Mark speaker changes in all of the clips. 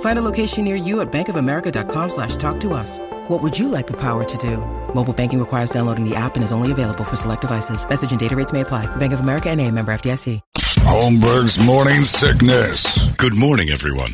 Speaker 1: Find a location near you at bankofamerica.com slash talk to us. What would you like the power to do? Mobile banking requires downloading the app and is only available for select devices. Message and data rates may apply. Bank of America and a member FDIC.
Speaker 2: Holmberg's morning sickness.
Speaker 3: Good morning, everyone.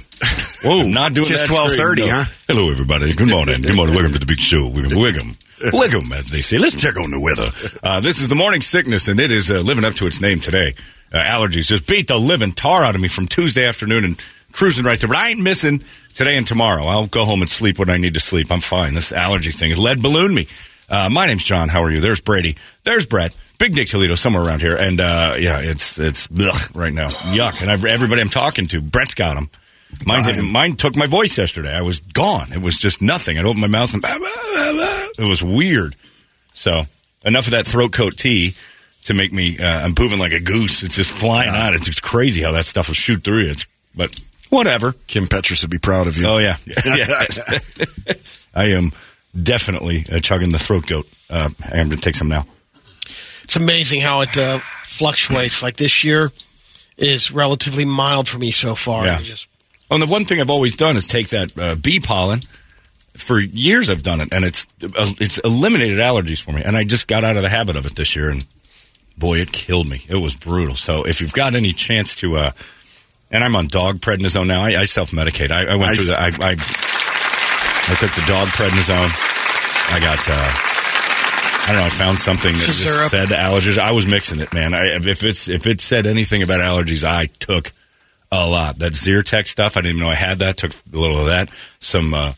Speaker 3: Whoa, not doing
Speaker 4: just
Speaker 3: that straight,
Speaker 4: 12:30,
Speaker 3: no.
Speaker 4: huh?
Speaker 3: Hello, everybody. Good morning. Good morning. Welcome to the big show. Welcome, welcome, welcome, as they say. Let's check on the weather. Uh, this is the morning sickness, and it is uh, living up to its name today. Uh, allergies just beat the living tar out of me from Tuesday afternoon and cruising right there. But I ain't missing today and tomorrow. I'll go home and sleep when I need to sleep. I'm fine. This allergy thing has lead ballooned me. Uh, my name's John. How are you? There's Brady. There's Brett. Big Dick Toledo somewhere around here. And uh, yeah, it's it's ugh, right now. Yuck. And I've, everybody I'm talking to, Brett's got them. Mine, didn't- mine took my voice yesterday. I was gone. It was just nothing. I'd open my mouth and it was weird. So enough of that throat coat tea to make me. Uh, I'm pooping like a goose. It's just flying out. It's, it's crazy how that stuff will shoot through you. It's but whatever.
Speaker 4: Kim Petras would be proud of you.
Speaker 3: Oh yeah, yeah. I am definitely uh, chugging the throat goat. Uh, I'm going to take some now.
Speaker 5: It's amazing how it uh, fluctuates. Like this year is relatively mild for me so far.
Speaker 3: Yeah.
Speaker 5: Just-
Speaker 3: and the one thing I've always done is take that uh, bee pollen. For years, I've done it, and it's uh, it's eliminated allergies for me. And I just got out of the habit of it this year, and boy, it killed me. It was brutal. So if you've got any chance to, uh, and I'm on dog prednisone now. I, I self medicate. I, I went
Speaker 4: Nice.
Speaker 3: through the. I, I I took the dog prednisone. I got. Uh, I don't know. I found something that just
Speaker 5: syrup.
Speaker 3: said allergies. I was mixing it, man. I, if it's if it said anything about allergies, I took a lot. That Zyrtec stuff, I didn't even know I had that. Took a little of that. Some uh,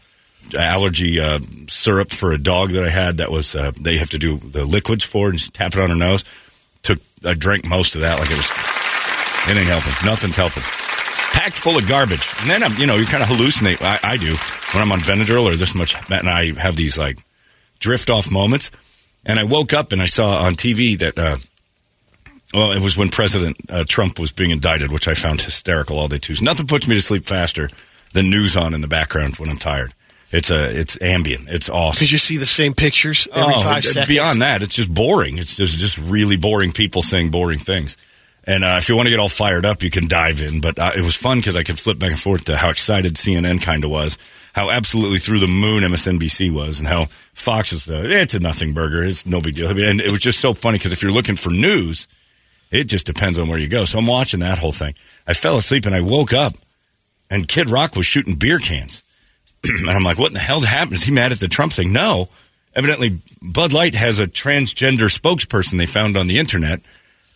Speaker 3: allergy uh, syrup for a dog that I had. That was uh, they have to do the liquids for and just tap it on her nose. Took I drank most of that like it was. It ain't helping. Nothing's helping. Packed full of garbage, and then I'm you know you kind of hallucinate. I, I do when I'm on Benadryl or this much, and I have these like drift off moments. And I woke up and I saw on TV that. Uh, well, it was when President uh, Trump was being indicted, which I found hysterical all day Tuesday. Nothing puts me to sleep faster than news on in the background when I'm tired. It's a, it's ambient. It's awesome.
Speaker 5: Because you see the same pictures every
Speaker 3: Oh,
Speaker 5: five
Speaker 3: and
Speaker 5: seconds.
Speaker 3: Beyond that, it's just boring. It's just just really boring people saying boring things. And uh, if you want to get all fired up, you can dive in. But uh, it was fun because I could flip back and forth to how excited CNN kind of was, how absolutely through the moon MSNBC was, and how Fox is uh, it's a nothing burger. It's no big deal. And it was just so funny because if you're looking for news, it just depends on where you go. So I'm watching that whole thing. I fell asleep and I woke up, and Kid Rock was shooting beer cans. and I'm like, what in the hell happened? Is he mad at the Trump thing? No. Evidently, Bud Light has a transgender spokesperson they found on the internet.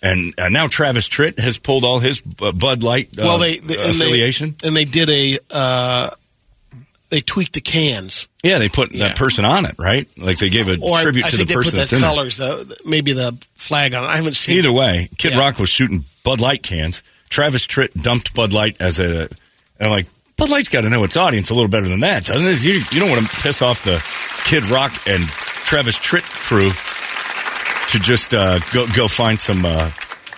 Speaker 3: And uh, now Travis Tritt has pulled all his uh, Bud Light uh,
Speaker 5: well, they, they and
Speaker 3: affiliation.
Speaker 5: They, and they did a uh, they tweaked the cans.
Speaker 3: yeah, they put
Speaker 5: Yeah.
Speaker 3: that person on it, right? Like they gave a
Speaker 5: Or
Speaker 3: tribute
Speaker 5: I
Speaker 3: to
Speaker 5: think
Speaker 3: the
Speaker 5: they put
Speaker 3: person
Speaker 5: the
Speaker 3: that's in it.
Speaker 5: colors, the, maybe the flag on. it. I haven't seen.
Speaker 3: Either
Speaker 5: it.
Speaker 3: way, Kid
Speaker 5: Yeah.
Speaker 3: Rock was shooting Bud Light cans. Travis Tritt dumped Bud Light as a. And like, Bud Light's got to know its audience a little better than that, doesn't it? You, you don't want to piss off the Kid Rock and Travis Tritt crew to just uh, go go find some uh,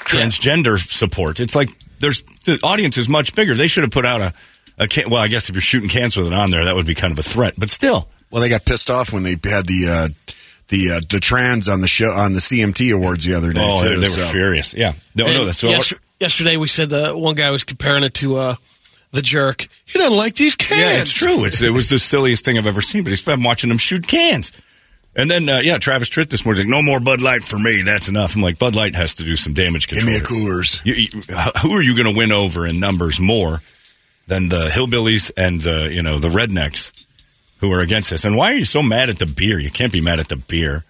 Speaker 3: transgender support. It's like there's the audience is much bigger. They should have put out a, a can, well, I guess if you're shooting cans with it on there, that would be kind of a threat. But still,
Speaker 4: Well, they got pissed off when they had the uh, the uh, the trans on the show on the CMT awards the other day.
Speaker 3: oh,
Speaker 4: too,
Speaker 3: they, they were
Speaker 4: so.
Speaker 3: furious. Yeah, no, no,
Speaker 5: And
Speaker 3: that's
Speaker 5: yes- yesterday we said the one guy was comparing it to uh, the jerk. He doesn't like these cans.
Speaker 3: Yeah, it's true. It's, it was the silliest thing I've ever seen. But he's been watching them shoot cans. And then, uh, yeah, Travis Tritt this morning, no more Bud Light for me. That's enough. I'm like, Bud Light has to do some damage control.
Speaker 4: Give me a Coors.
Speaker 3: You, you, who are you going to win over in numbers more than the hillbillies and the you know the rednecks who are against this? And why are you so mad at the beer? You can't be mad at the beer.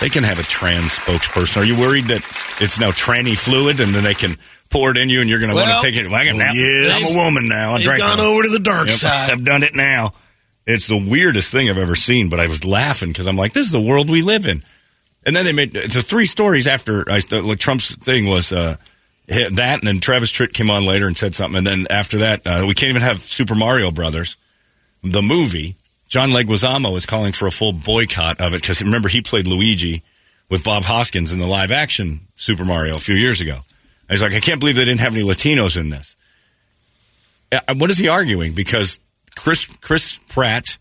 Speaker 3: They can have a trans spokesperson. Are you worried that it's now tranny fluid and then they can pour it in you and you're going to
Speaker 5: Well,
Speaker 3: want to take it? Well, I can,
Speaker 4: well, yes.
Speaker 3: I'm a woman now. I
Speaker 5: They've
Speaker 3: drank
Speaker 5: gone
Speaker 3: it.
Speaker 5: over to the dark
Speaker 3: Yep,
Speaker 5: side.
Speaker 3: I've done it now. It's the weirdest thing I've ever seen, but I was laughing because I'm like, this is the world we live in. And then they made the three stories after I, like Trump's thing was uh, that, and then Travis Tritt came on later and said something, and then after that, uh, we can't even have Super Mario Brothers, the movie. John Leguizamo is calling for a full boycott of it because remember he played Luigi with Bob Hoskins in the live action Super Mario a few years ago. He's like, I can't believe they didn't have any Latinos in this. Uh, What is he arguing? Because Chris Chris Pratt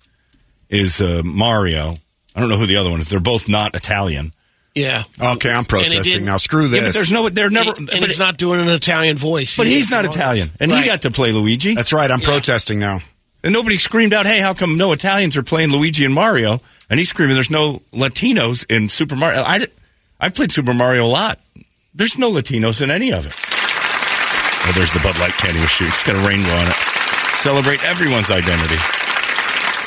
Speaker 3: is uh, Mario. I don't know who the other one is. They're both not Italian.
Speaker 5: Yeah.
Speaker 4: Okay, I'm protesting now. Screw this.
Speaker 3: Yeah, but there's no. They're never.
Speaker 5: and,
Speaker 3: but,
Speaker 5: and he's not doing an Italian voice.
Speaker 3: but
Speaker 5: He
Speaker 3: he's not Italian, and
Speaker 5: Right.
Speaker 3: he got to play Luigi.
Speaker 4: That's right. I'm protesting now.
Speaker 3: and nobody screamed out, "Hey, how come no Italians are playing Luigi and Mario?" And he's screaming, "There's no Latinos in Super Mario." I I played Super Mario a lot. There's no Latinos in any of it. Oh, there's the Bud Light candy machine. shoot. It's got a rainbow on it. Celebrate everyone's identity.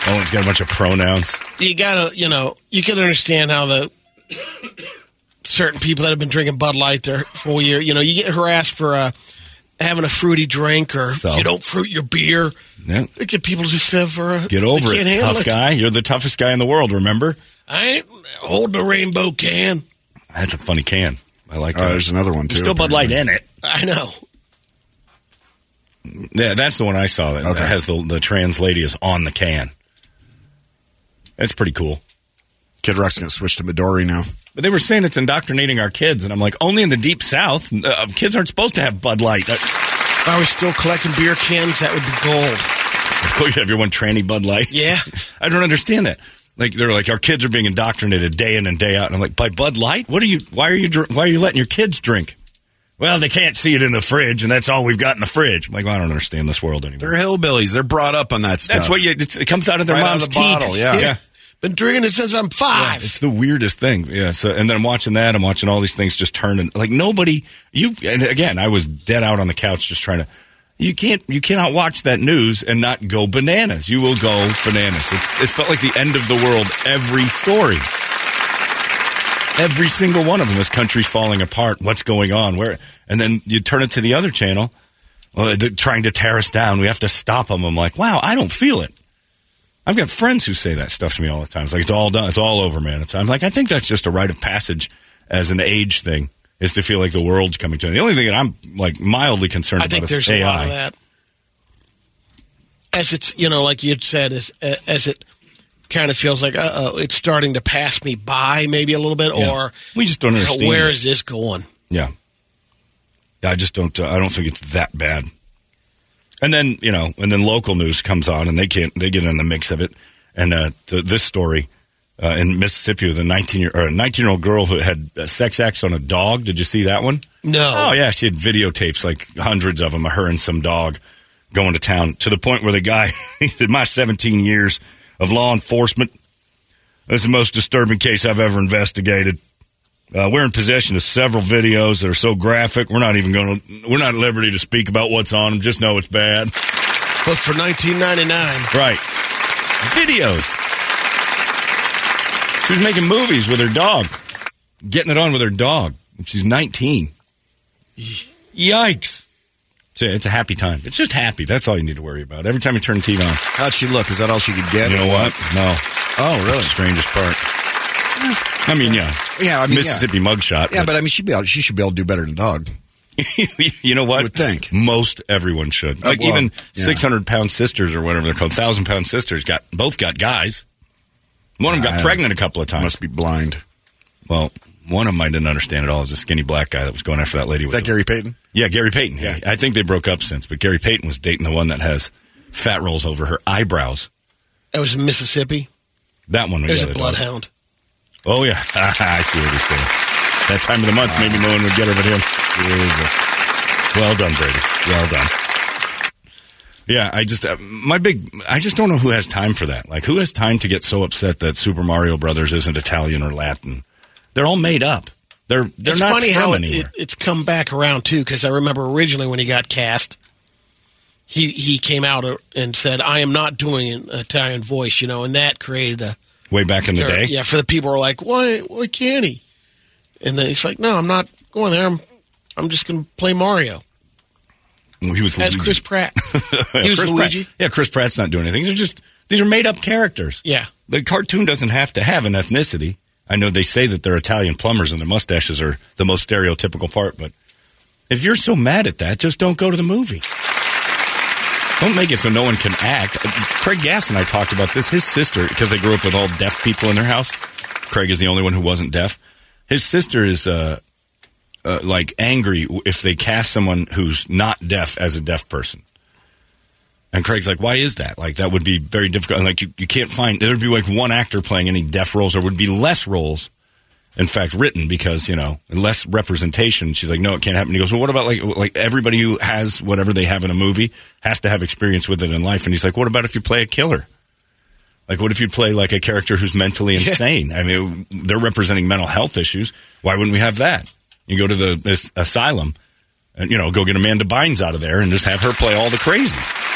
Speaker 3: Oh, it's got a bunch of pronouns.
Speaker 5: you gotta, you know, you can understand how the certain people that have been drinking Bud Light their full year, you know, you get harassed for uh, having a fruity drink or
Speaker 3: So?
Speaker 5: you don't fruit your beer.
Speaker 3: Yeah.
Speaker 5: They get people just for uh,
Speaker 3: Get over it,
Speaker 5: can't handle
Speaker 3: tough guy. You're the toughest guy in the world. Remember?
Speaker 5: I ain't holding a rainbow can.
Speaker 3: That's a funny can. I like
Speaker 4: Uh,
Speaker 3: that.
Speaker 4: there's another one too.
Speaker 3: There's still Bud Light in it.
Speaker 5: I know.
Speaker 3: Yeah, that's the one I saw that, that
Speaker 4: Okay.
Speaker 3: has the the trans lady is on the can. That's pretty cool.
Speaker 4: Kid Rock's going to switch to Midori now.
Speaker 3: But they were saying it's indoctrinating our kids, and I'm like, only in the deep south, uh, kids aren't supposed to have Bud Light.
Speaker 5: If I was still collecting beer cans, that would be gold.
Speaker 3: oh, you have your one tranny Bud Light.
Speaker 5: Yeah.
Speaker 3: I don't understand that. Like they're like our kids are being indoctrinated day in and day out, and I'm like, by Bud Light? What are you? Why are you? Why are you letting your kids drink? Well, they can't see it in the fridge, and that's all we've got in the fridge. I'm like, well, I don't understand this world anymore.
Speaker 4: They're hillbillies. They're brought up on that stuff.
Speaker 3: That's what you. It comes out of their
Speaker 4: Right out
Speaker 3: mom's
Speaker 4: of the bottle,
Speaker 3: teeth.
Speaker 4: yeah.
Speaker 3: yeah.
Speaker 5: Been drinking it since I'm five.
Speaker 3: It's the weirdest thing. Yeah. So, and then I'm watching that. I'm watching all these things just turning. Like nobody. You. And again, I was dead out on the couch just trying to. You can't. You cannot watch that news and not go bananas. You will go bananas. It's. It felt like the end of the world. Every story. Every single one of them. This country's falling apart. What's going on? Where? And then you turn it to the other channel. Uh, well, they're trying to tear us down. We have to stop them. I'm like, wow, I don't feel it. I've got friends who say that stuff to me all the time. It's like it's all done. It's all over, man. It's, I'm like, I think that's just a rite of passage as an age thing, is to feel like the world's coming to an end. The only thing that I'm like mildly concerned
Speaker 5: I
Speaker 3: about
Speaker 5: think
Speaker 3: is
Speaker 5: there's
Speaker 3: AI.
Speaker 5: a lot of that. As it's, you know, like you'd said, as, as it kind of feels like, uh oh, it's starting to pass me by maybe a little bit,
Speaker 3: Yeah.
Speaker 5: or
Speaker 3: we just don't
Speaker 5: you know,
Speaker 3: understand.
Speaker 5: where is this going?
Speaker 3: Yeah, I just don't. Uh, I don't think it's that bad. And then you know, and then local news comes on, and they can't. They get in the mix of it. And uh, th- this story uh, in Mississippi with a nineteen year or a nineteen year old girl who had uh, sex acts on a dog. Did you see that one?
Speaker 5: No.
Speaker 3: Oh yeah, she had videotapes, like hundreds of them, of her and some dog going to town. To the point where the guy, said, "My 17 years of law enforcement, this is the most disturbing case I've ever investigated. Uh, we're in possession of several videos that are so graphic. We're not even going to. We're not at liberty to speak about what's on them. Just know it's bad.
Speaker 5: But for 1999,
Speaker 3: Right? Videos. She was making movies with her dog, getting it on with her dog. She's 19. Yikes. It's a, it's a happy time. It's just happy. That's all you need to worry about. Every time you turn the TV on.
Speaker 4: How'd she look? Is that all she could get?
Speaker 3: You know what? No.
Speaker 4: Oh, really?
Speaker 3: Strangest part. I mean, yeah.
Speaker 4: Yeah, I mean,
Speaker 3: Mississippi mugshot.
Speaker 4: Yeah,
Speaker 3: but-
Speaker 4: but I mean, she'd be able, she should be able to do better than dog.
Speaker 3: you know what?
Speaker 4: I would think.
Speaker 3: most everyone should. Like
Speaker 4: well,
Speaker 3: even
Speaker 4: yeah.
Speaker 3: six hundred pound sisters or whatever they're called, thousand pound sisters got both got guys. One of them got
Speaker 4: Uh,
Speaker 3: pregnant a couple of times.
Speaker 4: Must be blind.
Speaker 3: Well, one of them I didn't understand at all. It was a skinny black guy that was going after that lady.
Speaker 4: Is
Speaker 3: with
Speaker 4: that Gary Payton?
Speaker 3: Yeah, Gary Payton. Yeah, I think they broke up since, but Gary Payton was dating the one that has fat rolls over her eyebrows.
Speaker 5: that was in Mississippi.
Speaker 3: That one.
Speaker 5: There's a
Speaker 3: that-
Speaker 5: bloodhound.
Speaker 3: Oh yeah, I see what he's doing. That time of the month, maybe no one would get her but him. Jesus. Well done, Brady. Well done. Yeah, I just uh, my big. I just don't know who has time for that. Like, who has time to get so upset that Super Mario Brothers isn't Italian or Latin? They're all made up. They're they're
Speaker 5: it's
Speaker 3: not
Speaker 5: funny how it, it, it's come back around too. Because I remember originally when he got cast, he he came out and said, "I am not doing an Italian voice," you know, and that created a
Speaker 3: Way back in the
Speaker 5: or-
Speaker 3: day.
Speaker 5: Yeah, for the people who are like, "Why why can't he?" And then he's like, "No, I'm not going there. I'm I'm just going to play Mario
Speaker 3: He was
Speaker 5: as
Speaker 3: Luigi.
Speaker 5: Chris Pratt." He was
Speaker 3: Chris
Speaker 5: Luigi.
Speaker 3: Pratt. Yeah, Chris Pratt's not doing anything. They're just these are made up characters.
Speaker 5: Yeah.
Speaker 3: The cartoon doesn't have to have an ethnicity. I know they say that they're Italian plumbers and their mustaches are the most stereotypical part, but if you're so mad at that, just don't go to the movie. Don't make it so no one can act. Craig Gass and I talked about this. His sister, because they grew up with all deaf people in their house. Craig is the only one who wasn't deaf. His sister is uh, uh, like angry if they cast someone who's not deaf as a deaf person. And Craig's like, why is that? Like, that would be very difficult. And like, you, you can't find, there'd be like one actor playing any deaf roles, or would be less roles, in fact, written because, you know, less representation. She's like, no, it can't happen. He goes, well, what about like, like everybody who has whatever they have in a movie has to have experience with it in life? And he's like, what about if you play a killer? Like, what if you play like a character who's mentally insane? I mean, they're representing mental health issues. Why wouldn't we have that? You go to the this asylum, and you know, go get Amanda Bynes out of there and just have her play all the crazies.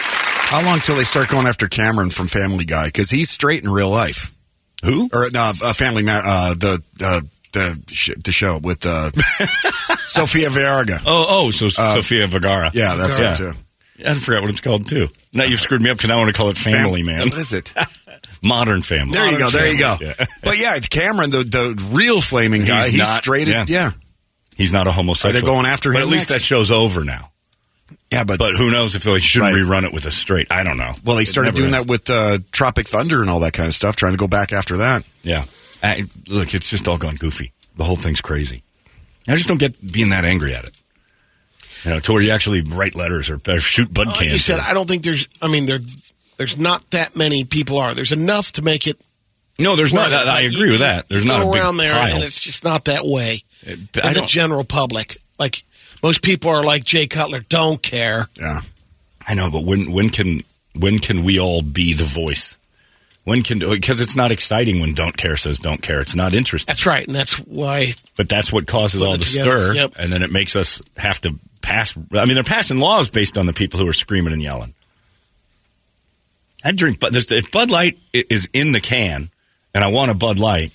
Speaker 4: How long till they start going after Cameron from Family Guy? Because he's straight in real life.
Speaker 3: Who?
Speaker 4: Or no, uh, Family Ma- uh, the uh, the sh- the show with uh, Sofia Vergara.
Speaker 3: Oh, oh, so Sofia Vergara.
Speaker 4: Uh, Yeah, that's
Speaker 3: yeah.
Speaker 4: it too.
Speaker 3: I forgot what it's called too. Now you've screwed me up because I want to call it Family
Speaker 4: Fam-
Speaker 3: Man.
Speaker 4: What is it?
Speaker 3: Modern Family.
Speaker 4: There you go. There you go.
Speaker 3: Yeah.
Speaker 4: But yeah, Cameron, the the real flaming guy, he's,
Speaker 3: not-
Speaker 4: straight as yeah.
Speaker 3: He's not a homosexual.
Speaker 4: Are they going after
Speaker 3: But
Speaker 4: him
Speaker 3: at least
Speaker 4: next?
Speaker 3: that show's over now.
Speaker 4: Yeah, but,
Speaker 3: But who knows if they shouldn't
Speaker 4: Right.
Speaker 3: rerun it with a straight? I don't know.
Speaker 4: well, they
Speaker 3: It
Speaker 4: started doing
Speaker 3: ends.
Speaker 4: that with uh, Tropic Thunder and all that kind of stuff, trying to go back after that.
Speaker 3: Yeah. I, look, it's just all gone goofy. The whole thing's crazy. I just don't get being that angry at it. You know, to where you actually write letters or, or shoot bud
Speaker 5: Like
Speaker 3: cans.
Speaker 5: you said,
Speaker 3: or-
Speaker 5: I don't think there's. I mean, there there's not that many people are. There's enough to make it.
Speaker 3: no, there's not.
Speaker 5: Right,
Speaker 3: I agree
Speaker 5: you-
Speaker 3: with that. There's not
Speaker 5: go
Speaker 3: a big
Speaker 5: around there,
Speaker 3: pile.
Speaker 5: and it's just not that way.
Speaker 3: I
Speaker 5: in the general public, like most people are like Jay Cutler, don't care.
Speaker 4: Yeah.
Speaker 3: I know, but when when can when can we all be the voice? When can because it's not exciting when don't care says don't care. It's not interesting.
Speaker 5: That's right, and that's why.
Speaker 3: But that's what causes all the
Speaker 5: together.
Speaker 3: stir,
Speaker 5: Yep.
Speaker 3: and then it makes us have to pass. I mean, they're passing laws based on the people who are screaming and yelling. I drink, but if Bud Light is in the can, and I want a Bud Light,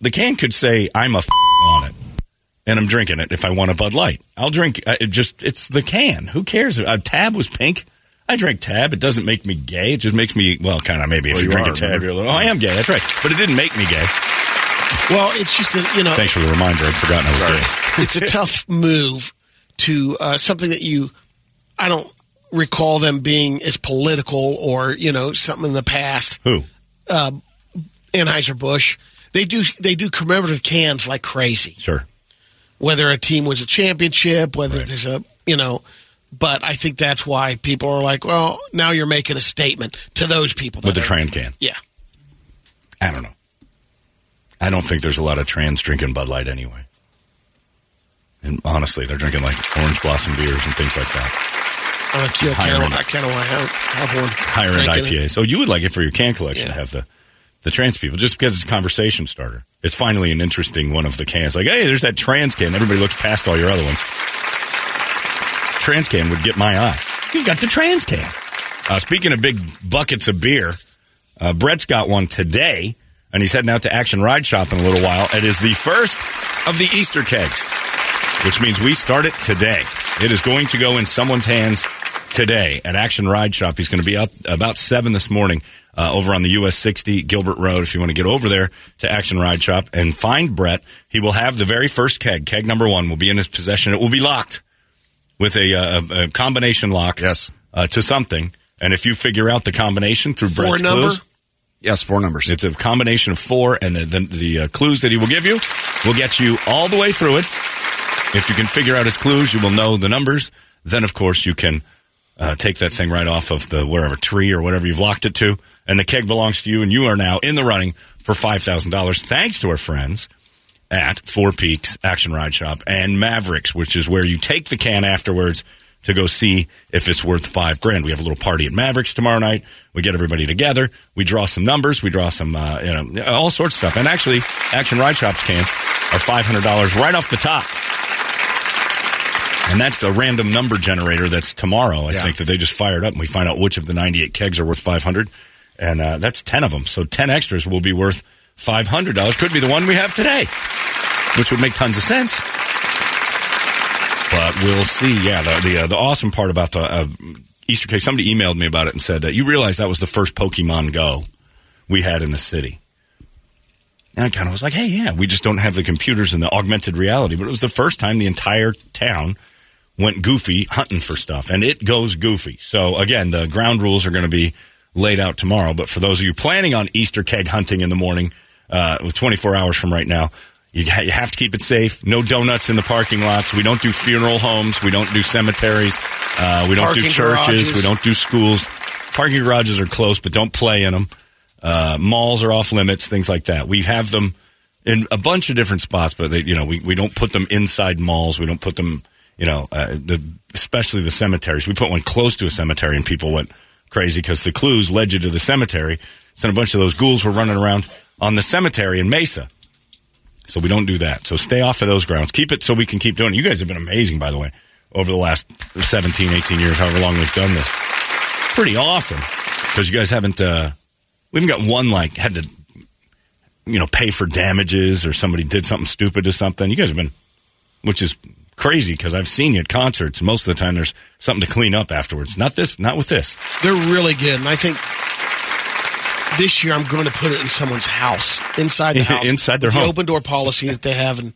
Speaker 3: the can could say I'm a f- on it, and I'm drinking it. If I want a Bud Light, I'll drink. uh, It just it's the can. Who cares? A tab was pink. I drank tab. It doesn't make me gay. It just makes me well, kind of maybe if you
Speaker 4: you
Speaker 3: drink
Speaker 4: are,
Speaker 3: a tab,
Speaker 4: remember?
Speaker 3: you're like, oh, I am gay. That's right, but it didn't make me gay.
Speaker 5: Well, it's just a, you know,
Speaker 3: Thanks for the reminder. I'd forgotten I was gay.
Speaker 5: it's a tough move to uh, something that you. I don't recall them being as political or you know something in the past.
Speaker 3: Who?
Speaker 5: Anheuser Busch, they do they do commemorative cans like crazy.
Speaker 3: Sure.
Speaker 5: Whether a team wins a championship, whether there's a you know. But I think that's why people are like, well, now you're making a statement to those people.
Speaker 3: With the
Speaker 5: are-
Speaker 3: Tran can.
Speaker 5: Yeah.
Speaker 3: I don't know. I don't think there's a lot of trans drinking Bud Light anyway. And honestly, they're drinking like orange blossom beers and things like that.
Speaker 5: I, like,
Speaker 3: Higher.
Speaker 5: I kind of want to have, one.
Speaker 3: Higher end
Speaker 5: it.
Speaker 3: IPAs. So oh, you would like it for your can collection
Speaker 5: Yeah.
Speaker 3: to have the, the trans people, just because it's a conversation starter. It's finally an interesting one of the cans. Like, hey, there's that trans can. Everybody looks past all your other ones. Trans can would get my eye. You've got the trans can. Uh, speaking of big buckets of beer, uh, Brett's got one today, and he's heading out to Action Ride Shop in a little while. It is the first of the Easter kegs, which means we start it today. It is going to go in someone's hands today at Action Ride Shop. He's going to be out about 7 this morning uh, over on the US 60 Gilbert Road. If you want to get over there to Action Ride Shop and find Brett, he will have the very first keg. Keg number one will be in his possession. It will be locked with a, uh, a, a combination lock
Speaker 4: Yes.
Speaker 3: uh, to something. And if you figure out the combination through
Speaker 5: Four
Speaker 3: Brett's
Speaker 5: number?
Speaker 3: clues,
Speaker 4: Yes, four numbers.
Speaker 3: it's a combination of four, and the, the, the uh, clues that he will give you will get you all the way through it. If you can figure out his clues, you will know the numbers. Then, of course, you can uh, take that thing right off of the wherever tree or whatever you've locked it to, and the keg belongs to you, and you are now in the running for five thousand dollars, thanks to our friends at Four Peaks Action Ride Shop and Mavericks, which is where you take the can afterwards to go see if it's worth five grand. We have a little party at Mavericks tomorrow night. We get everybody together. We draw some numbers. We draw some, uh, you know, all sorts of stuff. And actually, Action Ride Shops cans are $500 right off the top. And that's a random number generator that's tomorrow, I
Speaker 4: Yeah.
Speaker 3: think, that they just fired up. And we find out which of the 98 kegs are worth 500 And uh, that's 10 of them. So 10 extras will be worth $500. Could be the one we have today, which would make tons of sense. But we'll see. Yeah, the the, uh, the awesome part about the uh, Easter cake. Somebody emailed me about it and said, "You realize that was the first Pokemon Go we had in the city." And I kind of was like, "Hey, yeah, we just don't have the computers and the augmented reality." But it was the first time the entire town went goofy hunting for stuff, and it goes goofy. So again, the ground rules are going to be laid out tomorrow. But for those of you planning on Easter keg hunting in the morning, uh, 24 hours from right now, you, you have to keep it safe. No donuts in the parking lots. We don't do funeral homes. We don't do cemeteries. Uh, we don't do churches.
Speaker 5: garages.
Speaker 3: We don't do schools. Parking garages are close, but don't play in them. Uh, malls are off limits. Things like that. We have them in a bunch of different spots, but they, you know, we, we don't put them inside malls. We don't put them, you know, uh, the, especially the cemeteries. We put one close to a cemetery, and people went crazy because the clues led you to the cemetery. So a bunch of those ghouls were running around on the cemetery in Mesa. So we don't do that. So stay off of those grounds. Keep it so we can keep doing it. You guys have been amazing, by the way, over the last 17, 18 years, however long we've done this. Pretty awesome. Because you guys haven't, uh, we haven't got one like had to, you know, pay for damages or somebody did something stupid to something. You guys have been, which is crazy because I've seen you at concerts. Most of the time there's something to clean up afterwards. Not this, not with this.
Speaker 5: They're really good, and I think this year I'm going to put it in someone's house, inside the house,
Speaker 3: Inside their
Speaker 5: With the
Speaker 3: home.
Speaker 5: open door policy that they have in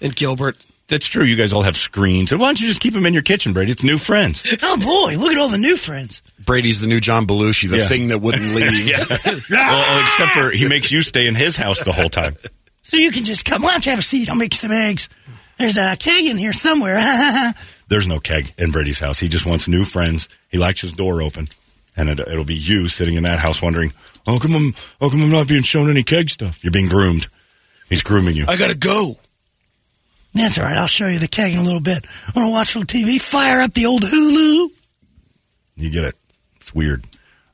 Speaker 5: in Gilbert.
Speaker 3: That's true. You guys all have screens. Why don't you just keep them in your kitchen, Brady? It's new friends.
Speaker 6: Oh boy, look at all the new friends.
Speaker 4: Brady's the new John Belushi, the
Speaker 3: Yeah.
Speaker 4: thing that wouldn't leave.
Speaker 3: well, except for he makes you stay in his house the whole time.
Speaker 6: So you can just come. Why don't you have a seat? I'll make you some eggs. There's a keg in here somewhere.
Speaker 3: There's no keg in Brady's house. He just wants new friends. He likes his door open, and it, it'll be you sitting in that house wondering, "Oh, come I'm, oh, come I'm not being shown any keg stuff." You're being groomed. He's grooming you.
Speaker 5: I got to go.
Speaker 6: That's all right. I'll show you the keg in a little bit. I want to watch a little TV? Fire up the old Hulu.
Speaker 3: You get it. It's weird.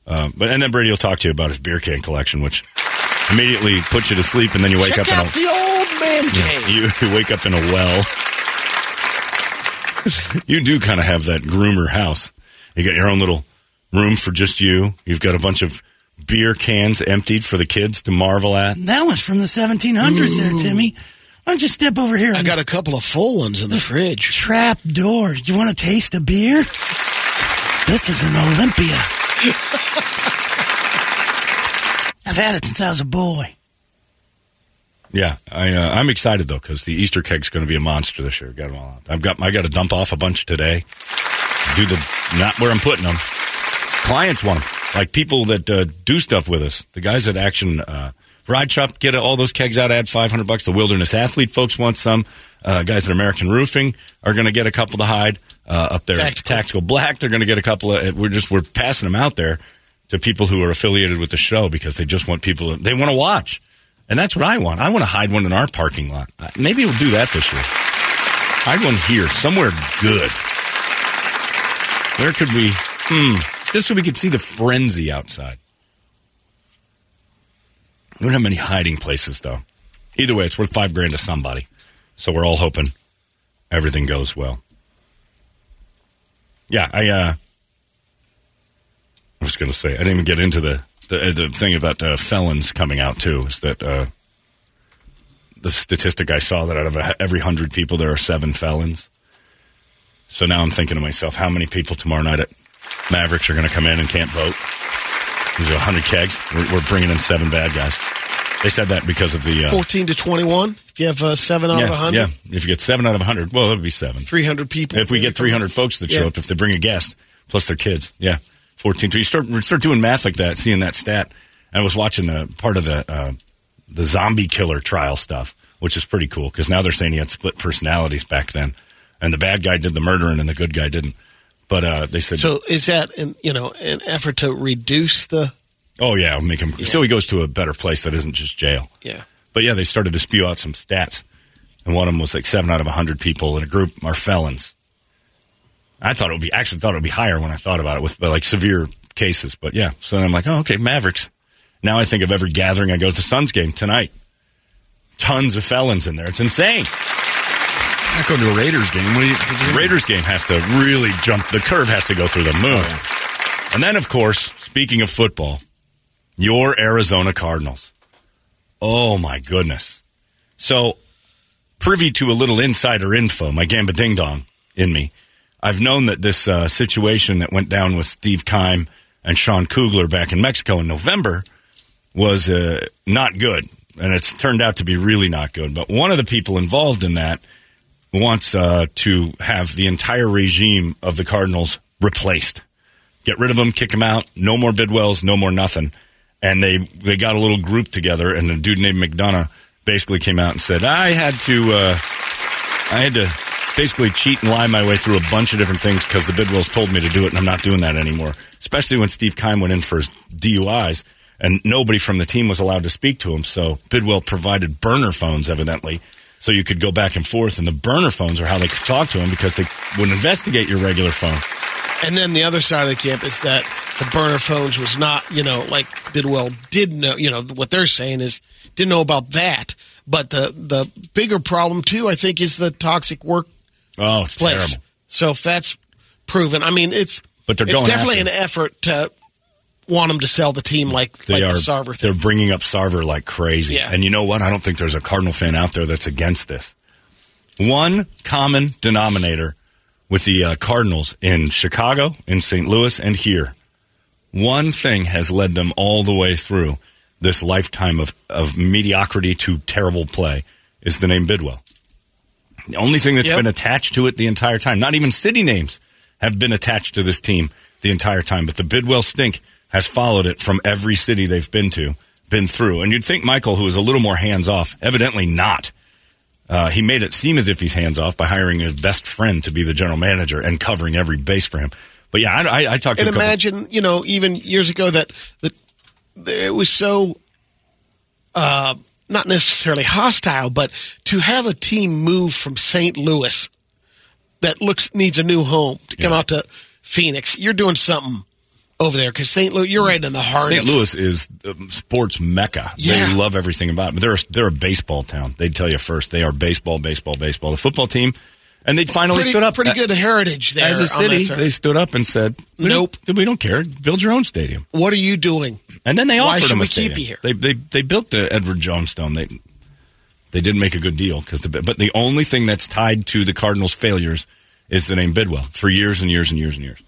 Speaker 3: Um, but and then Brady will talk to you about his beer can collection, which immediately puts you to sleep, and then you wake
Speaker 5: Check
Speaker 3: up in a
Speaker 5: the old man cave.
Speaker 3: you, you wake up in a well. you do kind of have that groomer house. You got your own little room for just you. You've got a bunch of beer cans emptied for the kids to marvel at.
Speaker 6: That one's from the 1700s there, Timmy. Why don't you step over here?
Speaker 5: I got a couple of full ones in the fridge.
Speaker 6: trap door. You want to taste a beer? This is an Olympia. I've had it since I was a boy.
Speaker 3: Yeah, I, uh, I'm excited though because the Easter keg's going to be a monster this year. Got them all out. I've got I got to dump off a bunch today. Do the not where I'm putting them. Clients want them, like people that uh, do stuff with us. The guys at Action uh, Ride Shop get all those kegs out. Add 500 bucks. The Wilderness Athlete folks want some. Uh, guys at American Roofing are going to get a couple to hide uh, up there.
Speaker 5: Tactical.
Speaker 3: Tactical Black. They're going to get a couple of. We're just we're passing them out there to people who are affiliated with the show because they just want people. They want to watch. And that's what I want. I want to hide one in our parking lot. Uh, Maybe we'll do that this year. Hide one here, somewhere good. Where could we? Hmm. Just so we could see the frenzy outside. We don't have many hiding places, though. Either way, it's worth five grand to somebody. So we're all hoping everything goes well. Yeah, I. uh I was going to say I didn't even get into the the, the thing about uh, felons coming out too. Is that uh, the statistic I saw that out of a, every hundred people there are seven felons. So now I'm thinking to myself, how many people tomorrow night at Mavericks are going to come in and can't vote? These are hundred kegs. We're, we're bringing in seven bad guys. They said that because of the uh,
Speaker 5: 14 to 21. If you have uh, seven out
Speaker 3: yeah,
Speaker 5: of 100,
Speaker 3: yeah. If you get seven out of hundred, well, it would be seven.
Speaker 5: 300 people.
Speaker 3: If we get 300 folks that show
Speaker 5: Yeah.
Speaker 3: up, if they bring a guest plus their kids, yeah, 14. So you start start doing math like that, seeing that stat. And I was watching uh, part of the uh, the zombie killer trial stuff, which is pretty cool because now they're saying he had split personalities back then, and the bad guy did the murdering and the good guy didn't. But uh, they said,
Speaker 5: So is that, in, you know, an effort to reduce the.
Speaker 3: "Oh yeah, make him." So he goes to a better place that isn't just jail.
Speaker 5: Yeah.
Speaker 3: But yeah, they started to spew out some stats, and one of them was like seven out of hundred people in a group are felons. I thought it would be actually thought it would be higher when I thought about it with like severe cases. But yeah, so then I'm like, oh, okay, Mavericks. Now I think of every gathering I go to the Suns game tonight. Tons of felons in there. It's insane.
Speaker 4: Not going to a Raiders game. What do you?
Speaker 3: The Raiders game has to really jump. The curve has to go through the moon. Oh, and then, of course, speaking of football, your Arizona Cardinals. Oh my goodness! So, privy to a little insider info, my Gamba Ding Dong in me. I've known that this uh, situation that went down with Steve Keim and Sean Kugler back in Mexico in November was uh, not good, and it's turned out to be really not good. But one of the people involved in that wants uh, to have the entire regime of the Cardinals replaced. Get rid of them, kick them out. No more Bidwells, no more nothing. And they they got a little group together, and a dude named McDonough basically came out and said, "I had to, uh, I had to basically cheat and lie my way through a bunch of different things because the Bidwells told me to do it, and I'm not doing that anymore." Especially when Steve Keim went in for his DUIs, and nobody from the team was allowed to speak to him. So Bidwell provided burner phones, evidently, so you could go back and forth. And the burner phones are how they could talk to him because they wouldn't investigate your regular phone.
Speaker 5: And then the other side of the camp is that the burner phones was not, you know, like Bidwell did know, you know, what they're saying is didn't know about that. But the the bigger problem too, I think, is the toxic work
Speaker 3: Oh, it's
Speaker 5: place.
Speaker 3: terrible.
Speaker 5: So if that's proven, I mean, it's
Speaker 3: But they're
Speaker 5: it's definitely an effort to want them to sell the team like
Speaker 3: They
Speaker 5: like
Speaker 3: are.
Speaker 5: the Sarver
Speaker 3: they're bringing up Sarver like crazy.
Speaker 5: Yeah.
Speaker 3: And you know what? I don't think there's a Cardinal fan out there that's against this. One common denominator with the uh, Cardinals in Chicago, in St. Louis, and here. One thing has led them all the way through this lifetime of, of mediocrity to terrible play is the name Bidwell. The only thing that's
Speaker 5: Yep.
Speaker 3: been attached to it the entire time, not even city names have been attached to this team the entire time, but the Bidwell stink has followed it from every city they've been to, been through. And you'd think Michael, who is a little more hands off, evidently not. Uh, he made it seem as if he's hands off by hiring his best friend to be the general manager and covering every base for him. But yeah, I, I, I talked to
Speaker 5: And
Speaker 3: couple-
Speaker 5: imagine, you know, even years ago that that it was so uh, not necessarily hostile, but to have a team move from St. Louis that looks needs a new home to come
Speaker 3: Yeah.
Speaker 5: out to Phoenix, you're doing something over there because St. Louis, you're right in the heart.
Speaker 3: St. Louis is um, sports mecca.
Speaker 5: Yeah.
Speaker 3: They love everything about it. But they're they're a baseball town. They'd tell you first. They are baseball, baseball, baseball. The football team, and they finally
Speaker 5: pretty,
Speaker 3: stood up.
Speaker 5: pretty good heritage there.
Speaker 3: As a city, they stood up and said, we
Speaker 5: Nope.
Speaker 3: don't, we don't care. Build your own stadium."
Speaker 5: what are you doing?
Speaker 3: And then they
Speaker 5: Why
Speaker 3: offered him a stadium.
Speaker 5: here?
Speaker 3: They they they built the Edward Jones Dome. They they didn't make a good deal because the but the only thing that's tied to the Cardinals' failures is the name Bidwell for years and years and years and years.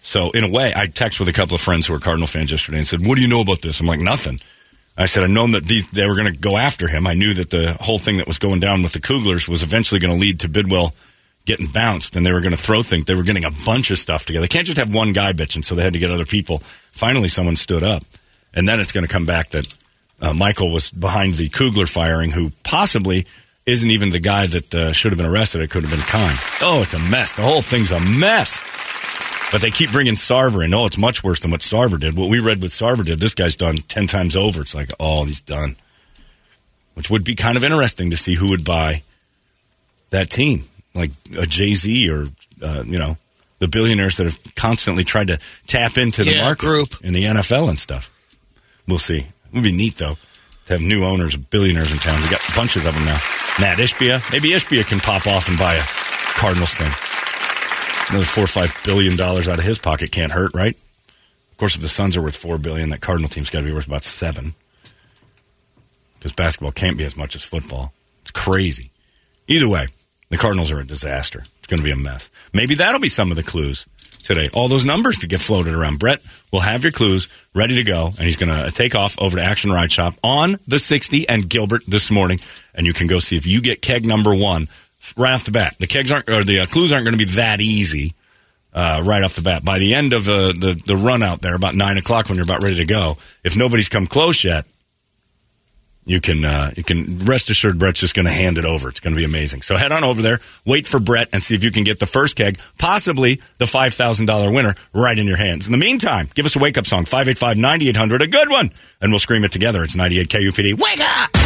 Speaker 3: So in a way, I texted with a couple of friends who are Cardinal fans yesterday and said, "What do you know about this?" I'm like, "Nothing." I said, "I known that these, they were going to go after him. I knew that the whole thing that was going down with the Kuglers was eventually going to lead to Bidwell." Getting bounced, and they were going to throw things. They were getting a bunch of stuff together. They can't just have one guy bitching, so they had to get other people. Finally, someone stood up, and then it's going to come back that uh, Michael was behind the Kugler firing, who possibly isn't even the guy that uh, should have been arrested. It could have been Khan. Oh, it's a mess. The whole thing's a mess. But they keep bringing Sarver in. Oh, it's much worse than what Sarver did. What we read what Sarver did, this guy's done 10 times over. It's like, oh, he's done. Which would be kind of interesting to see who would buy that team, like a Jay Z or, uh, you know, the billionaires that have constantly tried to tap into the
Speaker 5: Yeah,
Speaker 3: market
Speaker 5: group.
Speaker 3: in the NFL and stuff. We'll see. It would be neat, though, to have new owners, billionaires in town. We got bunches of them now. Matt Ishbia. Maybe Ishbia can pop off and buy a Cardinals thing. Another four or five billion dollars out of his pocket can't hurt, right? Of course, if the Suns are worth four billion, that Cardinal team's got to be worth about seven. Because basketball can't be as much as football. It's crazy. Either way, the Cardinals are a disaster. It's going to be a mess. Maybe that'll be some of the clues today. All those numbers to get floated around. Brett will have your clues ready to go, and he's going to take off over to Action Ride Shop on the 60 and Gilbert this morning, and you can go see if you get keg number one right off the bat. The kegs aren't, or the uh, clues aren't going to be that easy uh, right off the bat. By the end of uh, the the run out there, about nine o'clock when you're about ready to go, if nobody's come close yet, you can uh, you can rest assured Brett's just going to hand it over. It's going to be amazing. So head on over there, wait for Brett, and see if you can get the first keg, possibly the five thousand dollar winner, right in your hands. In the meantime, give us a wake up song 585-9800, a good one, and we'll scream it together. It's ninety eight KUPD. Wake up!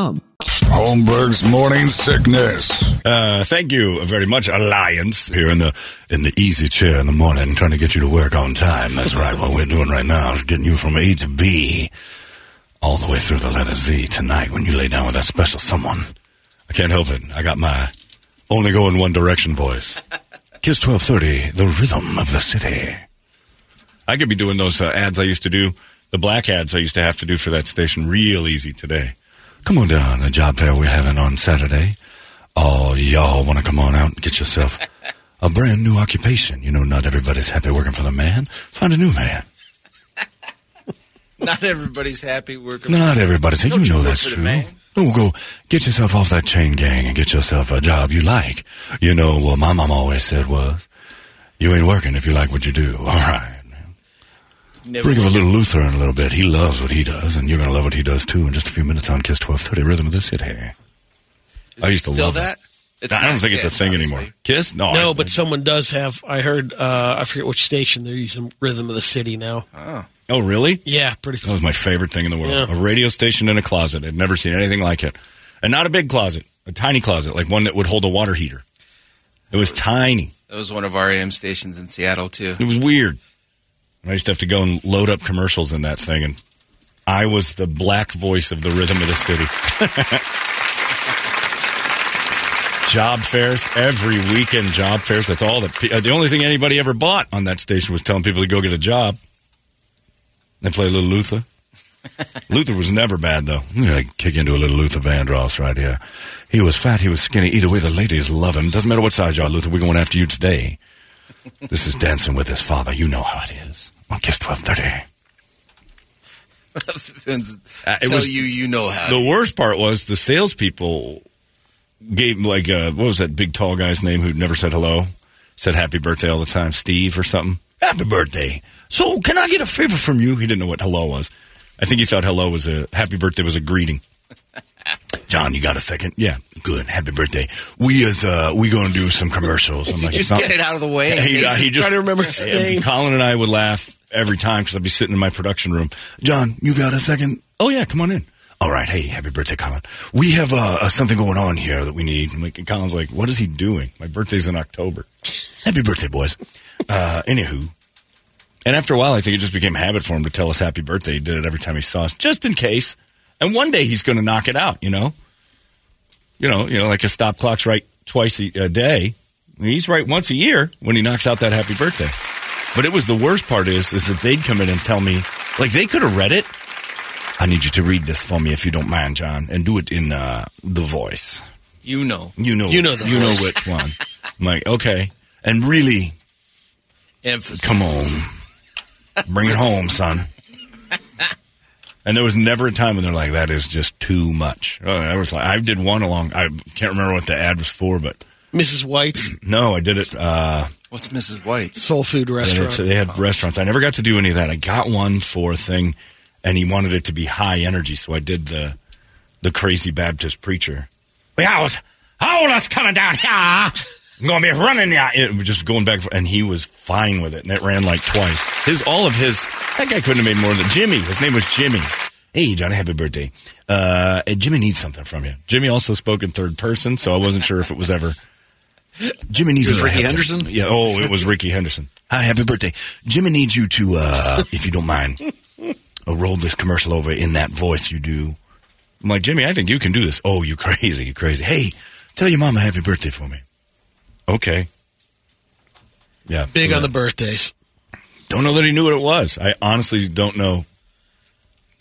Speaker 2: Holmberg's morning sickness.
Speaker 3: Uh, thank you very much, Alliance, here in the in the easy chair in the morning, trying to get you to work on time. That's right. What we're doing right now is getting you from A to B, all the way through the letter Z tonight. When you lay down with that special someone, I can't help it. I got my only go in one direction voice. Kiss twelve thirty, the rhythm of the city. I could be doing those uh, ads I used to do, the black ads I used to have to do for that station, real easy today. Come on down, the job fair we're having on Saturday. Oh, y'all want to come on out and get yourself a brand new occupation. You know, not everybody's happy working for the man. Find a new man.
Speaker 7: Not everybody's happy working.
Speaker 3: Not everybody's. You
Speaker 7: you
Speaker 3: know that's true.
Speaker 7: man?
Speaker 3: No, go get yourself off that chain gang and get yourself a job you like. You know what my mom always said was, "You ain't working if you like what you do." All right.
Speaker 7: Never
Speaker 3: Bring of a little Luther in a little bit. He loves what he does, and you're going to love what he does too. In just a few minutes on Kiss 1230, Rhythm of the City.
Speaker 7: Is
Speaker 3: I
Speaker 7: it
Speaker 3: used to love
Speaker 7: that. It's
Speaker 3: I don't
Speaker 7: not
Speaker 3: think it's a thing
Speaker 7: obviously.
Speaker 3: anymore. Kiss? No.
Speaker 5: No, but someone does have. I heard. Uh, I forget which station they're using "Rhythm of the City" now.
Speaker 3: Oh, really?
Speaker 5: Yeah, pretty.
Speaker 3: That was my favorite thing in the world.
Speaker 5: Yeah.
Speaker 3: A radio station in a closet. I'd never seen anything like it. And not a big closet, a tiny closet, like one that would hold a water heater. It was tiny.
Speaker 7: That was one of our AM stations in Seattle too.
Speaker 3: It was weird. I used to have to go and load up commercials in that thing, and I was the black voice of the rhythm of the city. job fairs every weekend. Job fairs. That's all that. uh, The only thing anybody ever bought on that station was telling people to go get a job. They play a little Luther. Luther was never bad though. I'm kick into a little Luther Vandross right here. He was fat. He was skinny. Either way, the ladies love him. Doesn't matter what size you are, Luther. We're going after you today. This is dancing with his father. You know how it is. On Kiss twelve thirty.
Speaker 7: Depends-
Speaker 3: Uh, it
Speaker 7: Tell
Speaker 3: was-
Speaker 7: you, you know how.
Speaker 3: The worst part was the salespeople gave him like uh, what was that big tall guy's name who never said hello? Said happy birthday all the time, Steve or something. Happy birthday. So can I get a favor from you? He didn't know what hello was. I think he thought hello was a happy birthday was a greeting. John, you got a second? Yeah, good. Happy birthday. We as uh, we going to do some commercials. I'm like,
Speaker 7: Just
Speaker 3: not-
Speaker 7: get it out of the way.
Speaker 3: he, uh, he just
Speaker 5: Trying to remember his name.
Speaker 3: Colin and I would laugh every time because I'd be sitting in my production room. John, you got a second? Oh yeah, come on in. All right, hey, happy birthday, Colin. We have uh, uh, something going on here that we need. And like, and Colin's like, what is he doing? My birthday's in October. happy birthday, boys. Uh, anywho, and after a while, I think it just became a habit for him to tell us happy birthday. He did it every time he saw us, just in case. And one day he's going to knock it out. You know, you know, you know, like a stop clock's right twice a, a day. He's right once a year when he knocks out that happy birthday. But it was the worst part is is that they'd come in and tell me like they could have read it. I need you to read this for me if you don't mind, John, and do it in uh, the voice.
Speaker 7: You know.
Speaker 3: You know,
Speaker 5: You know the
Speaker 3: you know which one. I'm like, okay, and really,
Speaker 7: Emphasis.
Speaker 3: come on, bring it home, son. And there was never a time when they're like, that is just too much. Oh, I was like, I did one along. I can't remember what the ad was for, but
Speaker 5: Mrs. White's
Speaker 3: no, I did it. Uh,
Speaker 7: What's Mrs. White's?
Speaker 5: soul food
Speaker 3: They
Speaker 5: restaurant.
Speaker 3: had, they had restaurants. I never got to do any of that. I got one for a thing, and he wanted it to be high energy, so I did the the crazy Baptist preacher. We was all us coming down here. I'm gonna be running yeah. It just going back, and he was fine with it, and it ran like twice. His all of his that guy couldn't have made more than Jimmy. His name was Jimmy. Hey, Johnny, happy birthday. Uh, and Jimmy needs something from you. Jimmy also spoke in third person, so I wasn't sure if it was ever. Jimmy needs
Speaker 4: It was
Speaker 3: to Rickey
Speaker 4: Henderson?
Speaker 3: Yeah. Oh, it was Rickey Henderson. Hi, happy birthday. Jimmy needs you to, uh, if you don't mind, uh, roll this commercial over in that voice you do. I'm like, Jimmy, I think you can do this. Oh, you crazy, you crazy. Hey, tell your mama happy birthday for me. Okay. Yeah.
Speaker 5: Big
Speaker 3: so
Speaker 5: on the birthdays.
Speaker 3: Don't know that he knew what it was. I honestly don't know.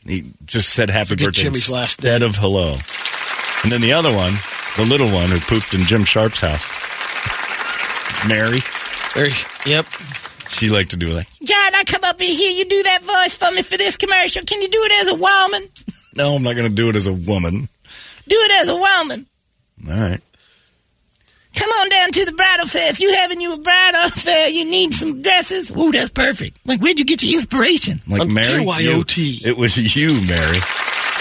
Speaker 3: He just said happy
Speaker 5: Forget
Speaker 3: birthday
Speaker 5: Jimmy's last
Speaker 3: instead of hello. And then the other one, the little one who pooped in Jim Sharp's house, Mary,
Speaker 5: Very, yep.
Speaker 3: she liked to do like,
Speaker 6: John, I come up in here. You do that voice for me for this commercial. Can you do it as a woman?
Speaker 3: no, I'm not going to do it as a woman.
Speaker 6: Do it as a woman.
Speaker 3: All right.
Speaker 6: Come on down to the bridal fair. If you having you a bridal fair, you need some dresses. Ooh, that's perfect. Like, where'd you get your inspiration?
Speaker 3: Like
Speaker 5: On
Speaker 3: Mary,
Speaker 5: KYOT.
Speaker 3: you- it was you, Mary.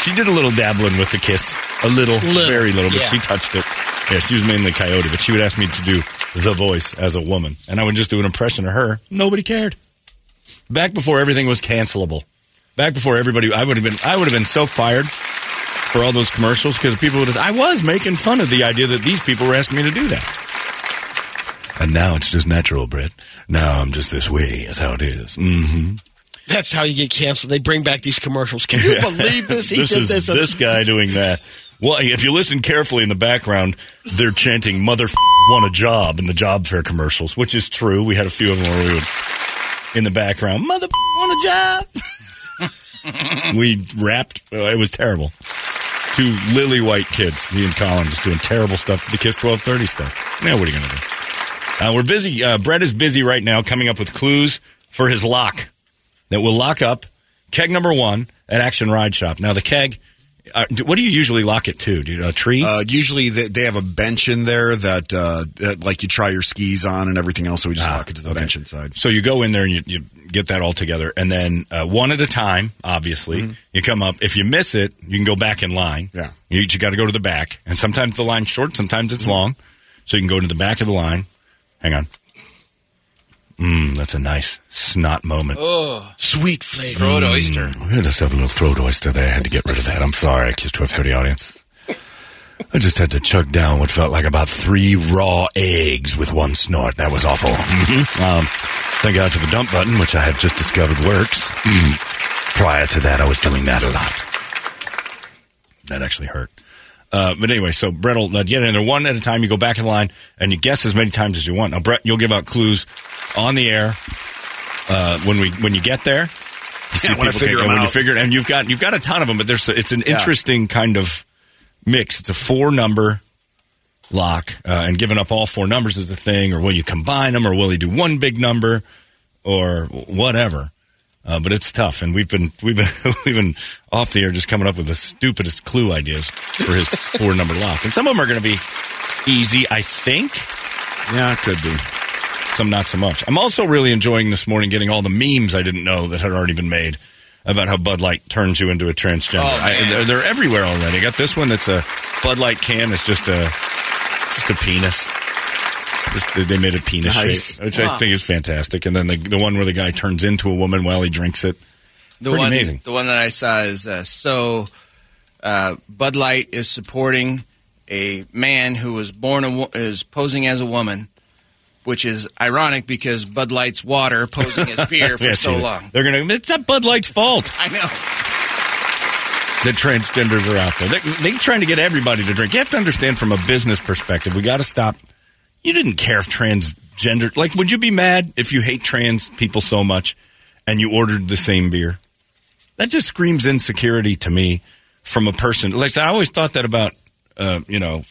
Speaker 3: She did a little dabbling with the kiss, a little,
Speaker 5: Little,
Speaker 3: very little, but
Speaker 5: yeah.
Speaker 3: she touched it. Yeah, she was mainly Coyote, but she would ask me to do the voice as a woman, and I would just do an impression of her. Nobody cared. Back before everything was cancelable. Back before everybody, I would have been, I would have been so fired for all those commercials because people would. have I was making fun of the idea that these people were asking me to do that. And now it's just natural, Brett. Now I'm just this way. Is how it is. Mm-hmm.
Speaker 5: That's how you get canceled. They bring back these commercials. Can you believe this? He
Speaker 3: this
Speaker 5: did
Speaker 3: is
Speaker 5: this.
Speaker 3: this guy doing that. Well, if you listen carefully in the background, they're chanting "Mother f- want a job" in the job fair commercials, which is true. We had a few of them where we would in the background, "Mother f- want a job." we rapped. It was terrible. Two lily white kids, me and Colin, just doing terrible stuff. To the Kiss twelve thirty stuff. Now, what are you going to do? Uh, we're busy. Uh, Brett is busy right now coming up with clues for his lock that will lock up keg number one at Action Ride Shop. Now, the keg, uh, what do you usually lock it to? You, a tree?
Speaker 4: Uh, usually they, they have a bench in there that, uh, that like you try your skis on and everything else. So we just
Speaker 3: Ah,
Speaker 4: lock it to the
Speaker 3: okay.
Speaker 4: bench inside.
Speaker 3: So you go in there and you, you get that all together, and then uh, one at a time. Obviously, you come up. If you miss it, you can go back in line.
Speaker 4: Yeah.
Speaker 3: you, you got to go to the back, and sometimes the line's short, sometimes it's long. So you can go to the back of the line. Hang on. Mmm, that's a nice snot moment.
Speaker 7: Oh,
Speaker 5: Sweet flavor.
Speaker 7: throat oyster.
Speaker 3: Mm, let's have a little throat oyster there. I had to get rid of that. I'm sorry, Kiss 1230 audience. I just had to chug down what felt like about three raw eggs with one snort. That was awful. Mhm. Um, thank God for the dump button, which I have just discovered works. Mm. Prior to that, I was doing that a lot. That actually hurt. Uh, but anyway, so Brett will uh, get in there one at a time. You go back in line and you guess as many times as you want. Now, Brett, you'll give out clues on the air uh, when we when you get there. You see
Speaker 4: Yeah, when I figure them
Speaker 3: when you
Speaker 4: out.
Speaker 3: figure, and you've got you've got a ton of them, but there's it's an
Speaker 4: Yeah.
Speaker 3: interesting kind of mix. It's a four number lock, uh, and giving up all four numbers is the thing, or will you combine them, or will you do one big number, or whatever. Uh, but it's tough, and we've been we've been we've been off the air just coming up with the stupidest clue ideas for his four number lock, and some of them are going to be easy, I think.
Speaker 4: Yeah, it could be.
Speaker 3: Some not so much. I'm also really enjoying this morning getting all the memes I didn't know that had already been made about how Bud Light turns you into a transgender.
Speaker 7: Oh,
Speaker 3: I, they're, they're everywhere already. I got this one that's a Bud Light can. It's just a just a penis. Just, they made a penis
Speaker 4: Nice.
Speaker 3: shape, which I think is fantastic. And then the the one where the guy turns into a woman while he drinks it.
Speaker 7: The
Speaker 3: Pretty
Speaker 7: one,
Speaker 3: amazing.
Speaker 7: the one that I saw is uh, so uh, Bud Light is supporting a man who was born a, is posing as a woman, which is ironic because Bud Light's water posing as beer for
Speaker 3: Yeah,
Speaker 7: so long.
Speaker 3: They're gonna. It's not Bud Light's fault
Speaker 7: I know.
Speaker 3: that transgenders are out there. They're, they're trying to get everybody to drink. You have to understand from a business perspective. We got to stop. You didn't care if transgender. Like, would you be mad if you hate trans people so much and you ordered the same beer? That just screams insecurity to me from a person. Like I always thought that about, uh, you know,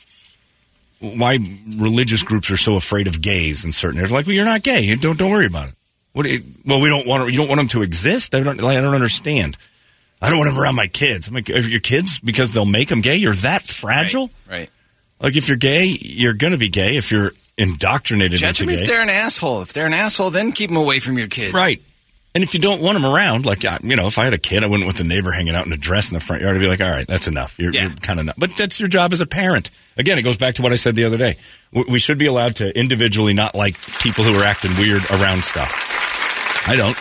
Speaker 3: why religious groups are so afraid of gays in certain areas. Like, well, you're not gay. You don't don't worry about it. What? You, well, we don't want. You don't want them to exist. I don't. Like, I don't understand. I don't want them around my kids. I'm like, if your kids because they'll make them gay, you're that fragile.
Speaker 7: Right.
Speaker 3: Like, if you're gay, you're going to be gay. If you're indoctrinated
Speaker 7: Judge them
Speaker 3: gay,
Speaker 7: if they're an asshole. If they're an asshole, then keep them away from your kids.
Speaker 3: Right. And if you don't want them around, like, you know, if I had a kid, I wouldn't want the neighbor hanging out in a dress in the front yard. I'd be like, all right, that's enough. You're,
Speaker 7: Yeah.
Speaker 3: you're kind of not. But that's your job as a parent. Again, it goes back to what I said the other day. We should be allowed to individually not like people who are acting weird around stuff. I don't.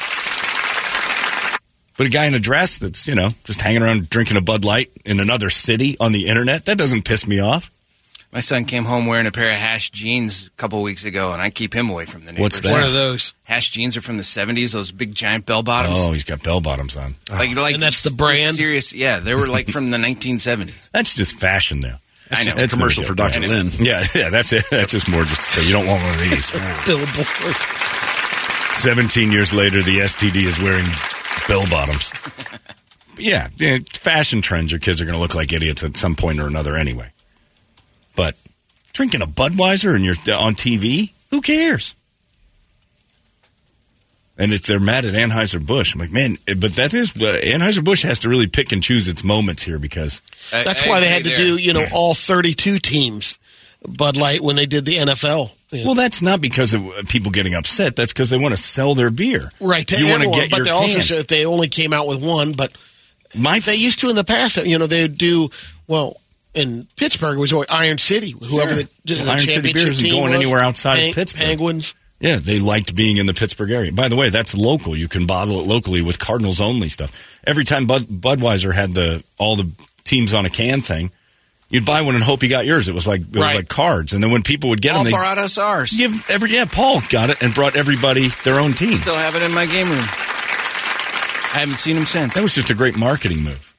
Speaker 3: But a guy in a dress that's, you know, just hanging around drinking a Bud Light in another city on the internet, that doesn't piss me off.
Speaker 7: My son came home wearing a pair of hash jeans a couple weeks ago, and I keep him away from the neighbors.
Speaker 3: What's that?
Speaker 5: What are those?
Speaker 7: Hash jeans are from the '70s. Those big giant bell bottoms.
Speaker 3: Oh, he's got bell bottoms on.
Speaker 7: like, like
Speaker 5: And that's the brand?
Speaker 7: Serious, yeah. They were like from the 1970s.
Speaker 3: That's just fashion now.
Speaker 7: I know.
Speaker 4: It's commercial for Dr. Lynn.
Speaker 3: Yeah, yeah, that's it. That's just more just to say you don't want one of these.
Speaker 5: Billboard.
Speaker 3: 17 years later, the STD is wearing bell bottoms. yeah, yeah, fashion trends. Your kids are going to look like idiots at some point or another anyway. But drinking a Budweiser and you're on TV, who cares? And it's they're mad at Anheuser Busch. I'm like, man, but that is uh, Anheuser Busch has to really pick and choose its moments here because
Speaker 7: I-
Speaker 5: That's
Speaker 7: I
Speaker 5: why they had to
Speaker 7: there.
Speaker 5: do, you know, all 32 teams Bud Light when they did the NFL. You know,
Speaker 3: well, that's not because of uh, people getting upset. That's because they want to sell their beer.
Speaker 5: right. To
Speaker 3: You want to get
Speaker 5: but
Speaker 3: your
Speaker 5: they also
Speaker 3: can.
Speaker 5: said if they only came out with one, but
Speaker 3: My
Speaker 5: they used to in the past. You know, they would do well in Pittsburgh. It was always Iron City. Whoever
Speaker 3: Sure.
Speaker 5: the, the
Speaker 3: Well, Iron City
Speaker 5: championship
Speaker 3: beer isn't
Speaker 5: team
Speaker 3: going
Speaker 5: was.
Speaker 3: anywhere outside of Pittsburgh.
Speaker 5: Penguins.
Speaker 3: Yeah, they liked being in the Pittsburgh area. By the way, that's local. You can bottle it locally with Cardinals only stuff. Every time Bud, Budweiser had the all the teams on a can thing, you'd buy one and hope you got yours. It was like it was like cards. And then when people would get
Speaker 7: Paul
Speaker 3: them, they
Speaker 7: brought us ours.
Speaker 3: give every yeah. Paul got it and brought everybody their own team.
Speaker 7: Still have it in my game room. I haven't seen him since.
Speaker 3: That was just a great marketing move.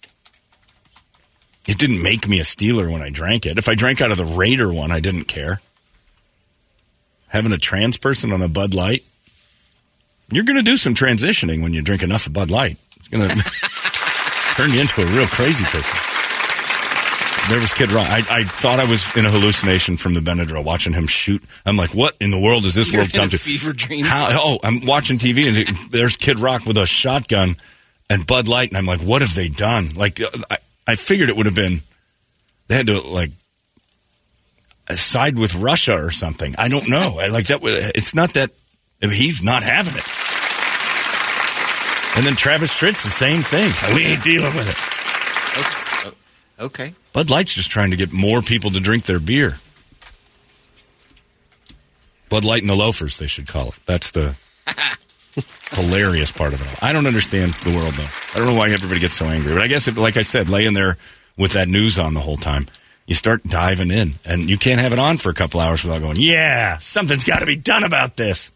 Speaker 3: It didn't make me a Steeler when I drank it. If I drank out of the Raider one, I didn't care. Having a trans person on a Bud Light, you're going to do some transitioning when you drink enough of Bud Light. It's going to turn you into a real crazy person. There was Kid Rock. I, I thought I was in a hallucination from the Benadryl watching him shoot. I'm like, what in the world does this
Speaker 7: You're
Speaker 3: world come to?
Speaker 7: fever dream.
Speaker 3: How? Oh, I'm watching TV and there's Kid Rock with a shotgun and Bud Light, and I'm like, what have they done? Like, uh, I, I figured it would have been they had to like side with Russia or something. I don't know. I like that. It's not that I mean, he's not having it. And then Travis Tritt's the same thing. We ain't dealing with it.
Speaker 7: Okay.
Speaker 3: Bud Light's just trying to get more people to drink their beer. Bud Light and the loafers, they should call it. That's the hilarious part of it all. I don't understand the world, though. I don't know why everybody gets so angry. But I guess, like I said, laying there with that news on the whole time, you start diving in. And you can't have it on for a couple hours without going, yeah, something's got to be done about this.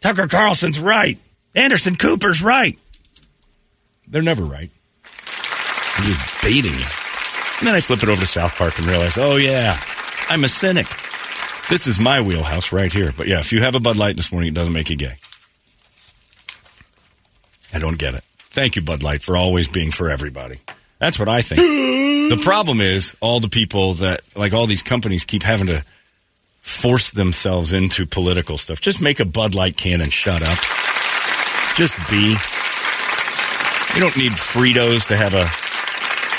Speaker 3: Tucker Carlson's right. Anderson Cooper's right. They're never right. They're just baiting you. And then I flip it over to South Park and realize, oh, yeah, I'm a cynic. This is my wheelhouse right here. But yeah, if you have a Bud Light this morning, it doesn't make you gay. I don't get it. Thank you, Bud Light, for always being for everybody. That's what I think. the problem is all the people that, like all these companies, keep having to force themselves into political stuff. Just make a Bud Light can and shut up. Just be. You don't need Fritos to have a,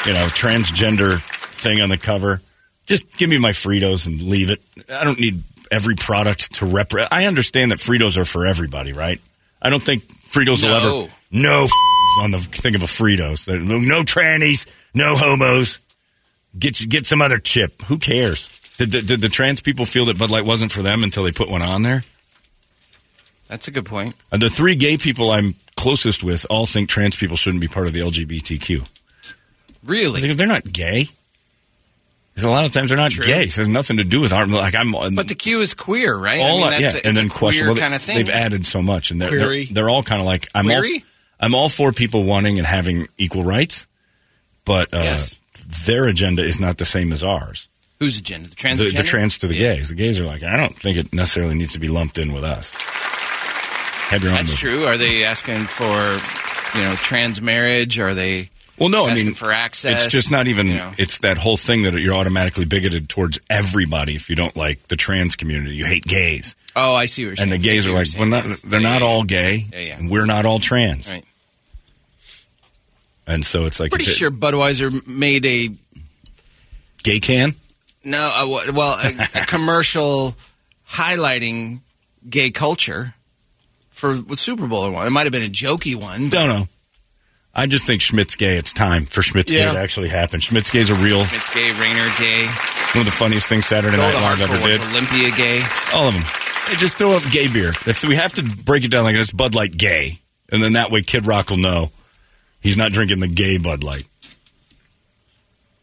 Speaker 3: you know, transgender thing on the cover. Just give me my Fritos and leave it. I don't need every product to rep. I understand that Fritos are for everybody, right? I don't think Fritos will
Speaker 7: No.
Speaker 3: ever no f- on the thing of a Fritos. No, trannies, no homos. Get get some other chip. Who cares? Did the, did the trans people feel that Bud Light wasn't for them until they put one on there?
Speaker 7: That's a good point.
Speaker 3: And the three gay people I'm closest with all think trans people shouldn't be part of the LGBTQ.
Speaker 7: Really?
Speaker 3: they're not gay. Because a lot of times they're not
Speaker 7: True.
Speaker 3: gay. So it has nothing to do with our like I'm.
Speaker 7: But the Q is queer, right?
Speaker 3: all
Speaker 7: I mean,
Speaker 3: yeah,
Speaker 7: that's a,
Speaker 3: and then question.
Speaker 7: queer
Speaker 3: Well,
Speaker 7: kind of thing.
Speaker 3: They've added so much, and they're they're, they're all kind of like I'm all? I'm all for people wanting and having equal rights, but uh,
Speaker 7: Yes.
Speaker 3: their agenda is not the same as ours.
Speaker 7: Whose agenda? The trans
Speaker 3: The, the trans to the
Speaker 7: Yeah.
Speaker 3: gays. The gays are like, I don't think it necessarily needs to be lumped in with us. Have your own
Speaker 7: That's true. Are they asking for, you know, trans marriage? Are they
Speaker 3: Well, no, I mean
Speaker 7: for access?
Speaker 3: It's just not even.
Speaker 7: You know?
Speaker 3: It's that whole thing that you're automatically bigoted towards everybody if you don't like the trans community. You hate gays,
Speaker 7: Oh, I see what you're saying.
Speaker 3: and the gays are like, well, not, they're
Speaker 7: Yeah,
Speaker 3: not
Speaker 7: yeah,
Speaker 3: all gay,
Speaker 7: Yeah,
Speaker 3: and we're not all trans,
Speaker 7: Right.
Speaker 3: and so it's like
Speaker 7: Pretty sure Budweiser made a
Speaker 3: gay can.
Speaker 7: no, uh, well, a, a commercial highlighting gay culture for with Super Bowl or one. It might have been a jokey one.
Speaker 3: Don't know. I just think Schmidt's gay. It's time for Schmidt's
Speaker 5: Yeah.
Speaker 3: gay to actually happen. Is a real
Speaker 7: It's gay, Rainier gay,
Speaker 3: one of the funniest things Saturday Night Live ever did.
Speaker 7: Olympia gay.
Speaker 3: All of them. They just throw up gay beer. If we have to break it down like this, Bud Light gay, and then that way Kid Rock will know he's not drinking the gay Bud Light.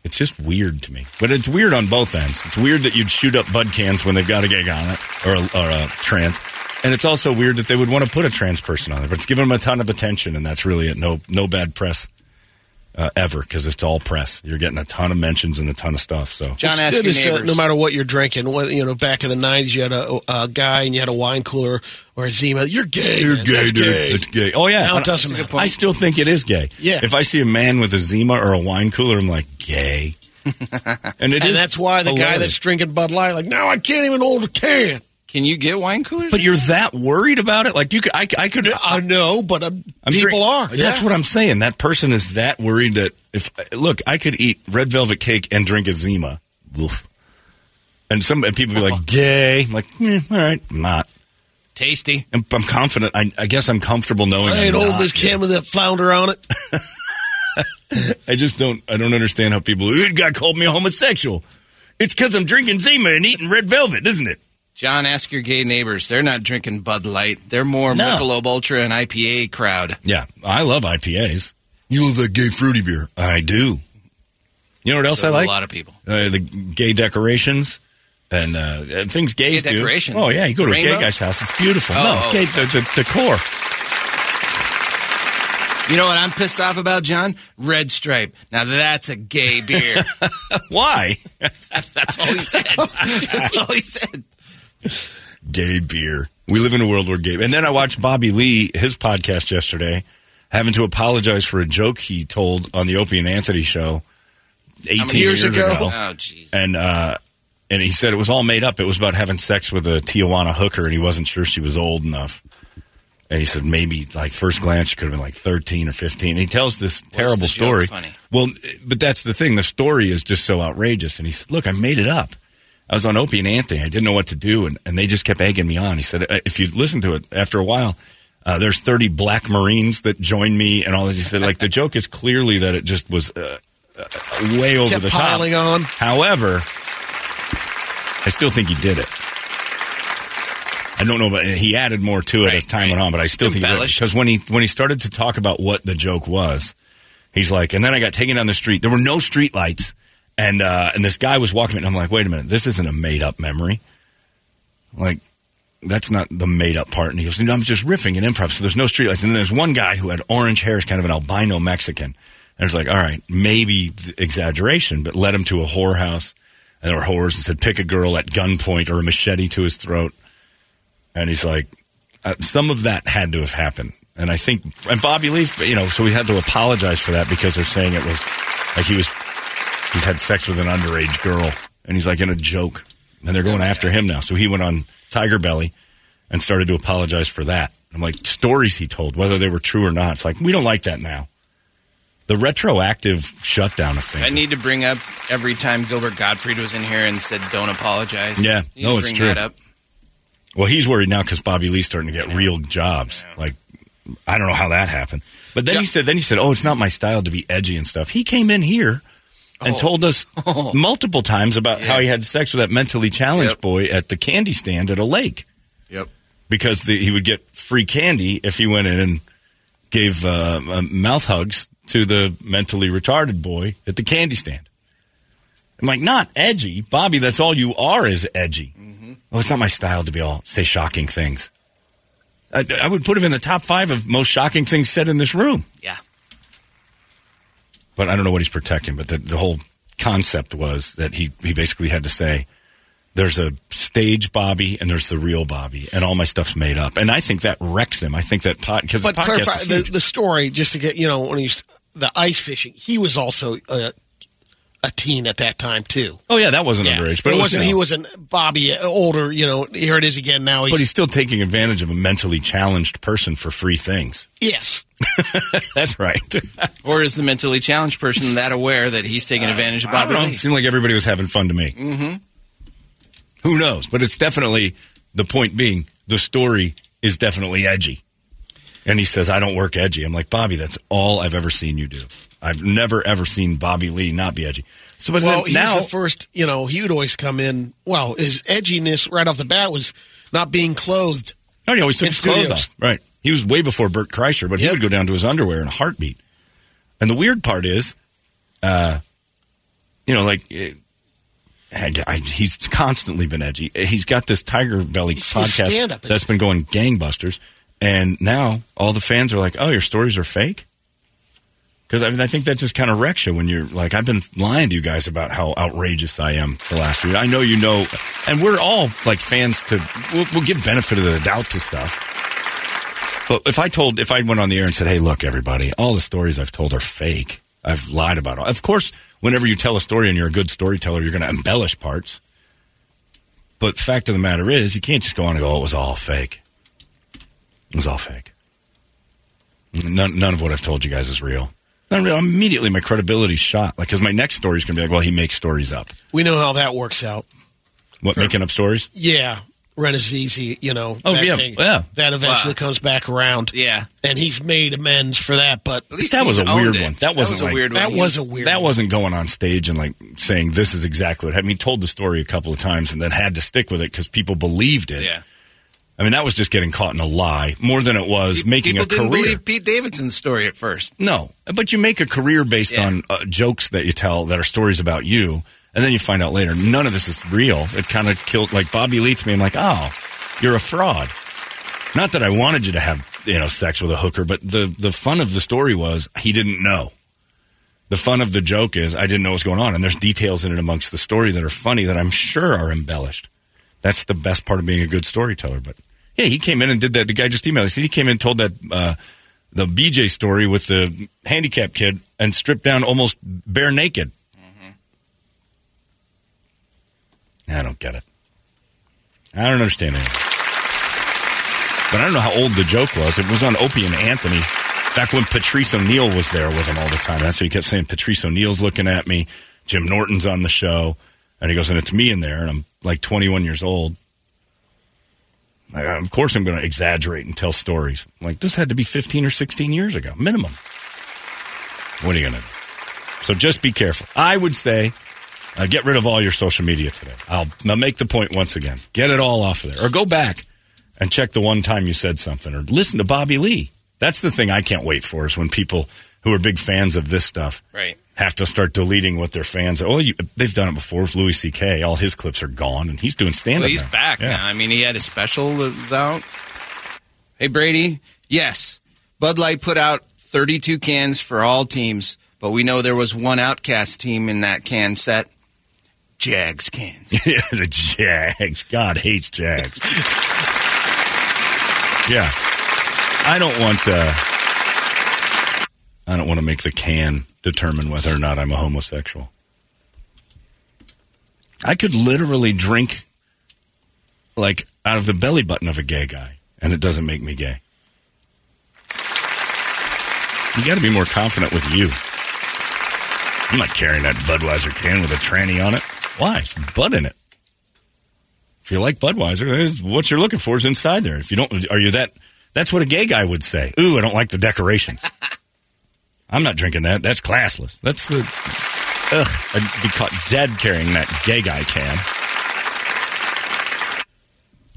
Speaker 3: It's just weird to me, but it's weird on both ends. It's weird that you'd shoot up Bud cans when they've got a gay on it or a, or a trans, and it's also weird that they would want to put a trans person on there, But it's giving them a ton of attention, and that's really it. No, no bad press uh, ever because it's all press. You're getting a ton of mentions and a ton of stuff. So
Speaker 7: John,
Speaker 5: It's
Speaker 7: ask
Speaker 5: good
Speaker 7: your
Speaker 5: is, uh, no matter what you're drinking, what, you know, back in the '90s, you had a, a guy and you had a wine cooler or a Zima. You're gay. man. That's gay. Dude.
Speaker 3: It's gay. Oh yeah,
Speaker 5: Now it
Speaker 3: And
Speaker 5: doesn't
Speaker 3: I-
Speaker 5: matter.
Speaker 3: I still think it is gay.
Speaker 5: Yeah.
Speaker 3: If I see a man with a Zima or a wine cooler, I'm like gay. and it
Speaker 5: and
Speaker 3: is
Speaker 5: that's why the guy that's drinking Bud Light, like, now I can't even hold a can.
Speaker 7: Can you get wine coolers?
Speaker 3: But you're that worried about it? Like you could, I, I could.
Speaker 5: I know, but um,
Speaker 3: I'm
Speaker 5: people
Speaker 3: drink-
Speaker 5: are.
Speaker 3: That's
Speaker 5: yeah.
Speaker 3: what I'm saying. That person is that worried that if look, I could eat red velvet cake and drink a Zima, Oof. and some and people be like gay. I'm like, eh, all right, I'm not.
Speaker 7: Tasty.
Speaker 3: I'm, I'm confident. I, I guess I'm comfortable knowing.
Speaker 5: I ain't old this can with that flounder on it.
Speaker 3: I just don't. I don't understand how people. "That guy called me a homosexual. It's because I'm drinking Zima and eating red velvet, isn't it?
Speaker 7: John, ask your gay neighbors. They're not drinking Bud Light. They're more
Speaker 3: No.
Speaker 7: Michelob Ultra and IPA crowd.
Speaker 3: Yeah, I love IPAs. You love that gay fruity beer. I do. You know what else
Speaker 7: So
Speaker 3: I like?
Speaker 7: A lot of people.
Speaker 3: uh, the gay decorations and uh, and things gays
Speaker 7: Gay
Speaker 3: do.
Speaker 7: decorations?
Speaker 3: Oh yeah, you go to a gay guy's house, it's beautiful.
Speaker 7: Oh,
Speaker 3: no,
Speaker 7: oh.
Speaker 3: gay the, the decor.
Speaker 7: You know what I'm pissed off about, John? Red Stripe. Now that's a gay beer.
Speaker 3: Why?
Speaker 7: that's all he said. That's all he said.
Speaker 3: gay beer. We live in a world where gay. And then I watched Bobby Lee his podcast yesterday, having to apologize for a joke he told on the Opie and Anthony show, eighteen
Speaker 5: years
Speaker 3: years,
Speaker 5: ago?
Speaker 3: ago.
Speaker 7: Oh, jeez.
Speaker 3: and uh, and he said it was all made up. It was about having sex with a Tijuana hooker, and he wasn't sure she was old enough. And he said maybe like first glance she could have been like thirteen or fifteen. And he tells this terrible story.
Speaker 7: funny?
Speaker 3: Well, but that's the thing. The story is just so outrageous. And he said, "Look, I made it up. I was on Opie and Anthony. I didn't know what to do, and, and they just kept egging me on." He said, "Uh, "If you listen to it after a while." Uh, there's 30 black Marines that joined me, and all this. He said, like, the joke is clearly that it just was uh, uh, way over
Speaker 5: Kept
Speaker 3: the top.
Speaker 5: piling on.
Speaker 3: However, I still think he did it. I don't know, but he added more to it
Speaker 7: Right,
Speaker 3: as time
Speaker 7: right.
Speaker 3: went on. But I still think
Speaker 7: Embellished.
Speaker 3: because when he when he started to talk about what the joke was, he's like, and then I got taken down the street. There were no street lights, and uh, and this guy was walking, and I'm like, wait a minute, this isn't a made up memory. Like that's not the made up part. And he goes, no, I'm just riffing and improv. So there's no streetlights. And then there's one guy who had orange hair, is kind of an albino Mexican. And it's like, all right, maybe exaggeration, but led him to a whorehouse. And there were whores and said, pick a girl at gunpoint or a machete to his throat. And he's like, uh, some of that had to have happened. And I think, and Bobby Lee, you know, so we had to apologize for that because they're saying it was like he was, he's had sex with an underage girl. And he's like in a joke. And they're going after him now. So he went on Tiger Belly and started to apologize for that. I'm like, stories he told, whether they were true or not. It's like, we don't like that now. The retroactive shutdown of things.
Speaker 7: I need to bring up every time Gilbert Gottfried was in here and said, "Don't apologize."
Speaker 3: Yeah. No, it's
Speaker 7: bring
Speaker 3: true. Well, he's worried now because Bobby Lee's starting to get real jobs. Like, I don't know how that happened. But then he said, then he said, "Oh, it's not my style to be edgy and stuff." He came in here and
Speaker 7: Oh.
Speaker 3: told us
Speaker 7: Oh.
Speaker 3: multiple times about how he had sex with that mentally challenged
Speaker 7: Yep.
Speaker 3: boy at the candy stand at a lake
Speaker 7: Yep.
Speaker 3: because the, he would get free candy if he went in and gave uh, uh, mouth hugs to the mentally retarded boy at the candy stand. I'm like, not edgy, Bobby. That's all you are is edgy. Well, it's not my style to be all say shocking things. I, I would put him in the top five of most shocking things said in this room.
Speaker 7: Yeah.
Speaker 3: But I don't know what he's protecting. But the, the whole concept was that he he basically had to say, "There's a stage Bobby and there's the real Bobby, and all my stuff's made up." And I think that wrecks him. I think that pot because podcast
Speaker 5: clarify the, the story, just to get you know, when he's the ice fishing, he was also a, a teen at that time too.
Speaker 3: oh yeah, that wasn't
Speaker 5: Yeah.
Speaker 3: underage, but
Speaker 5: it
Speaker 3: it was,
Speaker 5: wasn't.
Speaker 3: you
Speaker 5: He wasn't Bobby uh, older. You know, here it is again. Now he's,
Speaker 3: But he's still taking advantage of a mentally challenged person for free things.
Speaker 5: yes.
Speaker 3: That's right.
Speaker 7: Or is the mentally challenged person that aware that he's taking advantage of
Speaker 3: I
Speaker 7: Bobby
Speaker 3: don't know. It seemed like everybody was having fun to me.
Speaker 7: Mm-hmm.
Speaker 3: Who knows? But it's definitely the point being the story is definitely edgy. And he says, I don't work edgy. I'm like, Bobby, that's all I've ever seen you do. I've never ever seen Bobby Lee not be edgy. So, but
Speaker 5: Well,
Speaker 3: now,
Speaker 5: was the first. You know, he would always come in. Well, his edginess right off the bat was not being clothed.
Speaker 3: no, he always took his clothes off. Right. He was way before Bert Kreischer, but he would go down to his underwear in a heartbeat. And the weird part is, uh, you know, like, eh, I, I, he's constantly been edgy. He's got this Tiger Belly
Speaker 5: He's
Speaker 3: podcast that's been going gangbusters, and now all the fans are like, "Oh, your stories are fake." Because I mean, I think that just kind of wrecks you when you're like, I've been lying to you guys about how outrageous I am the last week. I know you know, and we're all like fans to. We'll, we'll give benefit of the doubt to stuff. But if I told, if I went on the air and said, "Hey, look, everybody, all the stories I've told are fake. I've lied about it." Of course, whenever you tell a story and you're a good storyteller, you're going to embellish parts. But fact of the matter is, you can't just go on and go, oh, it was all fake. It was all fake. None, none of what I've told you guys is real. None real. Immediately, my credibility's shot. Like, because my next story is going to be like, well, he makes stories up.
Speaker 5: We know how that works out.
Speaker 3: What, making up stories?
Speaker 5: Yeah, Renazizi, you know,
Speaker 3: Oh,
Speaker 5: that
Speaker 3: yeah,
Speaker 5: thing,
Speaker 3: yeah.
Speaker 5: that eventually
Speaker 7: Wow.
Speaker 5: comes back around.
Speaker 7: Yeah.
Speaker 5: and he's made amends for that. But
Speaker 7: At least
Speaker 3: That was a weird
Speaker 7: it.
Speaker 3: one. That wasn't
Speaker 7: was a
Speaker 3: like-
Speaker 7: weird one.
Speaker 5: that
Speaker 7: He
Speaker 5: was a weird.
Speaker 3: That
Speaker 5: one.
Speaker 3: wasn't going on stage and like saying this is exactly what happened. He told the story a couple of times and then had to stick with it because people believed it.
Speaker 7: Yeah.
Speaker 3: I mean, that was just getting caught in a lie more than it was making
Speaker 7: People
Speaker 3: a
Speaker 7: didn't
Speaker 3: career.
Speaker 7: believe Pete Davidson's story at first.
Speaker 3: No, but you make a career based
Speaker 7: Yeah.
Speaker 3: on uh, jokes that you tell that are stories about you, and then you find out later none of this is real. It kind of killed. Like Bobby Lee to me, I'm like, oh, you're a fraud. Not that I wanted you to have you know sex with a hooker, but the the fun of the story was he didn't know. The fun of the joke is I didn't know what's going on, and there's details in it amongst the story that are funny that I'm sure are embellished. That's the best part of being a good storyteller. But yeah, he came in and did that. The guy just emailed. He said he came in and told that uh, the BJ story with the handicapped kid and stripped down almost bare naked. I don't get it. I don't understand it. But I don't know how old the joke was. It was on Opie and Anthony back when Patrice O'Neal was there with him all the time. That's what he kept saying. Patrice O'Neal's looking at me. Jim Norton's on the show. And he goes, and it's me in there. And I'm like 21 years old. Of course, I'm going to exaggerate and tell stories. I'm like, this had to be 15 or 16 years ago, minimum. What are you going to do? So just be careful. I would say uh, get rid of all your social media today. I'll, I'll make the point once again. Get it all off of there. Or go back and check the one time you said something. Or listen to Bobby Lee. That's the thing I can't wait for is when people who are big fans of this stuff
Speaker 7: Right.
Speaker 3: Have to start deleting what their fans. Oh, you, they've done it before with Louis C.K. All his clips are gone, and he's doing stand up.
Speaker 7: Well, he's back now. I mean, he had a special that was out. Hey, Brady. Yes, Bud Light put out 32 cans for all teams, but we know there was one outcast team in that can set. Jags cans.
Speaker 3: Yeah, the Jags. God hates Jags. yeah. I don't want uh I don't want to make the can determine whether or not I'm a homosexual. I could literally drink like out of the belly button of a gay guy and it doesn't make me gay. You got to be more confident with you. I'm not carrying that Budweiser can with a tranny on it. Why? It's Bud in it. If you like Budweiser, what you're looking for is inside there. If you don't, are you that? That's what a gay guy would say. Ooh, I don't like the decorations. I'm not drinking that. That's classless. That's the. Ugh, I'd be caught dead carrying that gay guy can.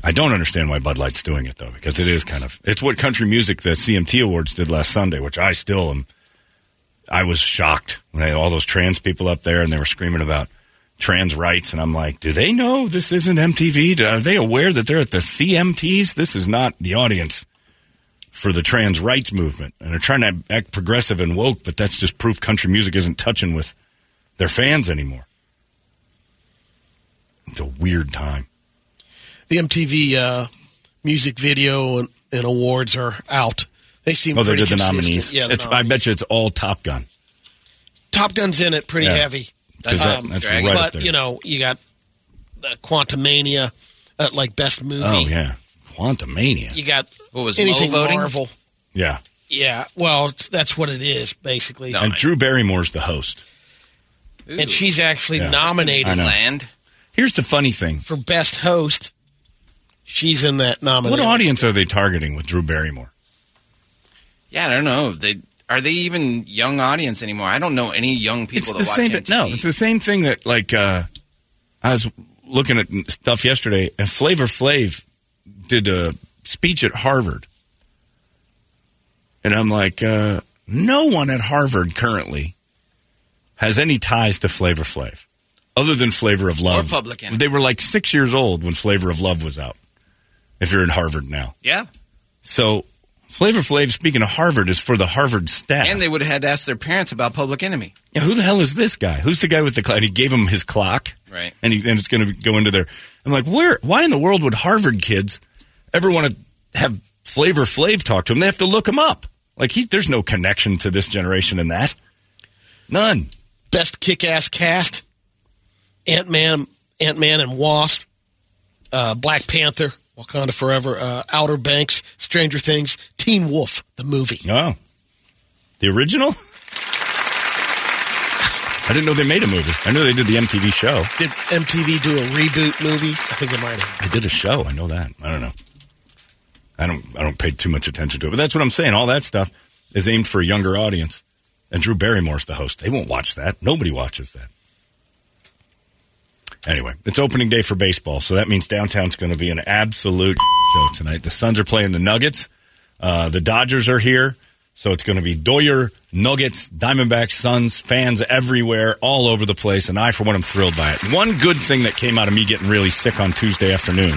Speaker 3: I don't understand why Bud Light's doing it though, because it is kind of it's what country music the CMT Awards did last Sunday, which I still am. I was shocked when they had all those trans people up there and they were screaming about trans rights, and I'm like, do they know this isn't MTV? Are they aware that they're at the CMTs? This is not the audience for the trans rights movement, and they're trying to act progressive and woke, but that's just proof country music isn't touching with their fans anymore. It's a weird time.
Speaker 5: the MTV uh, music video and, and awards are out. They seem
Speaker 3: Oh, they did the nominees.
Speaker 5: Yeah, the
Speaker 3: it's, I bet you it's all Top Gun.
Speaker 5: Top Gun's in it pretty
Speaker 3: Yeah.
Speaker 5: heavy.
Speaker 3: that- that's right
Speaker 5: but you know, you got the Quantumania, uh, like best movie.
Speaker 3: Oh yeah, Quantumania.
Speaker 5: You got
Speaker 7: What was
Speaker 5: anything
Speaker 7: Mo voting?
Speaker 5: Marvel.
Speaker 3: Yeah,
Speaker 5: Yeah, well, that's what it is basically.
Speaker 7: No.
Speaker 3: and Drew Barrymore's the host.
Speaker 5: And she's actually
Speaker 3: Yeah.
Speaker 5: nominated
Speaker 7: Land.
Speaker 3: Here's the funny thing:
Speaker 5: for best host. She's in that nomination.
Speaker 3: what audience are they targeting with Drew Barrymore?
Speaker 7: Yeah, I don't know. They are they even young audience anymore? I don't know any young people
Speaker 3: It's
Speaker 7: that
Speaker 3: the
Speaker 7: watch
Speaker 3: same.
Speaker 7: MTV.
Speaker 3: No, it's the same thing that like uh, I was looking at stuff yesterday, and Flavor Flav did a speech at Harvard, and I'm like, uh, no one at Harvard currently has any ties to Flavor Flav, other than Flavor of Love.
Speaker 7: Republican.
Speaker 3: They were like six years old when Flavor of Love was out. If you're in Harvard now,
Speaker 7: yeah,
Speaker 3: so Flavor Flav, speaking of Harvard, is for the Harvard staff.
Speaker 7: and they would have had to ask their parents about Public Enemy.
Speaker 3: Yeah, who the hell is this guy? Who's the guy with the clock? And he gave him his clock,
Speaker 7: Right.
Speaker 3: And he and it's going to go into there. I'm like, where? Why in the world would Harvard kids ever want to have Flavor Flav talk to him? They have to look him up. Like he, there's no connection to this generation in that. None.
Speaker 5: best kick-ass cast. Ant Man, Ant Man and Wasp. uh, Black Panther, Wakanda Forever, uh, Outer Banks, Stranger Things, Teen Wolf, the movie.
Speaker 3: Oh, the original. I didn't know they made a movie. I knew they did the MTV show.
Speaker 5: Did MTV do a reboot movie? I think they might have.
Speaker 3: They did a show. I know that. I don't know. I don't. I don't pay too much attention to it, but that's what I'm saying. All that stuff is aimed for a younger audience, and Drew Barrymore's the host. They won't watch that. Nobody watches that. Anyway, it's opening day for baseball, so that means downtown's going to be an absolute show tonight. The Suns are playing the Nuggets. Uh, the Dodgers are here, so it's going to be Doyer, Nuggets, Diamondbacks, Suns, fans everywhere, all over the place, and I, for one, am thrilled by it. One good thing that came out of me getting really sick on Tuesday afternoon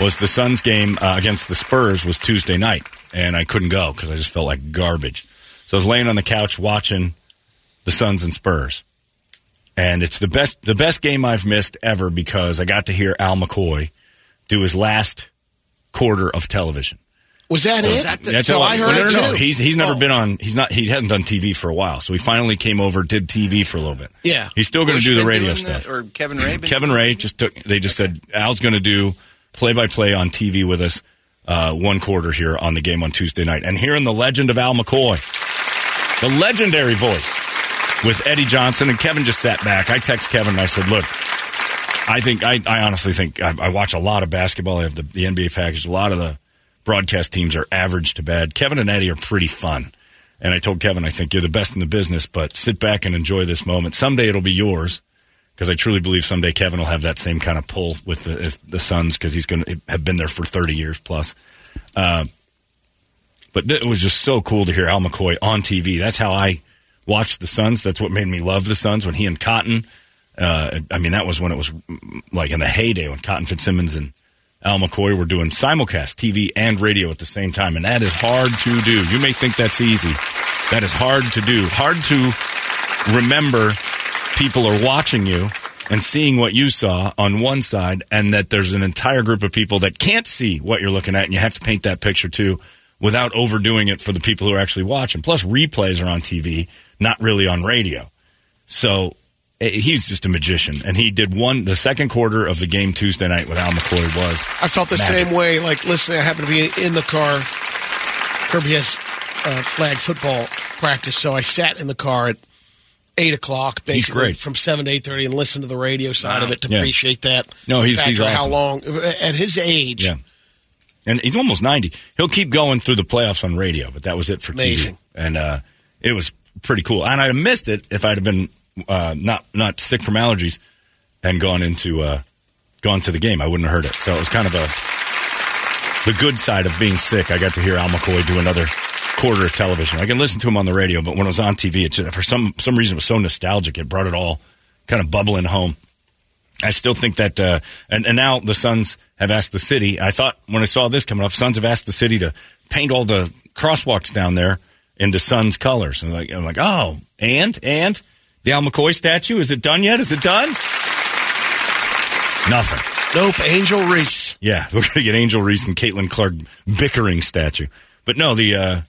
Speaker 3: was the Suns game uh, against the Spurs was Tuesday night, and I couldn't go because I just felt like garbage. So I was laying on the couch watching the Suns and Spurs and it's the best the best game I've missed ever because I got to hear Al McCoy do his last quarter of television.
Speaker 5: Was that
Speaker 3: So-
Speaker 5: it?
Speaker 7: that the-
Speaker 3: That's
Speaker 5: so I heard
Speaker 3: no,
Speaker 5: it
Speaker 3: no, no.
Speaker 5: too.
Speaker 3: He's he's never
Speaker 5: Oh.
Speaker 3: been on. He's not. He hasn't done TV for a while. So he finally came over, did TV for a little bit.
Speaker 5: Yeah.
Speaker 3: he's still going to do the radio stuff.
Speaker 7: that, or Kevin Ray.
Speaker 3: Kevin Ray just took. They just said Al's going to do play by play on TV with us uh, one quarter here on the game on Tuesday night, and hearing the legend of Al McCoy, the legendary voice with Eddie Johnson and Kevin just sat back. I text Kevin and I said, "Look, I think I, I honestly think I, I watch a lot of basketball. I have the, the NBA package. A lot of the broadcast teams are average to bad. Kevin and Eddie are pretty fun." And I told Kevin, I think you're the best in the business, but sit back and enjoy this moment. Someday it'll be yours because I truly believe someday Kevin will have that same kind of pull with the the Suns because he's going to have been there for 30 years plus. Uh, but it was just so cool to hear Al McCoy on TV. That's how I watched the Suns. That's what made me love the Suns when he and Cotton. Uh, I mean, that was when it was mm, like in the heyday when Cotton Fitzsimmons and Al McCoy were doing simulcast TV and radio at the same time, and that is hard to do. You may think that's easy. That is hard to do. Hard to remember people are watching you and seeing what you saw on one side, and that there's an entire group of people that can't see what you're looking at, and you have to paint that picture too without overdoing it for the people who are actually watching. Plus, replays are on TV, not really on radio. So eh, he's just a magician, and he did one. The second quarter of the game Tuesday night with Al McCoy was
Speaker 5: I felt the
Speaker 3: Magic.
Speaker 5: same way. Like, listen, I happened to be in the car. Kirby has uh, flag football practice, so I sat in the car at eight o'clock, basically from seven to eight thirty, and listen to the radio side of it to
Speaker 3: Yeah.
Speaker 5: appreciate that.
Speaker 3: No, he's- he's
Speaker 5: for how long at his age.
Speaker 3: Yeah. And he's almost 90. He'll keep going through the playoffs on radio, but that was it for
Speaker 5: Amazing.
Speaker 3: TV. And uh, it was pretty cool. And I'd have missed it if I'd have been uh, not not sick from allergies and gone into uh, gone to the game. I wouldn't have heard it. So it was kind of a the good side of being sick. I got to hear Al McCoy do another quarter of television. I can listen to him on the radio, but when it was on TV, it just, for some some reason it was so nostalgic. It brought it all kind of bubbling home. I still think that, uh, and, and now the Suns have asked the city. I thought when I saw this coming up, Suns have asked the city to paint all the crosswalks down there into Suns colors. And like, I'm like, oh, and and the Al McCoy statue is it done yet? Is it done? Nothing.
Speaker 5: Nope, Angel Reese.
Speaker 3: Yeah, we're gonna get Angel Reese and Caitlin Clark bickering statue. But no, the uh,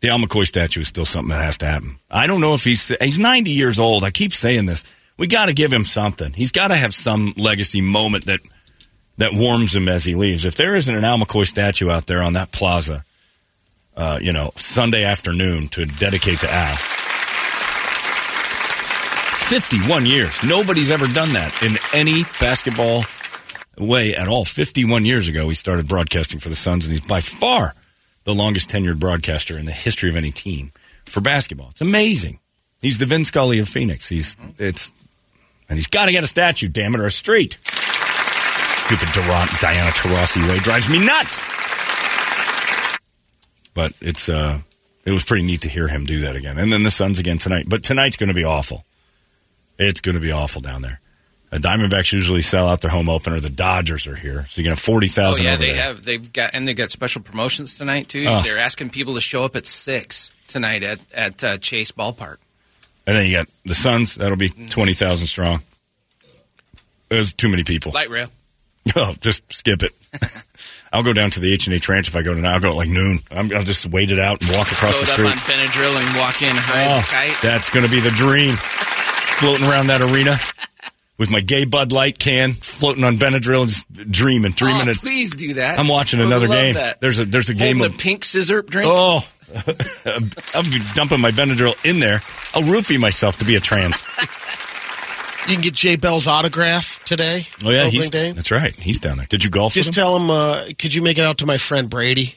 Speaker 3: the Al McCoy statue is still something that has to happen. I don't know if he's he's 90 years old. I keep saying this. We got to give him something. He's got to have some legacy moment that that warms him as he leaves. If there isn't an Al McCoy statue out there on that plaza, uh, you know, Sunday afternoon to dedicate to Al. 51 years. Nobody's ever done that in any basketball way at all. 51 years ago, he started broadcasting for the Suns, and he's by far the longest tenured broadcaster in the history of any team for basketball. It's amazing. He's the Vin Scully of Phoenix. He's it's, and he's got to get a statue, damn it, or a street. Stupid Durant, Diana Taurasi way drives me nuts. But it's uh, it was pretty neat to hear him do that again, and then the Suns again tonight. But tonight's going to be awful. It's going to be awful down there. The Diamondbacks usually sell out their home opener. The Dodgers are here, so you have forty
Speaker 7: Oh
Speaker 3: thousand.
Speaker 7: yeah,
Speaker 3: over
Speaker 7: they
Speaker 3: there.
Speaker 7: have. They've got and they got special promotions tonight too.
Speaker 3: Oh.
Speaker 7: They're asking people to show up at six tonight at at uh, Chase Ballpark.
Speaker 3: And then you got the Suns. That'll be twenty thousand strong. There's too many people.
Speaker 7: Light rail.
Speaker 3: Oh, just skip it. I'll go down to the H and H Ranch if I go tonight. I'll go at like noon. I'm, I'll just wait it out and walk across
Speaker 7: Load
Speaker 3: the
Speaker 7: up
Speaker 3: street.
Speaker 7: on Benadryl and walk in high
Speaker 3: Oh,
Speaker 7: as a kite.
Speaker 3: that's going to be the dream. Floating around that arena with my gay Bud Light can floating on Benadryl and just dreaming, dreaming.
Speaker 7: Oh, please do that.
Speaker 3: I'm watching another game.
Speaker 7: that.
Speaker 3: There's a there's a game
Speaker 7: Holding
Speaker 3: of
Speaker 7: pink scissor drink.
Speaker 3: Oh, I'll be dumping my Benadryl in there. I'll roofie myself to be a trans.
Speaker 5: You can get Jay Bell's autograph today.
Speaker 3: Oh yeah, he's
Speaker 5: day.
Speaker 3: that's right. He's down there. Did you golf
Speaker 5: Just
Speaker 3: with him?
Speaker 5: tell him. Uh, could you make it out to my friend Brady?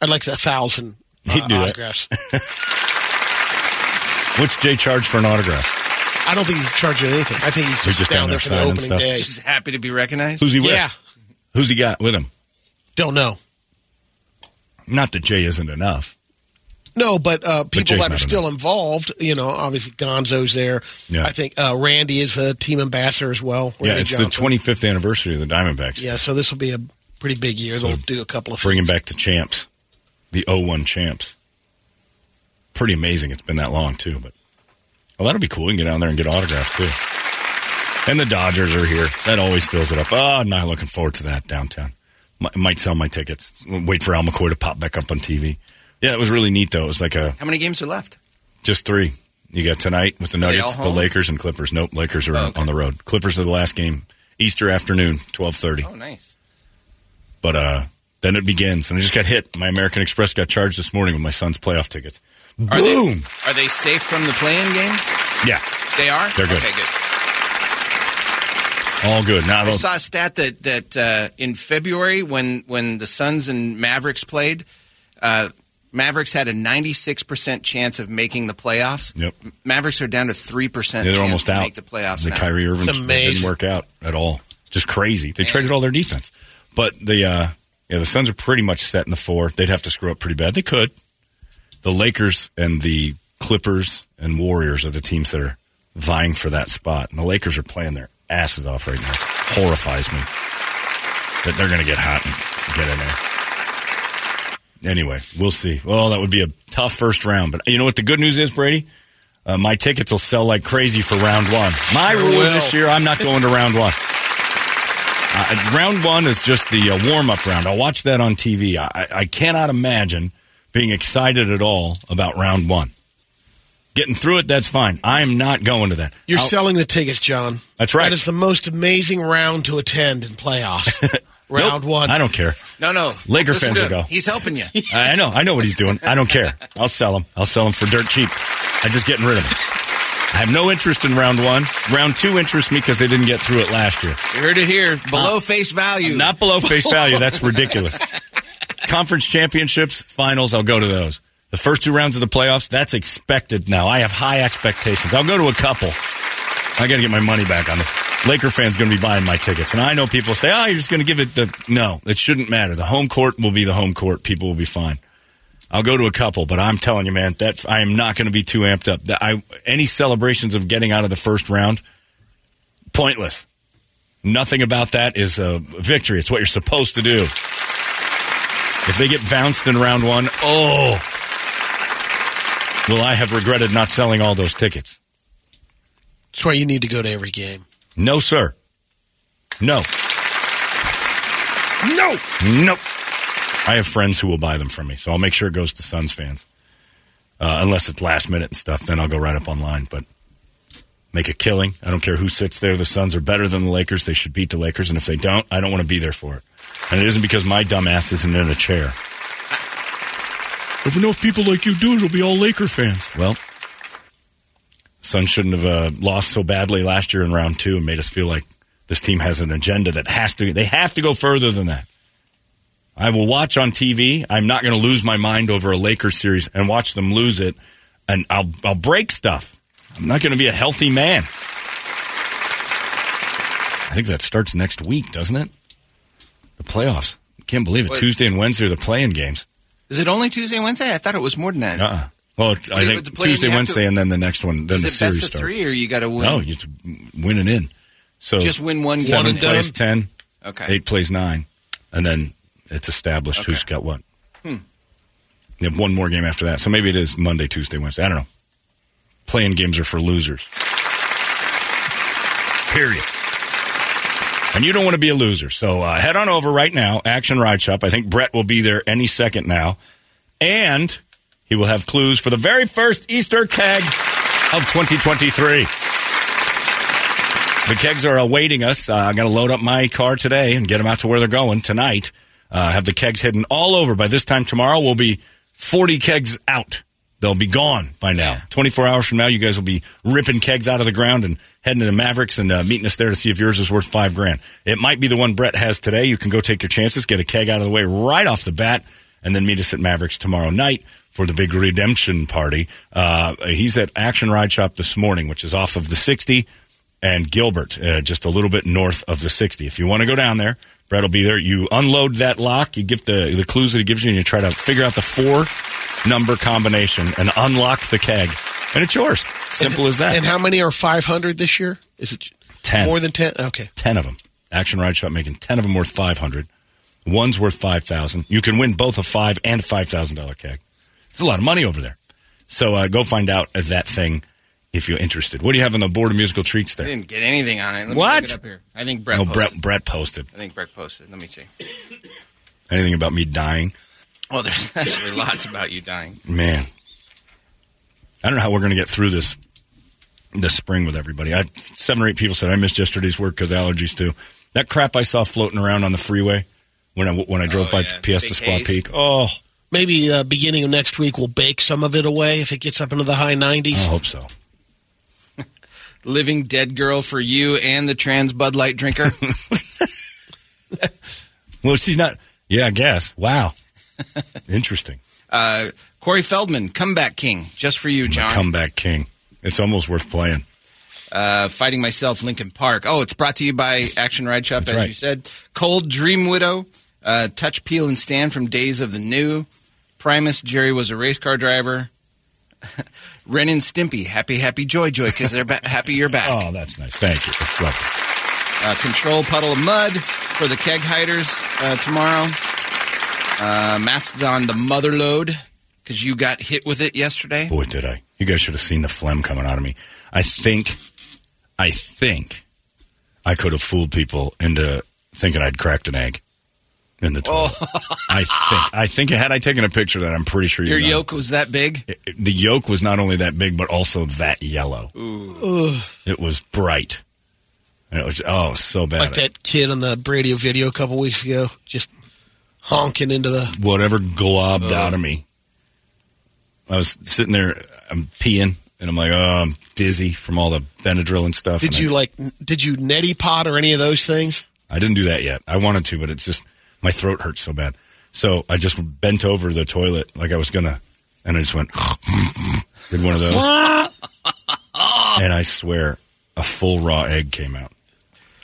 Speaker 5: I'd like a thousand uh,
Speaker 3: He'd do that.
Speaker 5: autographs.
Speaker 3: What's Jay charge for an autograph?
Speaker 5: I don't think he's charging anything. I think he's just,
Speaker 3: just
Speaker 5: down,
Speaker 3: down
Speaker 5: there
Speaker 3: there
Speaker 5: for the opening
Speaker 3: stuff.
Speaker 5: day.
Speaker 7: Just happy to be recognized.
Speaker 3: Who's he with?
Speaker 5: Yeah,
Speaker 3: Who's he got with him?
Speaker 5: don't know.
Speaker 3: Not that Jay isn't enough.
Speaker 5: No, but uh, people
Speaker 3: Jay's
Speaker 5: that are
Speaker 3: not
Speaker 5: still involved, you know, obviously Gonzo's there.
Speaker 3: Yeah.
Speaker 5: I think uh, Randy is a team ambassador as well.
Speaker 3: yeah, it's
Speaker 5: Johnson.
Speaker 3: the 25th anniversary of the Diamondbacks.
Speaker 5: Yeah, so this will be a pretty big year. They'll do a couple of
Speaker 3: Bringing back the champs, the 01 champs. Pretty amazing. It's been that long too, but well, that'll be cool. We can get down there and get autographs too. And the Dodgers are here. That always fills it up. Oh, I'm not looking forward to that downtown. M- might sell my tickets. Wait for Al McCoy to pop back up on TV. Yeah, it was really neat though. It was like a
Speaker 7: How many games are left?
Speaker 3: just three. You got tonight with the Nuggets, the? Lakers, and Clippers. Nope, Lakers are
Speaker 7: Oh, okay.
Speaker 3: on the road. Clippers are the last game, Easter afternoon, twelve thirty.
Speaker 7: Oh, nice.
Speaker 3: But uh, then it begins, and I just got hit. My American Express got charged this morning with my son's playoff tickets.
Speaker 7: Are
Speaker 3: Boom!
Speaker 7: They, are they safe from the playing game?
Speaker 3: yeah,
Speaker 7: They are.
Speaker 3: They're good.
Speaker 7: Okay, good.
Speaker 3: all good. Now,
Speaker 7: I
Speaker 3: they'll-
Speaker 7: saw a stat that that uh, in February when when the Suns and Mavericks played, uh, Mavericks had a 96 percent chance of making the playoffs.
Speaker 3: Yep.
Speaker 7: Mavericks are down to three percent.
Speaker 3: they're almost
Speaker 7: to
Speaker 3: out.
Speaker 7: Make the playoffs.
Speaker 3: The
Speaker 7: now.
Speaker 3: Kyrie Irving didn't work out at all. Just crazy. They traded all their defense, but the uh, yeah the Suns are pretty much set in the four. They'd have to screw up pretty bad. They could. The Lakers and the Clippers and Warriors are the teams that are vying for that spot, and the Lakers are playing their asses off right now. It horrifies me that they're going to get hot and get in there. Anyway, we'll see. Well, that would be a tough first round, but you know what the good news is, Brady? Uh, my tickets will sell like crazy for round one. My
Speaker 5: Sure
Speaker 3: rule
Speaker 5: will.
Speaker 3: this year, I'm not going to round one. Uh, round one is just the uh, warm up round. I'll watch that on TV. I, I cannot imagine being excited at all about round one. Getting through it, that's fine. I'm not going to that.
Speaker 5: You're
Speaker 3: I'll-
Speaker 5: selling the tickets, John.
Speaker 3: That's right.
Speaker 5: That is the most amazing round to attend in playoffs. round
Speaker 3: Nope,
Speaker 5: one.
Speaker 3: I don't care.
Speaker 7: No, no.
Speaker 3: Laker
Speaker 7: Listen
Speaker 3: fans will go.
Speaker 7: He's helping you.
Speaker 3: I I know. I know what he's doing. I don't care. I'll sell them. I'll sell them for dirt cheap. I'm just getting rid of them. I have no interest in round one. Round two interests me because they didn't get through it last year.
Speaker 7: You heard it here. Below uh, face value.
Speaker 3: Not below face value. That's ridiculous. Conference championships, finals, I'll go to those. The first two rounds of the playoffs, that's expected now. I have high expectations. I'll go to a couple. I got to get my money back on it. Laker fans going to be buying my tickets. And I know people say, oh, you're just going to give it the. No, it shouldn't matter. The home court will be the home court. People will be fine. I'll go to a couple, but I'm telling you, man, that I am not going to be too amped up. That I any celebrations of getting out of the first round, pointless. Nothing about that is a victory. It's what you're supposed to do. If they get bounced in round one, oh, will I have regretted not selling all those tickets?
Speaker 5: That's why you need to go to every game.
Speaker 3: No, sir. No.
Speaker 5: No.
Speaker 3: Nope. I have friends who will buy them from me, so I'll make sure it goes to Suns fans. Uh, unless it's last minute and stuff, then I'll go right up online. But make a killing. I don't care who sits there. The Suns are better than the Lakers. They should beat the Lakers, and if they don't, I don't want to be there for it. And it isn't because my dumbass isn't in a chair. If enough people like you do, it'll be all Laker fans. Well, Suns shouldn't have uh, lost so badly last year in round two and made us feel like this team has an agenda that has to. They have to go further than that. I will watch on TV. I'm not going to lose my mind over a Lakers series and watch them lose it, and I'll I'll break stuff. I'm not going to be a healthy man. I think that starts next week, doesn't it? The playoffs. Can't believe it.
Speaker 7: What?
Speaker 3: Tuesday and Wednesday are the playing games.
Speaker 7: Is it only Tuesday and Wednesday? I thought it was more than that.
Speaker 3: Uh-uh. Well, I think Tuesday, Wednesday,
Speaker 7: to-
Speaker 3: and then the next one. Then
Speaker 7: Is
Speaker 3: the
Speaker 7: it
Speaker 3: series
Speaker 7: best of
Speaker 3: starts.
Speaker 7: three, or you got to win?
Speaker 3: No, you win it in. So
Speaker 7: Just win one game
Speaker 3: Seven
Speaker 7: and
Speaker 3: plays ten.
Speaker 7: Okay.
Speaker 3: Eight plays nine, and then it's established who's got what.
Speaker 7: Hmm.
Speaker 3: You have one more game after that, so maybe it is Monday, Tuesday, Wednesday. I don't know. Playing games are for losers. Period. And you don't want to be a loser, so uh, head on over right now. Action Ride Shop. I think Brett will be there any second now, and he will have clues for the very first Easter keg of 2023. The kegs are awaiting us. Uh, I got to load up my car today and get them out to where they're going tonight. Uh, have the kegs hidden all over. By this time tomorrow, we'll be 40 kegs out. They'll be gone by now. 24 hours from now, you guys will be ripping kegs out of the ground and heading to the Mavericks and uh, meeting us there to see if yours is worth five grand. It might be the one Brett has today. You can go take your chances, get a keg out of the way right off the bat, and then meet us at Mavericks tomorrow night for the big redemption party. Uh, he's at Action Ride Shop this morning, which is off of the 60 and Gilbert, uh, just a little bit north of the 60. If you want to go down there, Brett will be there. You unload that lock, you give the, the clues that he gives you, and you try to figure out the four number combination and unlock the keg. And it's yours. Simple as that.
Speaker 5: And how many are 500 this year? Is it
Speaker 3: 10.
Speaker 5: more than 10? Okay.
Speaker 3: 10 of them. Action Ride Shop making 10 of them worth 500. One's worth 5000 You can win both a five and a $5,000 keg. It's a lot of money over there. So uh, go find out as that thing if you're interested. What do you have on the board of musical treats there?
Speaker 7: I didn't get anything on it. Let me
Speaker 3: What?
Speaker 7: look it up here. I think Brett
Speaker 3: oh,
Speaker 7: posted.
Speaker 3: Brett, Brett posted.
Speaker 7: I think Brett posted. Let me check.
Speaker 3: Anything about me dying?
Speaker 7: Oh, there's actually lots about you dying.
Speaker 3: Man. I don't know how we're going to get through this this spring with everybody. I seven or eight people said I missed yesterday's work because allergies too. That crap I saw floating around on the freeway when I when I drove
Speaker 7: Oh,
Speaker 3: by
Speaker 7: yeah.
Speaker 3: Fiesta
Speaker 7: Big
Speaker 3: Squaw. Peak. Oh,
Speaker 5: Maybe uh, beginning of next week, we'll bake some of it away if it gets up into the high 90s.
Speaker 3: I hope so.
Speaker 7: Living dead girl for you and the trans Bud Light drinker.
Speaker 3: Well, she's not. Yeah, I guess. Wow. Interesting.
Speaker 7: uh, Corey Feldman, comeback king, just for you, John.
Speaker 3: comeback king. It's almost worth playing.
Speaker 7: uh, fighting myself, Linkin Park. Oh, it's brought to you by Action Ride Shop,
Speaker 3: That's
Speaker 7: as
Speaker 3: right.
Speaker 7: you said. Cold Dream Widow, uh, Touch Peel and Stand from Days of the New. Primus, Jerry was a race car driver. Ren and Stimpy, happy, happy, joy, joy, because they're ba- happy you're back.
Speaker 3: Oh, that's nice. Thank you. That's lovely.
Speaker 7: Uh, control Puddle of Mudd for the keg hiders uh, tomorrow. Uh, Mastodon, the mother load, because you got hit with it yesterday.
Speaker 3: Boy, did I. You guys should have seen the phlegm coming out of me. I think, I think I could have fooled people into thinking I'd cracked an egg in the toilet. Oh. I think. I think had I taken a picture of that, I'm pretty sure
Speaker 7: Your yolk was that big?
Speaker 3: It- it- the yolk was not only that big, but also that yellow. Ooh. It was bright. And it was, oh, so bad.
Speaker 5: Like that kid on the Brady video a couple weeks ago, just honking into the.
Speaker 3: whatever globbed out of me. I was sitting there, I'm peeing, and I'm like, oh, I'm dizzy from all the Benadryl and stuff.
Speaker 5: Did
Speaker 3: and
Speaker 5: you like? Did you neti pot or any of those things?
Speaker 3: I, I didn't do that yet. I wanted to, but it's just my throat hurts so bad. So I just bent over the toilet like I was gonna, and I just went, did one of those, and I swear, a full raw egg came out,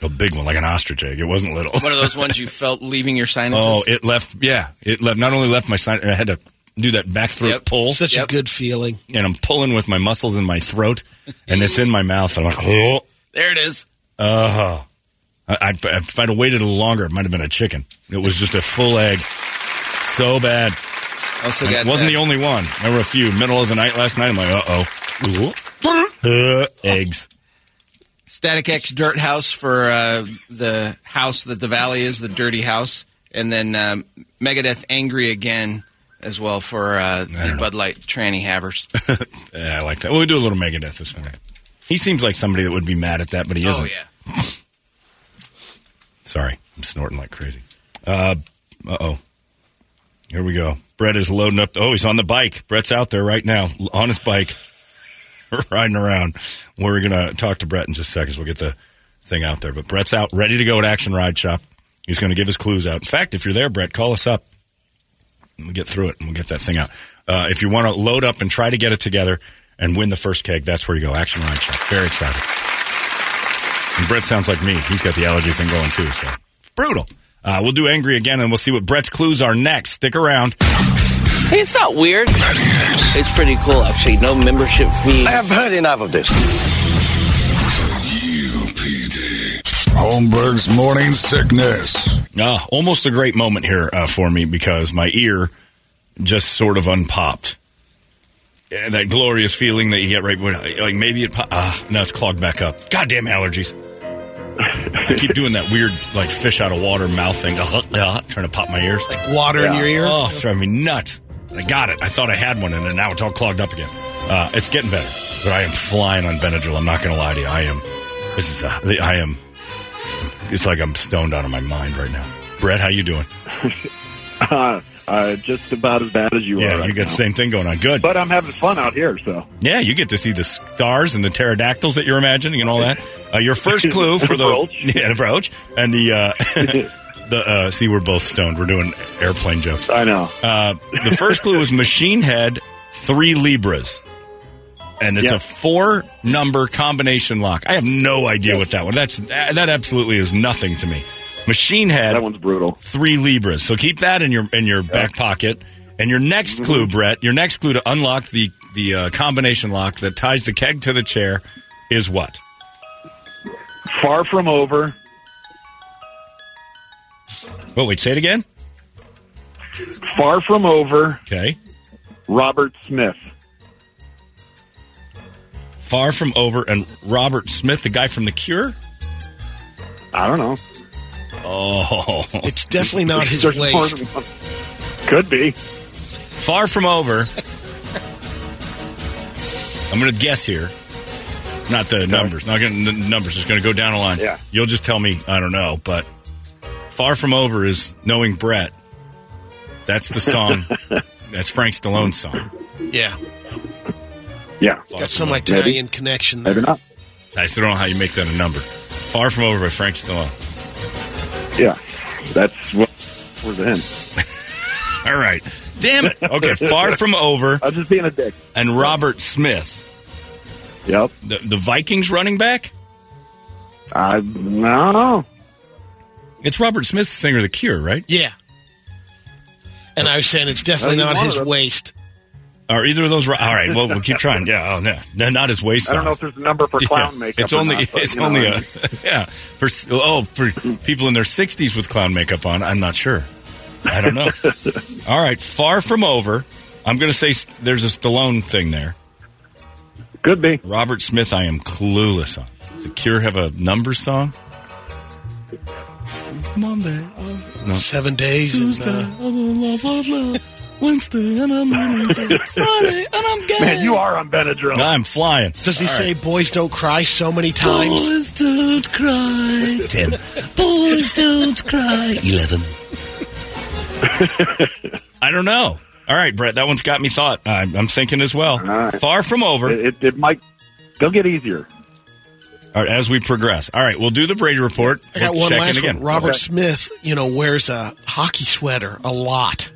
Speaker 3: a big one, like an ostrich egg. It wasn't little.
Speaker 7: One of those ones you felt leaving your sinuses?
Speaker 3: Oh, it left. Yeah, it left. Not only left my side, I had to do that back throat
Speaker 7: Yep.
Speaker 3: pull.
Speaker 5: Such a good feeling.
Speaker 3: and I'm pulling with my muscles in my throat, and it's in my mouth. I'm like, oh,
Speaker 7: There it is.
Speaker 3: uh, I, I, if I'd have waited a little longer, it might have been a chicken. It was just a full egg, so bad.
Speaker 7: Also
Speaker 3: And
Speaker 7: got
Speaker 3: it wasn't
Speaker 7: that-
Speaker 3: the only one. There were a few. Middle of the night last night, I'm like, uh oh, uh, eggs.
Speaker 7: Static X Dirthouse for uh, the house that the Valley is, the dirty house, and then um, Megadeth Angry Again as well for uh, the Bud Light tranny havers.
Speaker 3: Yeah, I like that. Well, we do a little Megadeth this morning. He seems like somebody that would be mad at that, but he isn't.
Speaker 7: oh yeah,
Speaker 3: Sorry, I'm snorting like crazy. Uh oh. Here we go. Brett is loading up. Oh, he's on the bike. Brett's out there right now on his bike, riding around. We're gonna talk to Brett in just seconds. We'll get the thing out there. But Brett's out, ready to go at Action Ride Shop. He's going to give his clues out. In fact, if you're there, Brett, call us up. We'll get through it and we'll get that thing out. Uh, if you want to load up and try to get it together and win the first keg, that's where you go. Action Ride Shop. Very excited. And Brett sounds like me. He's got the allergy thing going too, so brutal. Uh, we'll do angry again, and we'll see what Brett's clues are next. Stick around.
Speaker 8: Hey, it's not weird. It's pretty cool, actually. No membership fee.
Speaker 9: I have heard enough of this.
Speaker 2: UPD. Holmberg's morning sickness.
Speaker 3: Ah, almost a great moment here uh, for me because my ear just sort of unpopped. Yeah, that glorious feeling that you get right when, like maybe it, pop- ah, now it's clogged back up. Goddamn allergies. I keep doing that weird, like fish out of water mouth thing, trying to pop my ears.
Speaker 5: Like water in your ear.
Speaker 3: Oh, it's driving me nuts. I got it. I thought I had one, and then now it's all clogged up again. Uh, it's getting better, but I am flying on Benadryl. I'm not going to lie to you. I am This is uh, I am. It's like I'm stoned out of my mind right now. Brett, how you doing?
Speaker 9: Uh, uh, just about as bad as you
Speaker 3: yeah,
Speaker 9: are. right
Speaker 3: you got the same thing going on. Good.
Speaker 9: But I'm having fun out here, so.
Speaker 3: Yeah, you get to see the stars and the pterodactyls that you're imagining and all that. Uh, your first clue for
Speaker 9: The
Speaker 3: the
Speaker 9: brooch.
Speaker 3: yeah the brooch and the uh, the uh, see we're both stoned. We're doing airplane jokes.
Speaker 9: I know.
Speaker 3: Uh, the first clue was machine head three libras, and it's
Speaker 9: Yeah.
Speaker 3: a four number combination lock. I have no idea what that one. That's that absolutely is nothing to me. Machine head
Speaker 9: That one's brutal.
Speaker 3: three libras. So keep that in your in your back pocket. And your next
Speaker 9: Mm-hmm.
Speaker 3: clue, Brett, your next clue to unlock the the uh, combination lock that ties the keg to the chair is what?
Speaker 9: Far from over.
Speaker 3: Oh, wait, say it again.
Speaker 9: Far from over.
Speaker 3: Okay.
Speaker 9: Robert Smith.
Speaker 3: Far from over, and Robert Smith, the guy from The Cure.
Speaker 9: I don't know.
Speaker 3: Oh,
Speaker 5: It's definitely not his
Speaker 9: There's more
Speaker 5: waist.
Speaker 9: Could be.
Speaker 3: far from over. I'm going to guess here. Not the numbers. Not gonna, the numbers. Just going to go down a line.
Speaker 9: Yeah.
Speaker 3: You'll just tell me. I don't know, but far from over is knowing Brett. That's the song. That's Frank Stallone's song.
Speaker 5: Yeah,
Speaker 9: Yeah.
Speaker 3: Far
Speaker 5: got
Speaker 3: from
Speaker 5: some
Speaker 3: Over.
Speaker 5: Italian connection there.
Speaker 9: Maybe not.
Speaker 3: I still don't know how you make that a number. Far from over by Frank Stallone.
Speaker 9: Yeah. That's what was in.
Speaker 3: All right. Damn it. Okay. Far from over
Speaker 9: I'm just being a dick.
Speaker 3: and Robert Smith,
Speaker 9: Yep.
Speaker 3: the, the Vikings running back.
Speaker 9: I don't know.
Speaker 3: It's Robert Smith, the singer of The Cure, right?
Speaker 5: Yeah. And I was saying it's definitely not his
Speaker 9: of
Speaker 5: waist.
Speaker 3: Are either of those right? All right. Well, we'll keep trying. Yeah. Oh, no. no not his waist
Speaker 9: I don't know if there's a number for clown
Speaker 3: Yeah,
Speaker 9: makeup.
Speaker 3: It's
Speaker 9: or
Speaker 3: only
Speaker 9: not, but,
Speaker 3: it's
Speaker 9: you know,
Speaker 3: only
Speaker 9: I
Speaker 3: a
Speaker 9: mean,
Speaker 3: yeah for oh for people in their sixties with clown makeup on. I'm not sure. I don't know. All right, far from over. I'm going to say there's a Stallone thing there.
Speaker 9: could be.
Speaker 3: Robert Smith, I am clueless on. Does the Cure have a number song? It's Monday, no.
Speaker 5: Seven days. And, uh,
Speaker 3: Wednesday, and I'm It's Friday, and I'm gay.
Speaker 9: Man, you are on Benadryl.
Speaker 3: I'm flying.
Speaker 5: does he say "boys don't cry" so many times?
Speaker 3: Boys don't cry. Ten. Boys don't cry. Eleven. I don't know. All right, Brett, that one's got me thought. I'm, I'm thinking as well.
Speaker 9: right.
Speaker 3: Far from over.
Speaker 9: It, it, it might. They'll get easier.
Speaker 3: All right, as we progress. All right, we'll do the Brady report.
Speaker 5: I got
Speaker 3: We'll
Speaker 5: one
Speaker 3: check
Speaker 5: last
Speaker 3: in again.
Speaker 5: one. Robert
Speaker 9: Okay.
Speaker 5: Smith, you know, wears a hockey sweater a lot.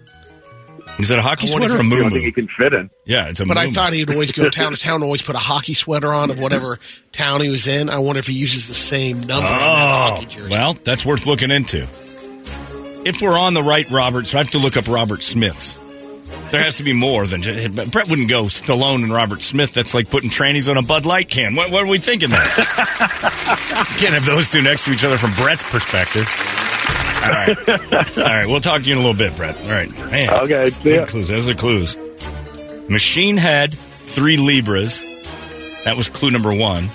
Speaker 3: Is it a hockey sweater or a
Speaker 5: if-
Speaker 9: I
Speaker 3: moo
Speaker 9: don't think he can fit in.
Speaker 3: Yeah, it's a
Speaker 5: But I thought he'd always go town to town, and always put a hockey sweater on of whatever town he was in. I wonder if he uses the same number on that
Speaker 3: Oh,
Speaker 5: hockey jersey.
Speaker 3: well, that's worth looking into. If we're on the right Roberts, I have to look up Robert Smiths. There has to be more than just, Brett wouldn't go Stallone and Robert Smith. That's like putting trannies on a Bud Light can. What, what are we thinking there? Can't have those two next to each other from Brett's perspective. All right, all right. We'll talk to you in a little bit, Brett. All right, man.
Speaker 9: Okay, see ya.
Speaker 3: Good clues. Those are clues. Machine head, three libras. That was clue number one.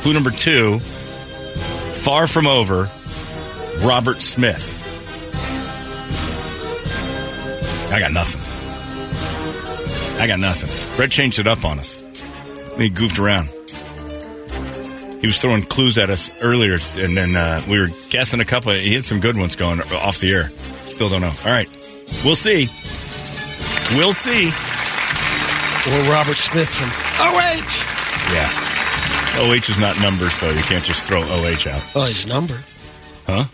Speaker 3: Clue number two. Far from over. Robert Smith. I got nothing. I got nothing. Brett changed it up on us. He goofed around. He was throwing clues at us earlier, and then uh, we were guessing a couple. He had some good ones going off the air. Still don't know. All right, we'll see. We'll see.
Speaker 5: Or Robert Smith from OH.
Speaker 3: Yeah. OH is not numbers, though. You can't just throw OH out.
Speaker 5: Oh, his number.
Speaker 3: Huh?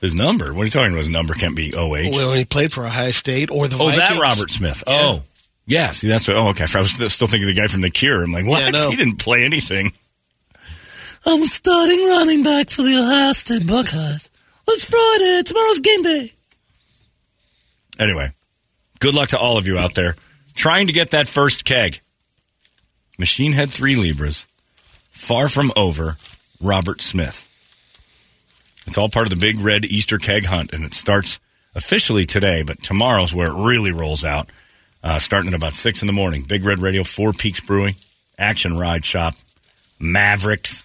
Speaker 3: His number? What are you talking about? His number can't be OH.
Speaker 5: Well, when he played for Ohio State or the
Speaker 3: oh,
Speaker 5: Vikings.
Speaker 3: that Robert Smith. Oh. Yeah, see, that's what. Oh, okay. I was still thinking of the guy from The Cure. I'm like, what?
Speaker 5: Yeah, no.
Speaker 3: He didn't play anything. I'm starting running back for the Ohio State Buckeyes. It's Friday. Tomorrow's game day. Anyway, good luck to all of you out there trying to get that first keg. Machine Head 3 Libras. Far from over. Robert Smith. It's all part of the big red Easter keg hunt, and it starts officially today, but tomorrow's where it really rolls out, uh, starting at about 6 in the morning. Big Red Radio, Four Peaks Brewing, Action Ride Shop, Mavericks,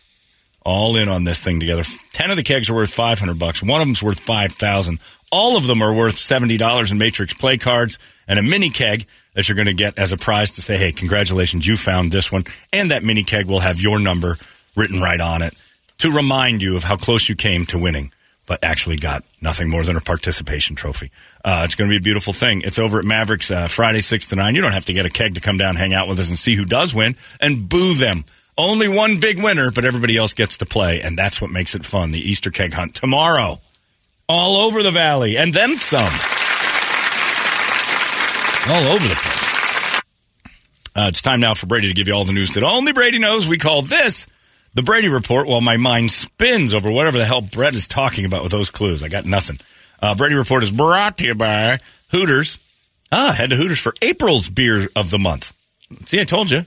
Speaker 3: all in on this thing together. 10 of the kegs are worth 500 bucks. One of them's worth 5000 All of them are worth $70 in Matrix play cards and a mini keg that you're going to get as a prize to say, hey, congratulations, you found this one. And that mini keg will have your number written right on it to remind you of how close you came to winning, but actually got nothing more than a participation trophy. Uh, it's going to be a beautiful thing. It's over at Mavericks uh, Friday, 6 to 9. You don't have to get a keg to come down, hang out with us, and see who does win and boo them. Only one big winner, but everybody else gets to play, and that's what makes it fun. The Easter keg hunt tomorrow, all over the valley, and then some. All over the place. Uh, it's time now for Brady to give you all the news that only Brady knows. We call this the Brady Report while my mind spins over whatever the hell Brett is talking about with those clues. I got nothing. Uh, Brady Report is brought to you by Hooters. Ah, head to Hooters for April's beer of the month. See, I told you.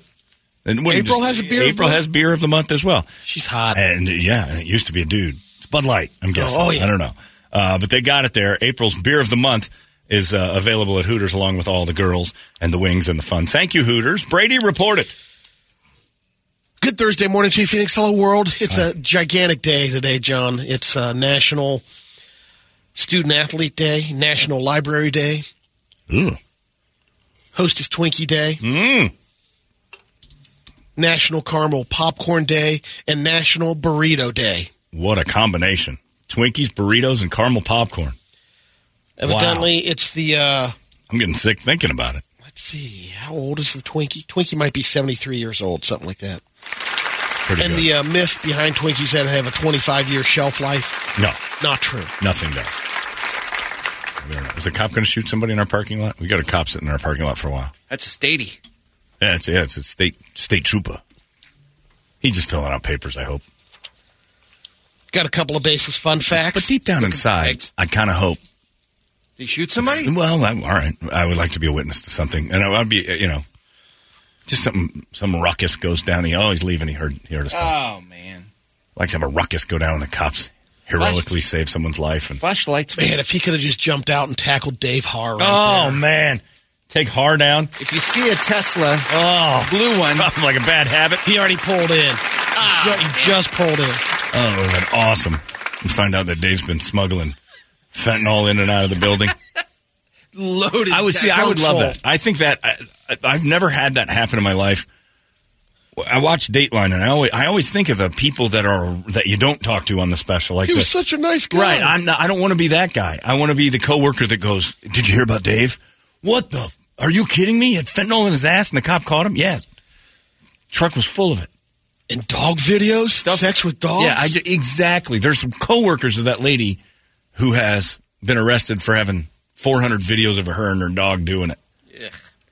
Speaker 3: And what,
Speaker 5: April has a beer of
Speaker 3: April
Speaker 5: the
Speaker 3: has beer of the month as well.
Speaker 5: She's hot.
Speaker 3: And yeah, and it used to be a dude. It's Bud Light, I'm guessing.
Speaker 5: oh, yeah.
Speaker 3: I don't know. Uh, but they got it there. April's beer of the month is uh, available at Hooters along with all the girls and the wings and the fun. Thank you, Hooters. Brady reported.
Speaker 5: Good Thursday morning to you, Phoenix. Hello, world. It's a gigantic day today, John. It's uh, National Student Athlete Day, National Library Day,
Speaker 3: Ooh.
Speaker 5: Hostess Twinkie Day,
Speaker 3: Mm.
Speaker 5: National Caramel Popcorn Day, and National Burrito Day.
Speaker 3: What a combination. Twinkies, burritos, and caramel popcorn.
Speaker 5: Evidently, it's the, uh,
Speaker 3: I'm getting sick thinking about it.
Speaker 5: let's see, how old is the Twinkie? Twinkie might be 73 years old, something like that.
Speaker 3: Pretty good.
Speaker 5: and
Speaker 3: good.
Speaker 5: the uh, myth behind Twinkies that have a 25 year shelf life,
Speaker 3: no,
Speaker 5: not true.
Speaker 3: nothing does. I don't know. Is the cop going to shoot somebody in our parking lot? We got a cop sitting in our parking lot for a while.
Speaker 7: That's a statey.
Speaker 3: Yeah, it's, yeah, it's a state state trooper. He's just filling out papers, I hope.
Speaker 5: Got a couple of basis fun facts.
Speaker 3: But deep down inside, I kind of hope.
Speaker 7: Did you shoot somebody?
Speaker 3: Well, I'm, all right. I would like to be a witness to something, and I'd be, you know, just something. Some ruckus goes down. He always leaving. He heard, he heard us. talk.
Speaker 7: Oh man,
Speaker 3: like to have a ruckus go down, and the cops heroically save someone's life. And
Speaker 7: flashlights.
Speaker 5: Man, if he could have just jumped out and tackled Dave Har right
Speaker 3: oh
Speaker 5: there.
Speaker 3: man, take Har down.
Speaker 7: If you see a Tesla,
Speaker 3: Oh,
Speaker 7: blue one,
Speaker 3: like a bad habit.
Speaker 5: He already pulled in.
Speaker 7: Ah,
Speaker 5: he just pulled in.
Speaker 3: Oh, have been awesome. And find out that Dave's been smuggling fentanyl in and out of the building.
Speaker 7: loaded.
Speaker 3: I would see. I would love that. I think that I, I've never had that happen in my life. I watch Dateline, and I always I always think of the people that are that you don't talk to on the special. Like
Speaker 5: He
Speaker 3: the,
Speaker 5: was such a nice guy.
Speaker 3: right. I'm not. I don't want to be that guy. I want to be the coworker that goes, "Did you hear about Dave? What the? F- Are you kidding me? He had fentanyl in his ass, and the cop caught him. Yes. Truck was full of it.
Speaker 5: And dog videos? Sex with dogs?
Speaker 3: Yeah, I exactly. There's some coworkers of that lady who has been arrested for having 400 videos of her and her dog doing it. Yeah.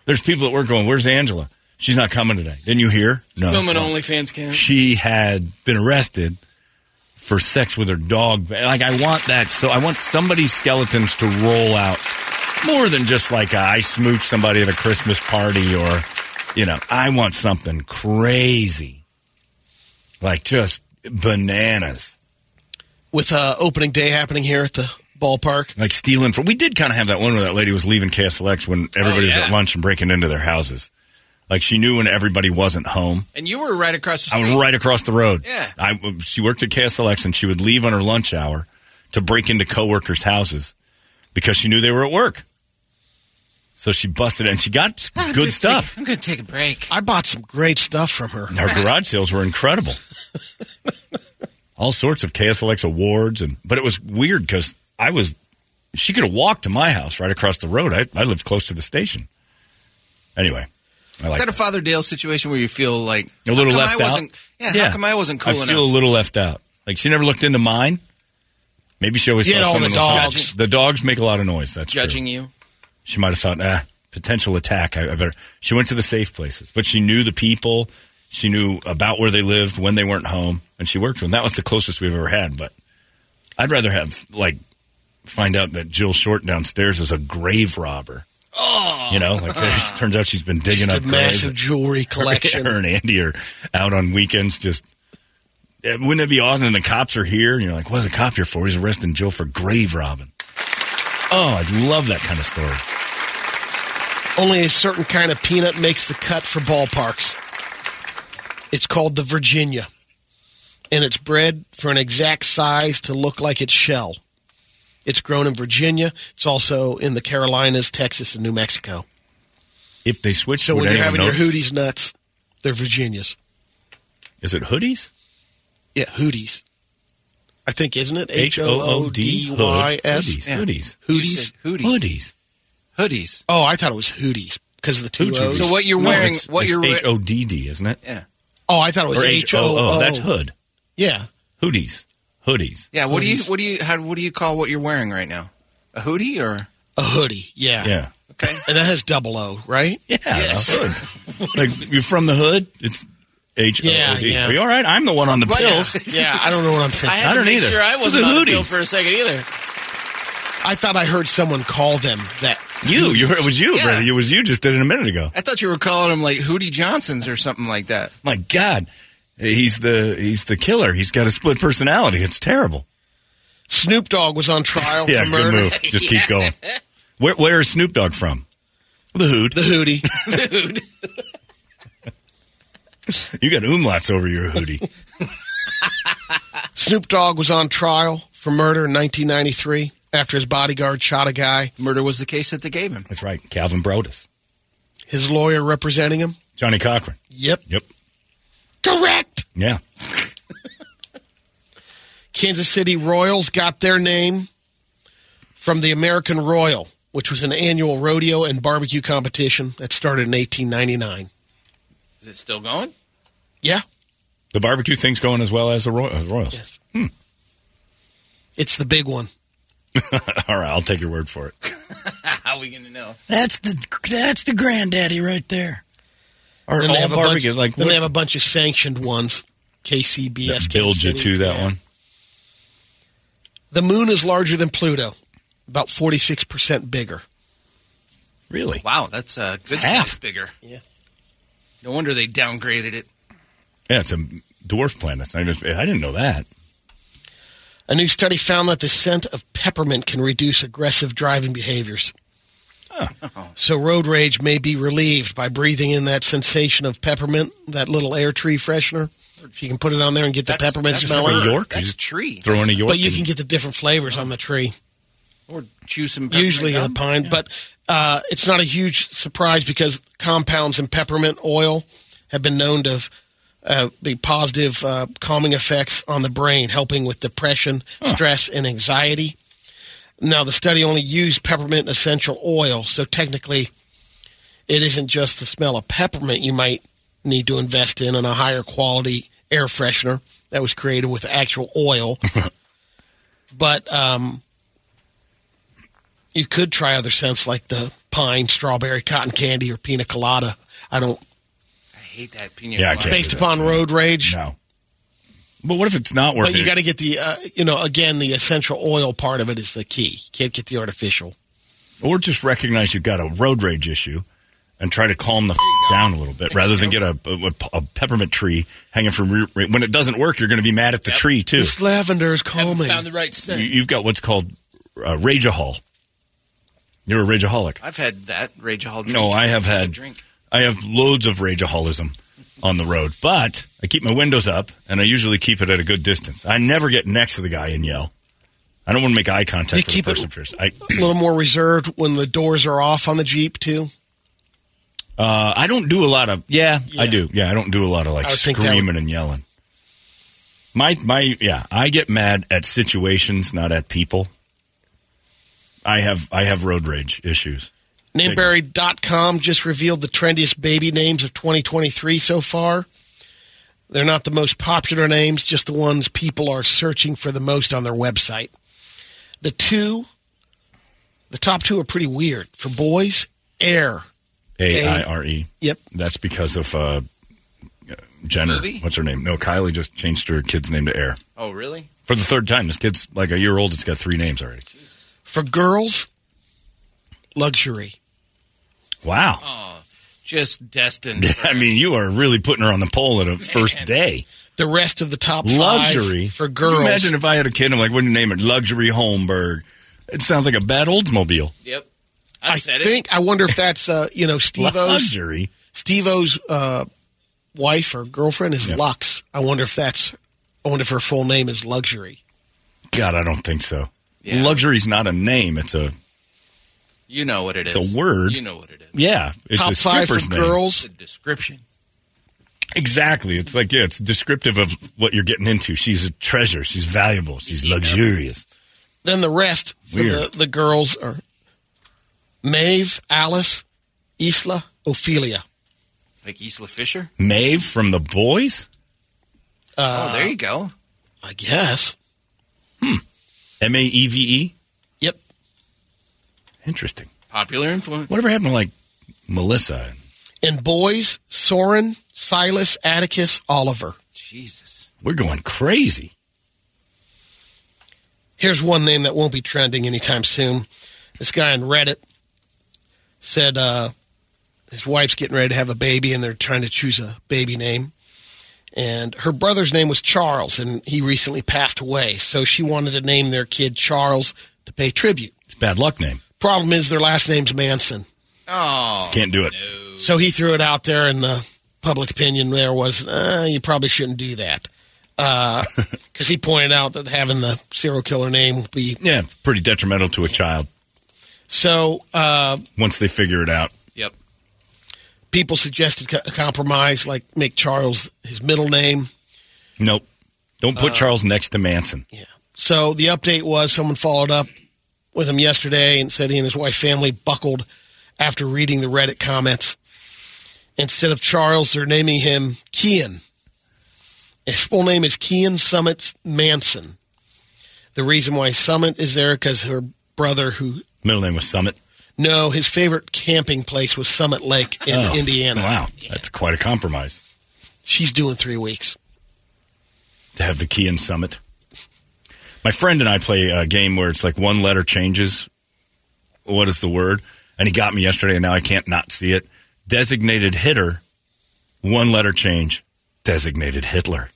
Speaker 3: There's people at work going, "Where's Angela? She's not coming today. Didn't you hear? No.
Speaker 7: Filming
Speaker 3: No.
Speaker 7: OnlyFans cam.
Speaker 3: She had been arrested for sex with her dog. Like I want that. So I want somebody's skeletons to roll out more than just like a, I smooch somebody at a Christmas party or, you know, I want something crazy, like just bananas.
Speaker 5: With uh, opening day happening here at the ballpark.
Speaker 3: like stealing from. We did kind of have that one where that lady was leaving KSLX when everybody was
Speaker 7: yeah.
Speaker 3: at lunch and breaking into their houses. Like she knew when everybody wasn't home.
Speaker 7: And you were right across the
Speaker 3: I
Speaker 7: street.
Speaker 3: was right across the road.
Speaker 7: Yeah.
Speaker 3: I, she worked at KSLX and she would leave on her lunch hour to break into coworkers' houses because she knew they were at work. So she busted and she got s-
Speaker 7: I'm
Speaker 3: good stuff.
Speaker 7: take- I'm going to take a break.
Speaker 5: I bought some great stuff from her.
Speaker 3: Our garage sales were incredible. All sorts of KSLX awards, and but it was weird because I was. She could have walked to my house right across the road. I, I lived close to the station. Anyway, I
Speaker 7: Is
Speaker 3: like
Speaker 7: that a Father Dale situation where you feel like
Speaker 3: a little left
Speaker 7: I
Speaker 3: out.
Speaker 7: wasn't- Yeah, how come I wasn't cool
Speaker 3: I
Speaker 7: enough?
Speaker 3: feel a little left out. Like she never looked into mine. Maybe she always
Speaker 5: You
Speaker 3: thought
Speaker 5: know,
Speaker 3: someone
Speaker 5: the dogs.
Speaker 3: judging. The dogs make a lot of noise. That's true.
Speaker 7: judging you.
Speaker 3: She might have thought, ah, potential attack. I, I better. She went to the safe places, but she knew the people. She knew about where they lived when they weren't home, and she worked with them. That was the closest we've ever had. But I'd rather have like find out that Jill Short downstairs is a grave robber. Oh, you know, like it turns out she's been digging
Speaker 5: Just
Speaker 3: up
Speaker 5: a massive jewelry collection.
Speaker 3: Her and Andy are out on weekends just. eh, Wouldn't it be awesome? And the cops are here, and you're like, "What's a cop here for?" He's arresting Jill for grave robbing. Oh, I'd love that kind of story.
Speaker 5: Only a certain kind of peanut makes the cut for ballparks. It's called the Virginia. And it's bred for an exact size to look like its shell. It's grown in Virginia. It's also in the Carolinas, Texas, and New Mexico.
Speaker 3: If they switch,
Speaker 5: So when you're
Speaker 3: anyone
Speaker 5: having your
Speaker 3: notice?
Speaker 5: Hooties nuts, they're Virginias.
Speaker 3: Is it hoodies?
Speaker 5: Yeah, Hooties. I think, isn't it?
Speaker 3: H O O D.
Speaker 5: H-O-O-D-Y-S.
Speaker 3: Hoodies. Hoodies.
Speaker 7: You
Speaker 5: Hooties.
Speaker 7: said hoodies.
Speaker 3: Hoodies.
Speaker 7: Hoodies.
Speaker 5: Oh, I thought it was hoodies because of the two
Speaker 3: Hooties.
Speaker 5: O's.
Speaker 7: So what you're
Speaker 3: No,
Speaker 7: wearing?
Speaker 3: it's-
Speaker 7: what
Speaker 3: it's
Speaker 7: you're
Speaker 3: H
Speaker 7: wearing?
Speaker 3: O D D, isn't it?
Speaker 7: Yeah.
Speaker 5: Oh, I thought it was
Speaker 3: Or
Speaker 5: H O O.
Speaker 3: Oh, that's hood.
Speaker 5: Yeah.
Speaker 3: Hoodies. Hoodies.
Speaker 7: Yeah. What do you? What do you? How? What do you call what you're wearing right now? A hoodie or?
Speaker 5: A hoodie. Yeah.
Speaker 3: Yeah.
Speaker 7: Okay.
Speaker 5: And that has double O, right?
Speaker 3: Yeah.
Speaker 7: Yes.
Speaker 3: a hood. like you're from the hood. It's H O O
Speaker 5: Yeah, yeah.
Speaker 3: Are you all right? I'm the one on the
Speaker 7: But-
Speaker 3: pills.
Speaker 5: Yeah, I don't know what I'm
Speaker 7: I
Speaker 5: thinking.
Speaker 7: had
Speaker 3: I don't
Speaker 7: make
Speaker 3: either.
Speaker 7: sure I
Speaker 3: Those
Speaker 7: wasn't
Speaker 3: are
Speaker 7: on the pill
Speaker 3: hoodies.
Speaker 7: for a second either.
Speaker 5: I thought I heard someone call them that.
Speaker 3: You, you, it was you,
Speaker 7: Yeah.
Speaker 3: brother. It was you just did it a minute ago.
Speaker 7: I thought you were calling him like Hootie Johnsons or something like that.
Speaker 3: My God, he's the he's the killer. He's got a split personality. It's terrible.
Speaker 5: Snoop Dogg was on trial
Speaker 3: Yeah,
Speaker 5: for
Speaker 3: good move. Just keep going. Where, where is Snoop Dogg from? The Hood.
Speaker 5: The Hootie.
Speaker 3: You got umlauts over your hoodie.
Speaker 5: Snoop Dogg was on trial for murder in 1993 after his bodyguard shot a guy.
Speaker 7: Murder was the case that they gave him.
Speaker 3: That's right. Calvin Broadus.
Speaker 5: His lawyer representing him.
Speaker 3: Johnnie Cochran.
Speaker 5: Yep.
Speaker 3: Yep.
Speaker 5: Correct.
Speaker 3: Yeah.
Speaker 5: Kansas City Royals got their name from the American Royal, which was an annual rodeo and barbecue competition that started in 1899.
Speaker 7: Is it still going?
Speaker 5: Yeah.
Speaker 3: The barbecue thing's going as well as the Roy- Royals.
Speaker 5: Yes. Hmm. It's the big one.
Speaker 3: All right, I'll take your word for it.
Speaker 7: How are we going to know?
Speaker 6: That's the that's the granddaddy right there.
Speaker 3: Or
Speaker 5: Then they
Speaker 3: all
Speaker 5: have a bunch,
Speaker 3: like
Speaker 5: then
Speaker 3: what,
Speaker 5: they have a bunch of sanctioned ones. KCBS.
Speaker 3: that builds you
Speaker 5: Kansas
Speaker 3: to that
Speaker 5: Yeah.
Speaker 3: one.
Speaker 5: The moon is larger than Pluto, about 46% bigger.
Speaker 3: Really?
Speaker 7: Wow, that's a good
Speaker 3: Half.
Speaker 7: size bigger.
Speaker 5: Yeah.
Speaker 7: No wonder they downgraded it.
Speaker 3: Yeah, it's a dwarf planet. I, just, I didn't know that.
Speaker 5: A new study found that the scent of peppermint can reduce aggressive driving behaviors. So road rage may be relieved by breathing in that sensation of peppermint, that little air tree freshener. If you can put it on there and get the
Speaker 7: That's-
Speaker 5: peppermint
Speaker 7: that's
Speaker 5: smelling.
Speaker 3: a York.
Speaker 7: That's a tree.
Speaker 3: Throw in a York.
Speaker 5: But you can get the different flavors on the tree.
Speaker 7: Or chew some peppermint
Speaker 5: Usually the
Speaker 7: gum.
Speaker 5: pine, but uh, it's not a huge surprise because compounds in peppermint oil have been known to uh, be positive uh, calming effects on the brain, helping with depression, stress, and anxiety. Now, the study only used peppermint essential oil, so technically, it isn't just the smell of peppermint you might need to invest in and a higher quality air freshener that was created with actual oil. but um, you could try other scents like the pine, strawberry, cotton candy, or pina colada. I don't,
Speaker 7: hate that pina
Speaker 3: Yeah, I
Speaker 7: colada.
Speaker 3: can't
Speaker 5: based
Speaker 3: do that.
Speaker 5: upon road rage.
Speaker 3: No. But what if it's not working?
Speaker 5: But you got to get the, uh, you know, again, the essential oil part of it is the key. You can't get the artificial.
Speaker 3: or just recognize you've got a road rage issue and try to calm the f- down a little bit rather than get a, a, a peppermint tree hanging from re- re- when it doesn't work you're going to be mad at the tree too
Speaker 5: This lavender is
Speaker 7: Haven't
Speaker 5: calming.
Speaker 7: found the right scent.
Speaker 3: you, you've got what's called uh, rageahol you're a rageaholic
Speaker 7: I've had that rageahol. drink.
Speaker 3: no i have
Speaker 7: It's a
Speaker 3: had
Speaker 7: drink.
Speaker 3: I have loads of rageaholism on the road but i keep my windows up and i usually keep it at a good distance i never get next to the guy and yell i don't want to make eye contact
Speaker 5: You
Speaker 3: with
Speaker 5: keep
Speaker 3: the
Speaker 5: it-
Speaker 3: person first I,
Speaker 5: a little more reserved when the doors are off on the Jeep, too.
Speaker 3: Uh, I don't do a lot of yeah, I do. Yeah, I don't do a lot of like
Speaker 5: I would
Speaker 3: screaming and yelling. My my yeah, I get mad at situations, not at people. I have I have road rage issues.
Speaker 5: Nameberry.com just revealed the trendiest baby names of 2023 so far. They're not the most popular names, just the ones people are searching for the most on their website. The two, the top two are pretty weird. For boys, Aire.
Speaker 3: A I R E.
Speaker 5: Yep.
Speaker 3: That's because of uh, Jenner.
Speaker 7: Movie?
Speaker 3: What's her name? No, Kylie just changed her kid's name to Aire
Speaker 7: Oh, really?
Speaker 3: for the third time. This kid's like a year old. It's got three names already.
Speaker 5: For girls, Luxury.
Speaker 3: Wow.
Speaker 7: Oh, just destined.
Speaker 3: I mean, you are really putting her on the pole at a first day.
Speaker 5: The rest of the top
Speaker 3: luxury
Speaker 5: five for
Speaker 3: Could you
Speaker 5: girls.
Speaker 3: imagine if I had a kid, I'm like, what do you name it? Luxury Holmberg. It sounds like a bad Oldsmobile.
Speaker 7: yep. I,
Speaker 5: I
Speaker 7: said
Speaker 5: think, I wonder if that's, uh, you know, Steve-O's.
Speaker 3: Luxury.
Speaker 5: Steve-O's uh, wife or girlfriend is
Speaker 3: Yeah.
Speaker 5: Lux. I wonder if that's. I wonder if her full name is Luxury.
Speaker 3: God, I don't think so.
Speaker 7: Yeah.
Speaker 3: Luxury's not a name. It's a
Speaker 7: it. You know what it is.
Speaker 3: It's a word.
Speaker 7: You know what it is.
Speaker 3: yeah. It's
Speaker 5: Top
Speaker 3: a
Speaker 5: five for
Speaker 3: name.
Speaker 5: girls.
Speaker 7: It's a description.
Speaker 3: Exactly. It's like, yeah, it's descriptive of what you're getting into. She's a treasure. She's valuable. She's luxurious.
Speaker 5: Then the rest for
Speaker 3: Weird.
Speaker 5: the, the girls are Maeve, Alice, Isla, Ophelia.
Speaker 7: Like Isla Fisher?
Speaker 3: Maeve from the boys?
Speaker 7: oh, there you go.
Speaker 5: I guess. Hmm.
Speaker 3: M A E V E?
Speaker 5: Yep.
Speaker 3: Interesting.
Speaker 7: Popular influence.
Speaker 3: Whatever happened to like Melissa?
Speaker 5: And boys, Soren, Silas, Atticus, Oliver.
Speaker 7: Jesus.
Speaker 3: We're going crazy.
Speaker 5: Here's one name that won't be trending anytime soon. This guy on Reddit said uh, his wife's getting ready to have a baby and they're trying to choose a baby name. And her brother's name was Charles, and he recently passed away. So she wanted to name their kid Charles to pay tribute.
Speaker 3: It's a bad luck name.
Speaker 5: Problem is, their last name's Manson.
Speaker 7: Oh.
Speaker 3: Can't do it.
Speaker 5: So he threw it out there, and the public opinion there was, uh, you probably shouldn't do that. Because he pointed out that having the serial killer name would be.
Speaker 3: Yeah, pretty detrimental to a child
Speaker 5: So uh,
Speaker 3: once they figure it out.
Speaker 7: Yep.
Speaker 5: people suggested co- a compromise, like make Charles his middle name.
Speaker 3: Nope. Don't put
Speaker 5: Uh,
Speaker 3: Charles next to Manson. Yeah.
Speaker 5: So the update was someone followed up with him yesterday and said he and his wife family buckled after reading the Reddit comments. Instead of Charles, they're naming him Kian. His full name is Kian Summit Manson. The reason why Summit is there because her brother, who
Speaker 3: Middle name was Summit.
Speaker 5: no, his favorite camping place was Summit Lake in
Speaker 3: Oh,
Speaker 5: Indiana.
Speaker 3: Wow, that's quite a compromise
Speaker 5: She's doing three weeks.
Speaker 3: to have the in Summit. My friend and I play a game where it's like one letter changes. What is the word? And he got me yesterday, and now I can't not see it. Designated hitter, one letter change. Designated Hitler.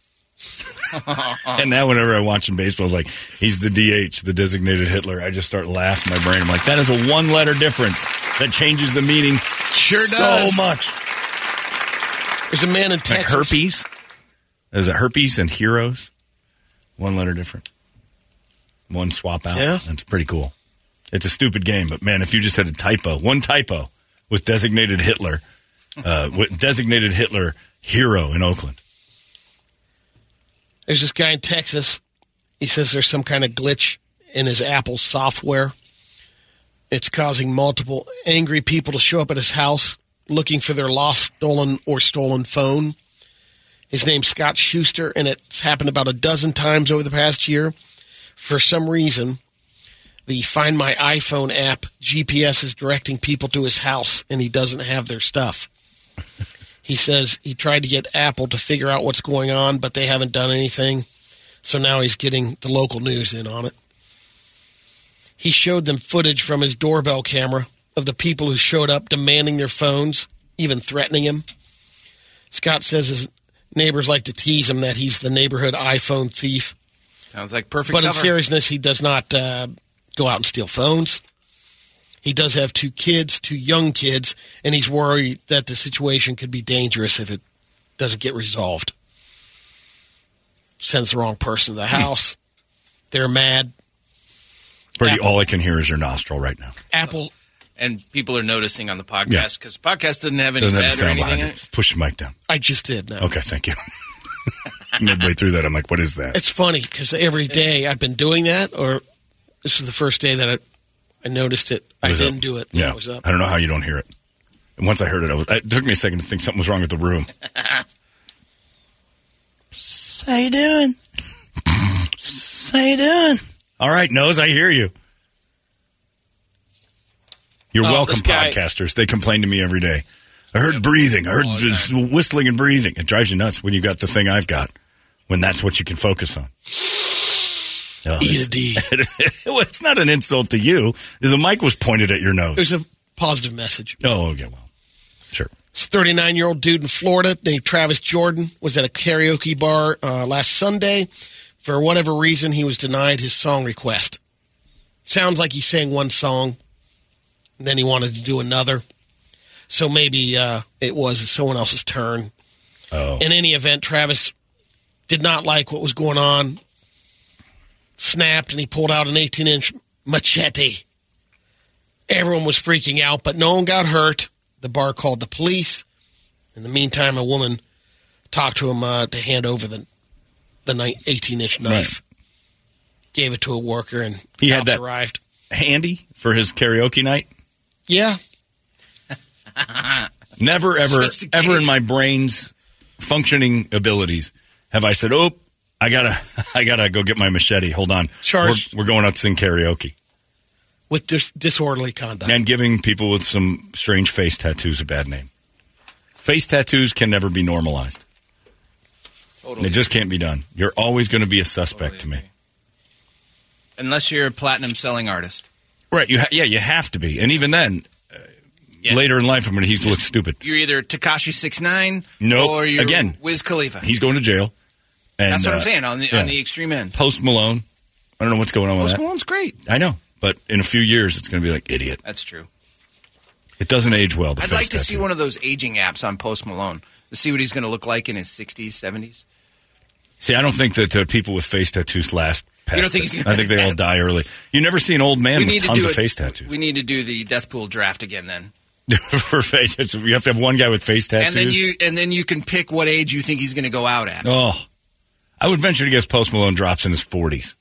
Speaker 3: and now whenever I'm watching baseball, it's like he's the DH, the designated Hitler. I just start laughing my brain. I'm like, that is a one letter difference that changes the meaning
Speaker 5: Sure
Speaker 3: so
Speaker 5: does.
Speaker 3: much.
Speaker 5: There's a man in
Speaker 3: Like
Speaker 5: Texas.
Speaker 3: herpes. There's a herpes and heroes. One letter different. One swap out.
Speaker 5: Yeah.
Speaker 3: That's pretty cool. It's a stupid game, but man, if you just had a typo, one typo with designated Hitler, uh, with designated Hitler hero in Oakland.
Speaker 5: There's this guy in Texas. He says there's some kind of glitch in his Apple software. It's causing multiple angry people to show up at his house looking for their lost, stolen, or stolen phone. His name's Scott Schuster, and it's happened about a dozen times over the past year. For some reason, the Find My iPhone app GPS is directing people to his house, and he doesn't have their stuff. He says he tried to get Apple to figure out what's going on, but they haven't done anything. So now he's getting the local news in on it. He showed them footage from his doorbell camera of the people who showed up demanding their phones, even threatening him. Scott says his neighbors like to tease him that he's the neighborhood iPhone thief.
Speaker 7: Sounds like perfect
Speaker 5: But in seriousness, he does not uh, go out and steal phones. He does have two kids, two young kids, and he's worried that the situation could be dangerous if it doesn't get resolved. Sends the wrong person to the house. They're mad.
Speaker 3: Pretty,
Speaker 5: Apple.
Speaker 3: all I can hear is your nostril right now.
Speaker 5: Apple.
Speaker 7: and people are noticing on the podcast because podcast doesn't have any
Speaker 3: Doesn't have
Speaker 7: or
Speaker 3: sound
Speaker 7: anything in it.
Speaker 3: it. Push the mic down.
Speaker 5: I just did now.
Speaker 3: Okay, thank you. Midway through that, I'm like, what is that?
Speaker 5: It's funny because every day I've been doing that, or this is the first day that I, I noticed it. I
Speaker 3: It
Speaker 5: didn't
Speaker 3: up.
Speaker 5: do it.
Speaker 3: Yeah,
Speaker 5: It was up.
Speaker 3: I don't know how you don't hear it. And once I heard it, I was, it took me a second to think something was wrong with the room.
Speaker 6: How you doing? How you doing?
Speaker 3: All right, nose, I hear you. You're
Speaker 5: Oh,
Speaker 3: welcome,
Speaker 5: guy-
Speaker 3: podcasters. They complain to me every day. I heard breathing. I heard just whistling and breathing. It drives you nuts when you got the thing I've got. When that's what you can focus on. Oh, it's, well, it's not an insult to you. The mic was pointed at your nose.
Speaker 5: There's a positive message.
Speaker 3: Oh, okay, well, sure.
Speaker 5: This 39 year old dude in Florida named Travis Jordan was at a karaoke bar uh, last Sunday. For whatever reason, he was denied his song request. Sounds like he sang one song, and then he wanted to do another. So maybe uh, it was someone else's turn.
Speaker 3: Oh,
Speaker 5: In any event, Travis did not like what was going on, snapped, and he pulled out an 18 inch machete. Everyone was freaking out, but no one got hurt. The bar called the police. In the meantime, a woman talked to him uh, to hand over the the 18 inch knife. Gave it to a worker, and
Speaker 3: He had that-
Speaker 5: arrived.
Speaker 3: Handy for his karaoke night.
Speaker 5: Yeah,
Speaker 3: Never, ever,
Speaker 7: Just in case.
Speaker 3: ever in my brain's functioning abilities have I said, "Oh, I gotta, I gotta go get my machete." Hold on,
Speaker 5: Charged.
Speaker 3: We're, we're going out to sing karaoke
Speaker 5: with dis- disorderly conduct.
Speaker 3: and giving people with some strange face tattoos a bad name. Face tattoos can never be normalized. It just can't be done. You're always going to be a suspect to me.
Speaker 7: Unless you're a platinum selling artist.
Speaker 3: Right? You ha- yeah, you have to be, and even then,
Speaker 7: Yeah.
Speaker 3: later in life, I'm going to he looks stupid.
Speaker 7: You're either Tekashi six nine,
Speaker 3: Nope.
Speaker 7: or you're
Speaker 3: Again.
Speaker 7: Wiz Khalifa.
Speaker 3: He's going to jail. And,
Speaker 7: That's what
Speaker 3: uh,
Speaker 7: I'm saying on the
Speaker 3: yeah.
Speaker 7: on the extreme end.
Speaker 3: Post Malone. I don't know what's going on with that. Post.
Speaker 7: Malone's great.
Speaker 3: I know, but in a few years, it's going to be like idiot.
Speaker 7: That's true.
Speaker 3: It doesn't age well. The
Speaker 7: I'd like to see one of those aging apps on Post Malone to see what he's going to look like in his 60s, 70s.
Speaker 3: See, I don't think that uh, people with face tattoos last. Past
Speaker 7: You don't think he's
Speaker 3: I think they all die early. You never see an old man
Speaker 7: we
Speaker 3: with tons of
Speaker 7: it-
Speaker 3: face tattoos.
Speaker 7: We need to do the death pool draft again then.
Speaker 3: For face, you have to have one guy with face tattoos.
Speaker 7: And then you and then you can pick what age you think he's going to go out at.
Speaker 3: Oh, I would venture to guess Post Malone drops in his forties.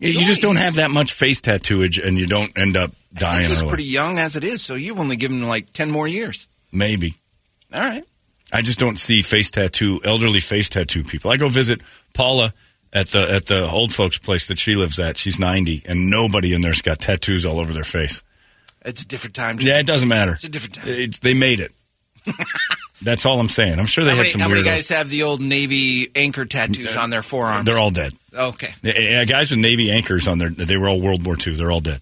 Speaker 3: You just don't have that much face tattooage, and you don't end up dying
Speaker 7: he's
Speaker 3: early.
Speaker 7: pretty young as it is, so you've only given him like 10 more years.
Speaker 3: Maybe.
Speaker 7: All right.
Speaker 3: I just don't see face tattoo, elderly face tattoo people. I go visit Paula at the at the old folks place that she lives at. She's ninety, and nobody in there's got tattoos all over their face.
Speaker 7: It's a different time.
Speaker 3: Yeah, it doesn't matter.
Speaker 7: It's a different time.
Speaker 3: It's- they made it. That's all I'm saying. I'm sure they
Speaker 7: how
Speaker 3: had
Speaker 7: many,
Speaker 3: some
Speaker 7: how many
Speaker 3: weirdos.
Speaker 7: guys have the old Navy anchor tattoos on their forearms?
Speaker 3: They're all dead.
Speaker 7: Okay.
Speaker 3: Yeah, guys with Navy anchors on their, they were all World War II. They're all dead.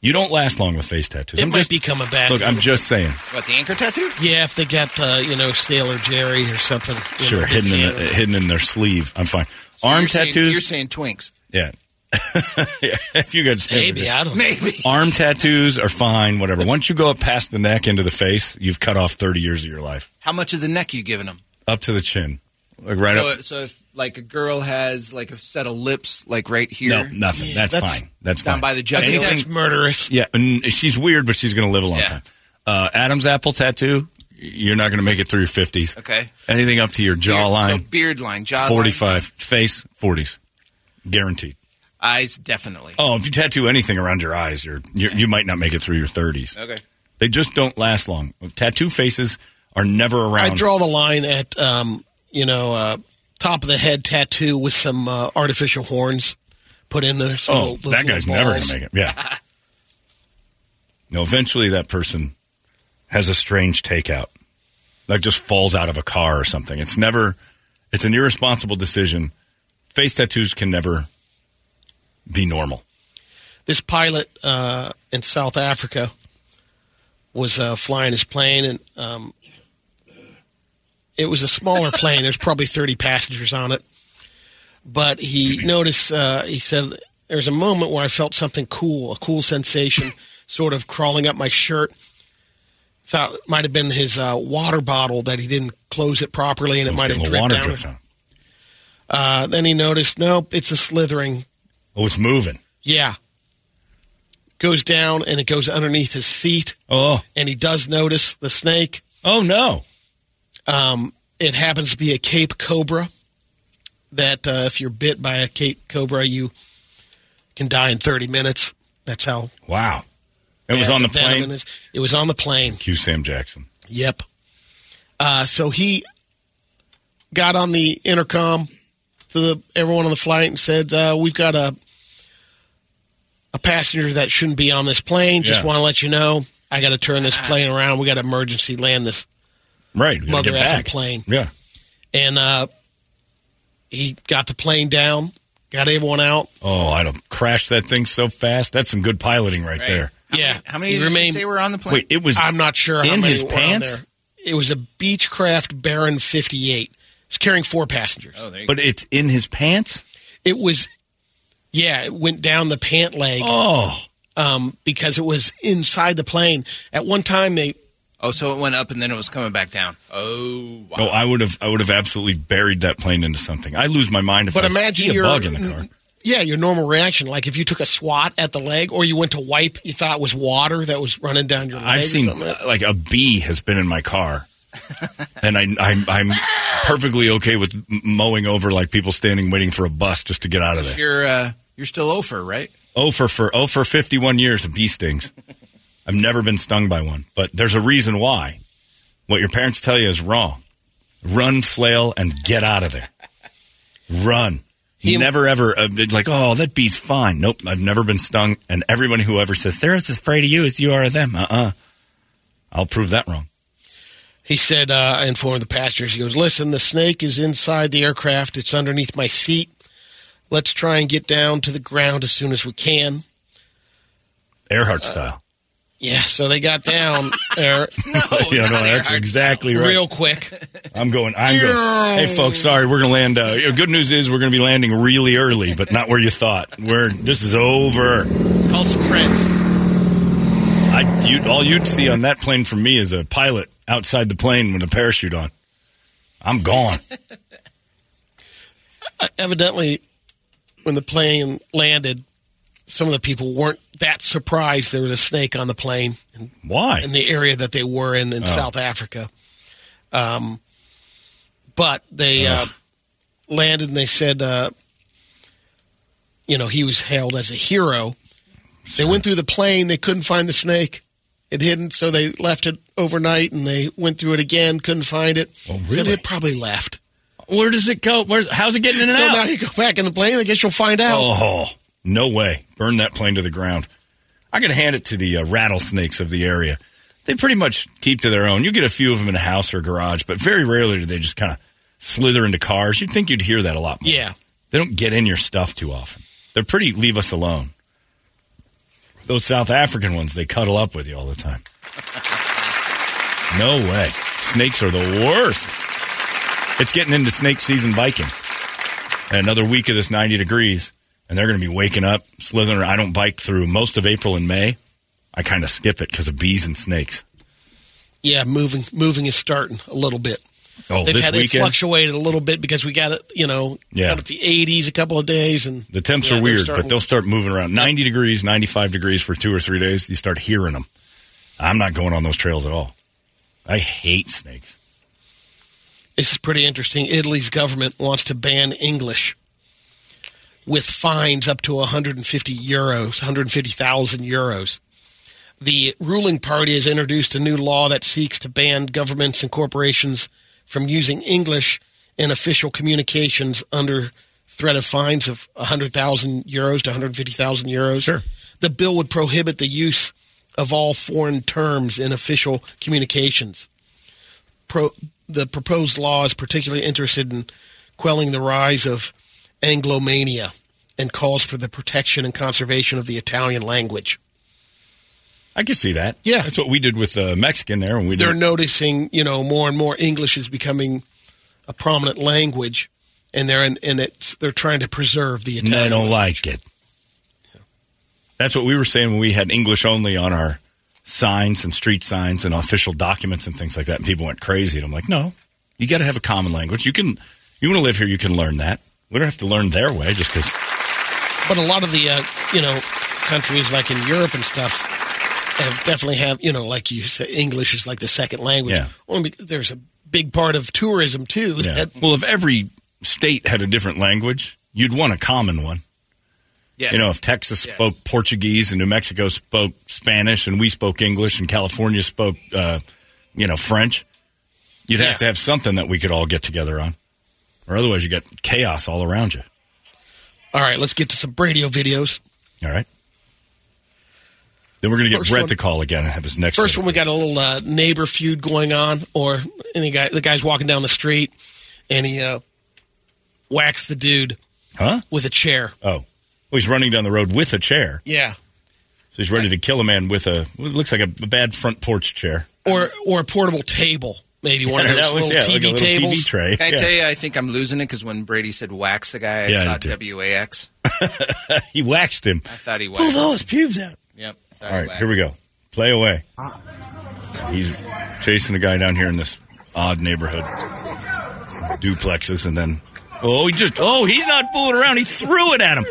Speaker 3: You don't last long with face tattoos.
Speaker 5: it
Speaker 3: I'm
Speaker 5: might
Speaker 3: just,
Speaker 5: be coming back.
Speaker 3: look, I'm just saying.
Speaker 7: What, the anchor tattoo?
Speaker 5: yeah, if they got uh, you know Sailor Jerry or something.
Speaker 3: Sure,
Speaker 5: know,
Speaker 3: hidden in,
Speaker 5: fan
Speaker 3: the, hidden in their sleeve. I'm fine.
Speaker 7: So
Speaker 3: Arm
Speaker 7: you're saying-
Speaker 3: tattoos.
Speaker 7: you're saying twinks.
Speaker 3: yeah. Yeah, if you got
Speaker 5: Maybe I don't. know.
Speaker 7: Maybe.
Speaker 3: Arm tattoos are fine, whatever. Once you go up past the neck into the face, you've cut off 30 years of your life.
Speaker 7: How much of the neck you giving them?
Speaker 3: Up to the chin. Like right
Speaker 7: so,
Speaker 3: up.
Speaker 7: so if like a girl has like a set of lips like right here,
Speaker 3: No, nothing. That's,
Speaker 5: that's-
Speaker 3: fine. That's
Speaker 7: down
Speaker 3: fine.
Speaker 7: by the
Speaker 5: I
Speaker 7: jugular.
Speaker 5: think that's murderous.
Speaker 3: Yeah, and she's weird, but she's going to live a long
Speaker 7: Yeah.
Speaker 3: time. Uh, Adam's apple tattoo, you're not going to make it through your 50s.
Speaker 7: Okay.
Speaker 3: Anything up to your jawline,
Speaker 7: So beard line, jawline,
Speaker 3: 45. Face, 40s. Guaranteed.
Speaker 7: Eyes, definitely.
Speaker 3: Oh, if you tattoo anything around your eyes, you're, you're you might not make it through your 30s.
Speaker 7: Okay.
Speaker 3: They just don't last long. Tattoo faces are never around.
Speaker 5: I draw the line at um, you know uh, top of the head tattoo with some uh, artificial horns put in there. So
Speaker 3: Oh,
Speaker 5: those
Speaker 3: that guy's
Speaker 5: little
Speaker 3: never going to make it. Yeah. no, eventually that person has a strange takeout. Like just falls out of a car or something. It's never, it's an irresponsible decision. Face tattoos can never be normal.
Speaker 5: This pilot uh, in South Africa was uh, flying his plane, and um, it was a smaller plane. There's probably 30 passengers on it. But he noticed, uh, he said, there's a moment where I felt something cool, a cool sensation sort of crawling up my shirt. Thought it might have been his uh, water bottle that he didn't close it properly and it might have dripped
Speaker 3: water
Speaker 5: down.
Speaker 3: on.
Speaker 5: Uh, then he noticed, nope, it's a slithering.
Speaker 3: Oh, it's moving.
Speaker 5: Yeah. Goes down and it goes underneath his seat.
Speaker 3: Oh,
Speaker 5: And he does notice the snake.
Speaker 3: oh no.
Speaker 5: Um, it happens to be a Cape Cobra. That uh, if you're bit by a Cape Cobra, you can die in 30 minutes. That's how.
Speaker 3: Wow. It was on the
Speaker 5: venom
Speaker 3: plane.
Speaker 5: is. It was on the plane.
Speaker 3: Cue Sam Jackson.
Speaker 5: Yep. Uh, so he got on the intercom to the, everyone on the flight and said, uh, "We've got a a passenger that shouldn't be on this plane. Just
Speaker 3: Yeah.
Speaker 5: want to let you know, I got to turn this plane around. We got to emergency land this
Speaker 3: Right. we
Speaker 5: mother effing plane."
Speaker 3: Yeah.
Speaker 5: And uh, he got the plane down, got everyone out.
Speaker 3: Oh, I don't crash that thing so fast. That's some good piloting right,
Speaker 7: Right.
Speaker 3: there.
Speaker 5: yeah,
Speaker 7: How many
Speaker 5: he
Speaker 7: did you
Speaker 5: remained-
Speaker 7: say were on the plane?
Speaker 3: Wait, it was
Speaker 5: I'm not sure how
Speaker 3: in
Speaker 5: many
Speaker 3: his
Speaker 5: were on
Speaker 3: pants?
Speaker 5: there. It was a Beechcraft Baron 58. It's carrying four passengers.
Speaker 7: oh, there you
Speaker 3: but it's in his pants?
Speaker 5: It was, yeah, it went down the pant leg
Speaker 3: Oh.
Speaker 5: um, because it was inside the plane. At one time, they.
Speaker 7: Oh, so it went up and then it was coming back down. Oh, wow.
Speaker 3: No, I would have I would have absolutely buried that plane into something. I lose my mind if
Speaker 5: But
Speaker 3: I
Speaker 5: imagine
Speaker 3: see a bug in the car.
Speaker 5: yeah, your normal reaction, like if you took a swat at the leg or you went to wipe, you thought it was water that was running down your leg.
Speaker 3: I've
Speaker 5: or
Speaker 3: seen
Speaker 5: something like
Speaker 3: a bee has been in my car and I, I'm, I'm perfectly okay with mowing over like people standing waiting for a bus just to get out of there.
Speaker 7: You're uh, you're still Ofer, right?
Speaker 3: Oh for oh 51 years of bee stings. I've never been stung by one, but there's a reason why. What your parents tell you is wrong. Run, flail, and get out of there. Run. You never ever uh, like, oh, that bee's fine. Nope, I've never been stung, and everyone who ever says they're as afraid of you as you are of them, uh, uh I'll prove that wrong.
Speaker 5: He said, uh, I informed the passengers, he goes, listen, the snake is inside the aircraft. It's underneath my seat. Let's try and get down to the ground as soon as we can.
Speaker 3: Earhart style.
Speaker 5: Yeah, so they got down there
Speaker 3: yeah, no, that's exactly right.
Speaker 5: real quick.
Speaker 3: I'm going. I'm going. Hey, folks, sorry, we're going to land. Uh, good news is we're going to be landing really early, but not where you thought. We're this is over.
Speaker 5: Call some friends.
Speaker 3: I, you, all you'd see on that plane from me is a pilot outside the plane with a parachute on. I'm gone.
Speaker 5: Uh, evidently, when the plane landed, some of the people weren't that surprised there was a snake on the plane. In,
Speaker 3: Why?
Speaker 5: In the area that they were in in
Speaker 3: Oh.
Speaker 5: South Africa. Um, but they uh, landed and they said, uh, you know, he was hailed as a hero. They went through the plane. They couldn't find the snake. It hidden, so they left it overnight and they went through it again. Couldn't find it.
Speaker 3: Oh,
Speaker 5: So
Speaker 3: really?
Speaker 5: it probably left.
Speaker 3: Where does it go? Where's how's it getting in and
Speaker 5: so
Speaker 3: out?
Speaker 5: now you go back in the plane. I guess you'll find out.
Speaker 3: Oh, no way. Burn that plane to the ground. I got to hand it to the uh, rattlesnakes of the area. They pretty much keep to their own. You get a few of them in a house or garage, but very rarely do they just kind of slither into cars. You'd think you'd hear that a lot more.
Speaker 5: Yeah.
Speaker 3: They don't get in your stuff too often. They're pretty leave us alone. Those South African ones, they cuddle up with you all the time. No way. Snakes are the worst. It's getting into snake season biking. Another week of this 90 degrees, and they're going to be waking up, slithering. I don't bike through most of April and May. I kind of skip it because of bees and snakes.
Speaker 5: Yeah, moving moving is starting a little bit.
Speaker 3: Oh,
Speaker 5: They've
Speaker 3: this
Speaker 5: had it
Speaker 3: weekend?
Speaker 5: fluctuated a little bit because we got it, you know,
Speaker 3: Yeah.
Speaker 5: got at the 80s a couple of days, and
Speaker 3: The temps
Speaker 5: yeah,
Speaker 3: are weird, but they'll start moving around. 90 degrees, 95 degrees for two or three days. You start hearing them. I'm not going on those trails at all. I hate snakes.
Speaker 5: This is pretty interesting. Italy's government wants to ban English with fines up to 150 euros, 150,000 euros. The ruling party has introduced a new law that seeks to ban governments and corporations from using English in official communications under threat of fines of 100,000 euros to 150,000 euros.
Speaker 3: Sure.
Speaker 5: The bill would prohibit the use of all foreign terms in official communications pro, the proposed law is particularly interested in quelling the rise of Anglomania and calls for the protection and conservation of the Italian language.
Speaker 3: I can see that.
Speaker 5: Yeah.
Speaker 3: That's what we did with uh, Mexican there when we
Speaker 5: They're
Speaker 3: did.
Speaker 5: noticing, you know, more and more English is becoming a prominent language, and they're in, and it's they're trying to preserve the
Speaker 3: And
Speaker 5: Italian.
Speaker 3: they don't
Speaker 5: language.
Speaker 3: like it. That's what we were saying when we had English only on our signs and street signs and official documents and things like that. And people went crazy. And I'm like, no, you got to have a common language. You can, you want to live here, you can learn that. We don't have to learn their way just because.
Speaker 5: But a lot of the uh, you know countries like in Europe and stuff have definitely have you know like you say English is like the second language.
Speaker 3: Yeah.
Speaker 5: Only because there's a big part of tourism too.
Speaker 3: Yeah.
Speaker 5: That,
Speaker 3: Well, if every state had a different language, you'd want a common one.
Speaker 7: Yes.
Speaker 3: You know, if Texas
Speaker 7: Yes.
Speaker 3: spoke Portuguese and New Mexico spoke Spanish and we spoke English and California spoke, uh, you know, French, you'd
Speaker 5: Yeah.
Speaker 3: have to have something that we could all get together on. Or otherwise, you got chaos all around you.
Speaker 5: all right, let's get to some radio videos.
Speaker 3: All right. Then we're going to get Brett
Speaker 5: one-
Speaker 3: to call again and have his next.
Speaker 5: First one, we got a little uh, neighbor feud going on, or any guy, the guy's walking down the street, and he uh, whacks the dude
Speaker 3: Huh?
Speaker 5: with a chair.
Speaker 3: Oh. Well, he's running down the road with a chair.
Speaker 5: Yeah,
Speaker 3: So he's ready to kill a man with a, what looks like a, a bad front porch chair.
Speaker 5: or or a portable table, maybe one of those
Speaker 3: looks-
Speaker 5: little
Speaker 3: yeah, like
Speaker 5: TV
Speaker 3: a little
Speaker 5: tables.
Speaker 3: TV tray.
Speaker 7: Can I
Speaker 3: Yeah.
Speaker 7: tell you, I think I'm losing it because when Brady said wax the guy, I
Speaker 3: Yeah,
Speaker 7: thought. W A X.
Speaker 3: he waxed him.
Speaker 7: I thought he
Speaker 5: Pull
Speaker 7: waxed.
Speaker 5: those pubes out.
Speaker 7: Yep. I thought
Speaker 3: All
Speaker 7: he
Speaker 3: right,
Speaker 7: waxed.
Speaker 3: here we go. Play away. He's chasing a guy down here in this odd neighborhood, duplexes, and then oh, he just oh, he's not fooling around. He threw it at him.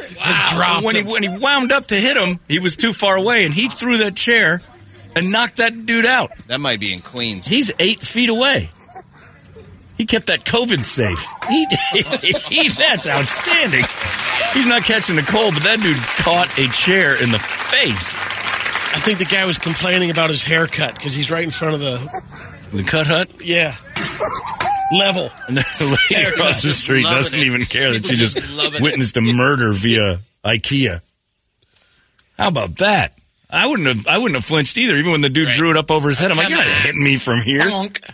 Speaker 5: dropped
Speaker 3: when
Speaker 5: him.
Speaker 3: he when he wound up to hit him, he was too far away, and he threw that chair and knocked that dude out.
Speaker 7: That might be in Queens.
Speaker 3: He's eight feet away. He kept that COVID safe. He, he, that's outstanding. He's not catching a cold, but that dude caught a chair in the face.
Speaker 5: I think the guy was complaining about his haircut because he's right in front of the
Speaker 3: The cut hut?
Speaker 5: yeah level.
Speaker 3: And the lady across the street
Speaker 7: Loving
Speaker 3: doesn't
Speaker 7: it.
Speaker 3: even care that she just
Speaker 7: Loving it.
Speaker 3: witnessed a murder via IKEA. How about that? I wouldn't have. I wouldn't have flinched either. Even when the dude
Speaker 7: Right.
Speaker 3: drew it up over his head, I'm like,
Speaker 7: Come
Speaker 3: "You're not
Speaker 7: on.
Speaker 3: hitting me from here."
Speaker 7: Bonk.